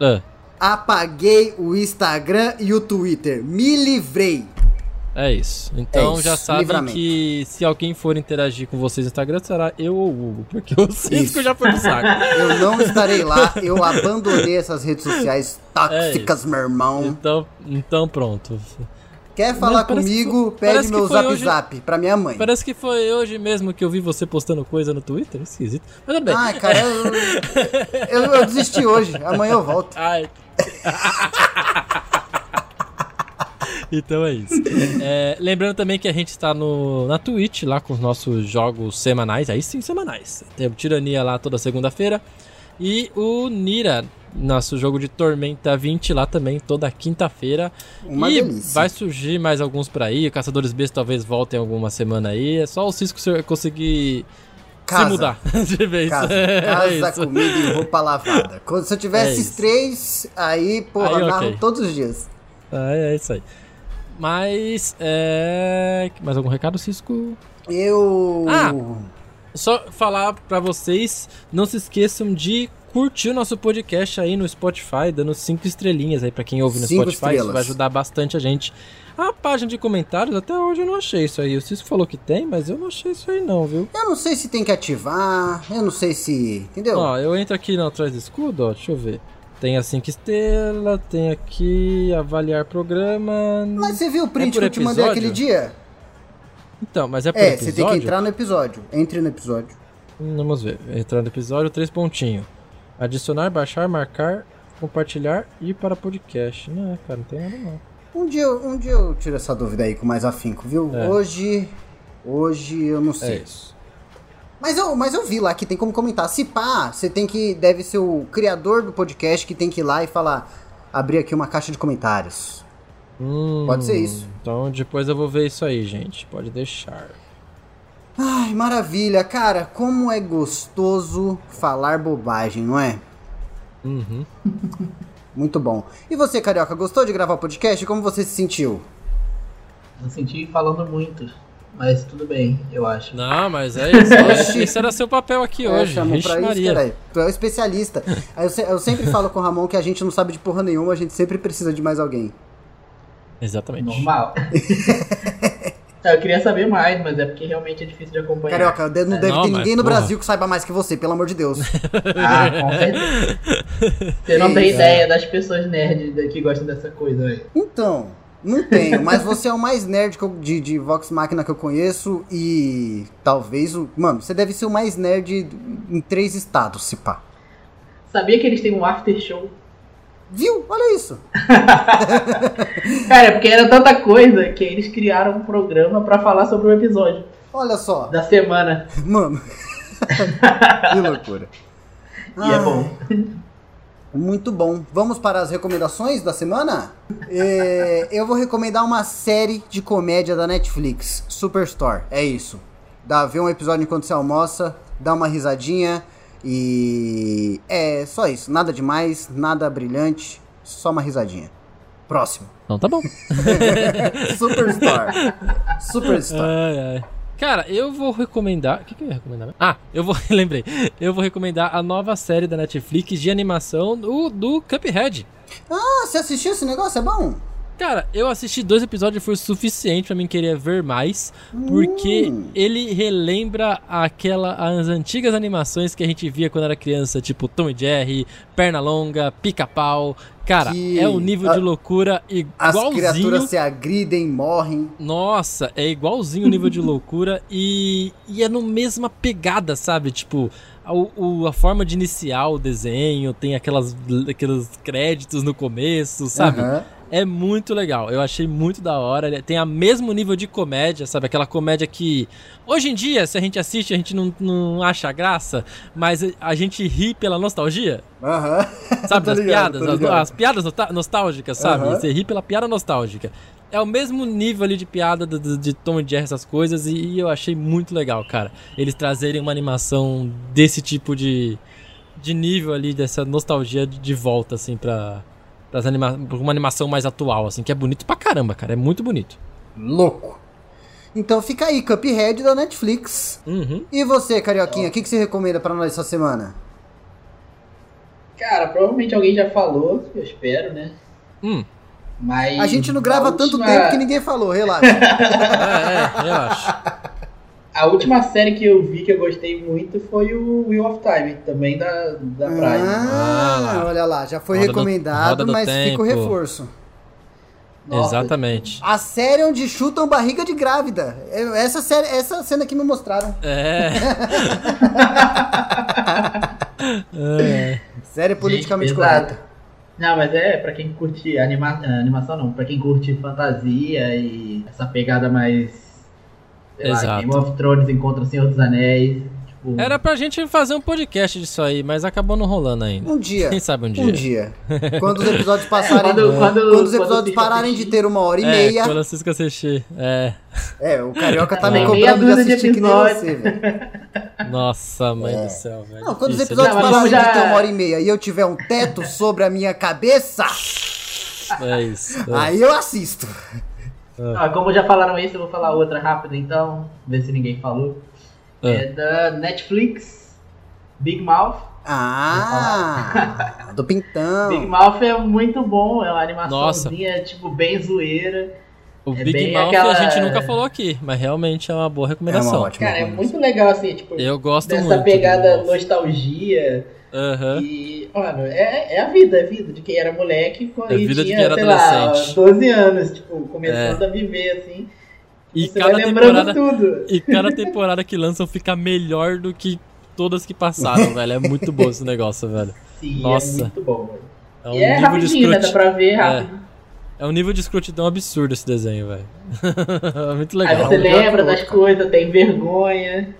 Ah, Apaguei o Instagram e o Twitter. Me livrei. É isso. Então É isso, já sabem livramento. que se alguém for interagir com vocês no Instagram, será eu ou o Hugo, porque o Cisco Isso. já foi pro saco. Eu não estarei lá. Eu abandonei essas redes sociais tóxicas, meu irmão. Então, então pronto. Quer falar que comigo? foi- Pede que meu zap hoje- zap pra minha mãe. Parece que foi hoje mesmo que eu vi você postando coisa no Twitter. Esquisito. Mas tudo bem. Ai, cara, eu, eu, eu desisti hoje. Amanhã eu volto. Ai. então é isso. É, lembrando também que a gente está no, na Twitch lá com os nossos jogos semanais. Aí sim, semanais. Tem o Tirania lá toda segunda-feira. E o Nira, nosso jogo de Tormenta 20 lá também toda quinta-feira. Uma e delícia. vai surgir mais alguns por aí. O Caçadores B talvez voltem alguma semana aí. É só o Cisco se- conseguir Casa. se mudar de vez. Casa, É casa isso. comida e roupa lavada. Quando, se eu tivesse É esses isso. três, aí, porra, Aí, narro ok. todos os dias. Ah, é isso aí. Mas, é... Mais algum recado, Cisco? Eu. Ah! Só falar pra vocês, não se esqueçam de curtir o nosso podcast aí no Spotify, dando cinco estrelinhas aí pra quem ouve no Cinco Spotify. Isso estrelas. vai ajudar bastante a gente. A página de comentários, até hoje eu não achei isso aí. O Cisco falou que tem, mas eu não achei isso aí não, viu? Eu não sei se tem que ativar, eu não sei se. Entendeu? Ó, eu entro aqui no atrás do escudo, ó, deixa eu ver. Tem as 5 estrelas, tem aqui avaliar programa. Mas você viu o print por que eu te mandei aquele dia? Então, mas é por É, episódio? você tem que entrar no episódio. Entre no episódio. Hum, Vamos ver. Entrar no episódio, três pontinhos. Adicionar, baixar, marcar. compartilhar e para podcast. Não, cara, não tem nada não. Um dia, eu- um dia eu tiro essa dúvida aí com mais afinco, viu? É. Hoje. Hoje eu não É sei. isso. Mas eu, mas eu vi lá que tem como comentar. Se pá, você tem que. Deve ser o criador do podcast que tem que ir lá e falar. Abrir aqui uma caixa de comentários. Hum, Pode ser isso. Então depois eu vou ver isso aí, gente. Pode deixar. Ai, maravilha, cara. Como é gostoso falar bobagem, não é? Uhum. Muito bom. E você, Carioca, gostou de gravar o podcast? Como você se sentiu? Eu senti falando muito, mas tudo bem, eu acho. Não, mas é isso. Oxi. Esse era seu papel aqui É, hoje. chamou pra isso, caralho. Tu é o especialista. Eu, se- eu sempre falo com o Ramon que a gente não sabe de porra nenhuma, a gente sempre precisa de mais alguém. Exatamente. Normal. eu queria saber mais, mas é porque realmente é difícil de acompanhar. Carioca, não deve Não, ter ninguém no porra. Brasil que saiba mais que você, pelo amor de Deus. Ah, com certeza. Você não tem ideia das pessoas nerds que gostam dessa coisa, velho. Então, não tenho, mas você é o mais nerd eu- de, de Vox Machina que eu conheço e talvez o. Mano, você deve ser o mais nerd em três estados, se pá. Sabia que eles têm um after show? Viu? Olha isso. Cara, é porque era tanta coisa que eles criaram um programa pra falar sobre o episódio Olha só. da semana. Mano. que loucura. E é Ah, bom. Muito bom. Vamos para as recomendações da semana? É, eu vou recomendar uma série de comédia da Netflix, Superstore. É isso. Dá, vê um episódio enquanto você almoça, dá uma risadinha e. É só isso. Nada demais, nada brilhante, só uma risadinha. Próximo. Então tá bom. Superstore. Superstore. Ai, ai. Cara, eu vou recomendar. O que, que eu ia recomendar? Ah, eu vou. Lembrei. Eu vou recomendar a nova série da Netflix de animação do, do Cuphead. Ah, você assistiu esse negócio? É bom? Cara, eu assisti dois episódios e foi o suficiente pra mim querer ver mais, porque Hum. ele relembra aquela as antigas animações que a gente via quando era criança, tipo Tom e Jerry, Pernalonga, Pica-Pau. Cara, Que é um nível a- de loucura As igualzinho. criaturas se agridem, morrem. Nossa, é igualzinho o nível de loucura e, e é no mesma pegada, sabe? Tipo, a, o- a forma de iniciar o desenho, tem aquelas, aqueles créditos no começo, sabe? Aham. É muito legal, eu achei muito da hora. Tem a mesmo nível de comédia, sabe? Aquela comédia que hoje em dia, se a gente assiste, a gente não, não acha graça, mas a gente ri pela nostalgia, Aham. sabe? Das ligado, piadas, as, as piadas nostálgicas, sabe? Aham. Você ri pela piada nostálgica. É o mesmo nível ali de piada do- do- de Tom e Jerry, essas coisas, e, e eu achei muito legal, cara. Eles trazerem uma animação desse tipo de, de nível ali, dessa nostalgia de, de volta, assim, pra, pras anima pra uma animação mais atual, assim, que é bonito pra caramba, cara. É muito bonito. Louco. Então fica aí, Cuphead da Netflix. Uhum. E você, Carioquinha, o que, que você recomenda pra nós essa semana? Cara, provavelmente alguém já falou, eu espero, né? Hum. Mas. A gente não grava a tanto última- tempo que ninguém falou, relaxa. É, é, relaxa. A última série que eu vi que eu gostei muito foi o Wheel of Time, também da, da Prime. ah, Ah, lá. olha lá, já foi Roda recomendado, do mas fica o tempo. reforço. Nossa, Exatamente. A série onde chutam barriga de grávida. É- Essa, série, essa cena que me mostraram. É. é. Série politicamente Gente, correta. Não, mas é pra quem curte anima... ah, animação não, pra quem curte fantasia e essa pegada mais. Sei lá, Exato. Game of Thrones encontra o Senhor dos Anéis. Tipo, Era pra gente fazer um podcast disso aí, mas acabou não rolando ainda. Um dia. Quem sabe um dia. Um dia. Quando os episódios passarem. quando- quando, quando- os episódios quando pararem de assistir. ter uma hora e É, meia. quando a Cisco assistir. É. É, o Carioca tá me Tem cobrando de dúzia de assistir que nem você, velho. Nossa, mãe do céu, velho. É. Não, quando os episódios Não, pararem vamos de já- ter uma hora e meia e eu tiver um teto sobre a minha cabeça, É isso. é. aí eu assisto. Ah, como já falaram isso, eu vou falar outra rápida então, ver se ninguém falou. É. É da Netflix, Big Mouth. Ah, do Big Pintão. Mouth é muito bom, é uma animaçãozinha, tipo, bem zoeira. O É Big Mouth aquela- a gente nunca falou aqui, mas realmente é uma boa recomendação. É uma ótima. Cara, é muito legal, assim, tipo, Eu gosto dessa muito. pegada Big nostalgia. Aham. E, mano, é, é a vida, é a vida de quem era moleque É a e vida de tinha, quem era sei lá, adolescente. 12 anos, tipo, começando a viver, assim. E você cada temporada. tudo. E cada temporada que lançam fica melhor do que todas que passaram, velho. É muito bom esse negócio, velho. Sim, Nossa. é muito bom, velho. É um e é rapidinho, né? Dá pra ver rápido. É um nível de escrotidão absurdo esse desenho, velho. é muito legal. Aí você lembra das coisas, tem vergonha.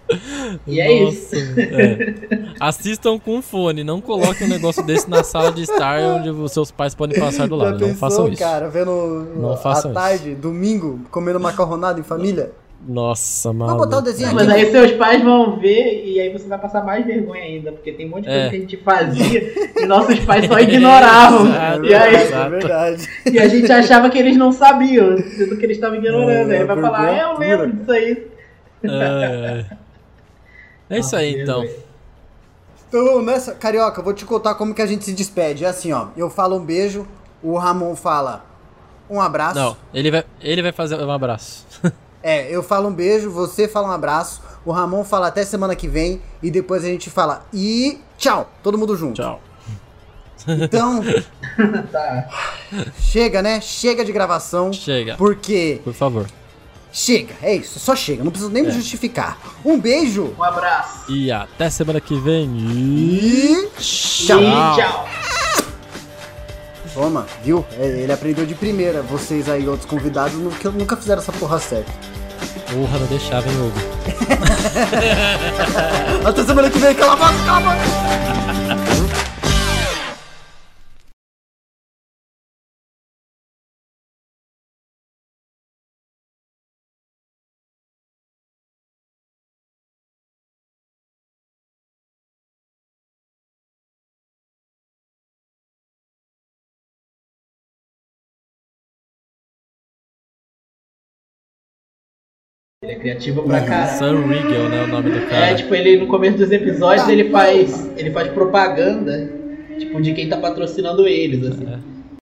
E é isso. é. Assistam com fone, não coloquem um negócio desse na sala de estar onde os seus pais podem passar do Já lado. Não pensou, façam isso. cara, vendo Não à façam tarde, domingo, comendo macarronada em família? Nossa, mano. Vamos botar o desenho Mas aqui. aí seus pais vão ver e aí você vai passar mais vergonha ainda, porque tem um monte de coisa É. que a gente fazia e nossos pais só ignoravam. Exato. e, aí, É verdade. e a gente achava que eles não sabiam, sendo que eles estavam ignorando. É, aí vai falar, "Ah, eu lembro disso aí. É, é. É isso aí, então. Então, nessa. Carioca, eu vou te contar como que a gente se despede. É assim, ó. Eu falo um beijo, o Ramon fala um abraço. Não, ele vai, ele vai fazer um abraço. É, eu falo um beijo, você fala um abraço, o Ramon fala até semana que vem e depois a gente fala e tchau, todo mundo junto. Tchau. Então, Tá. chega, né? Chega de gravação. Chega. Porque Por favor. chega, é isso, só chega, não preciso nem É. me justificar. Um beijo Um abraço. E até semana que vem. E... e tchau. E tchau. Toma, viu? É, Ele aprendeu de primeira. Vocês aí, outros convidados, que nunca fizeram essa porra certa. Porra, não deixava, hein, Hugo? Até semana que vem, cala a boca, cala a boca. Ele é criativo pra caralho. Sam Riegel, né? O nome do cara. É, tipo, ele no começo dos episódios Tá, ele faz. Ele faz propaganda, tipo, de quem tá patrocinando eles, assim. É.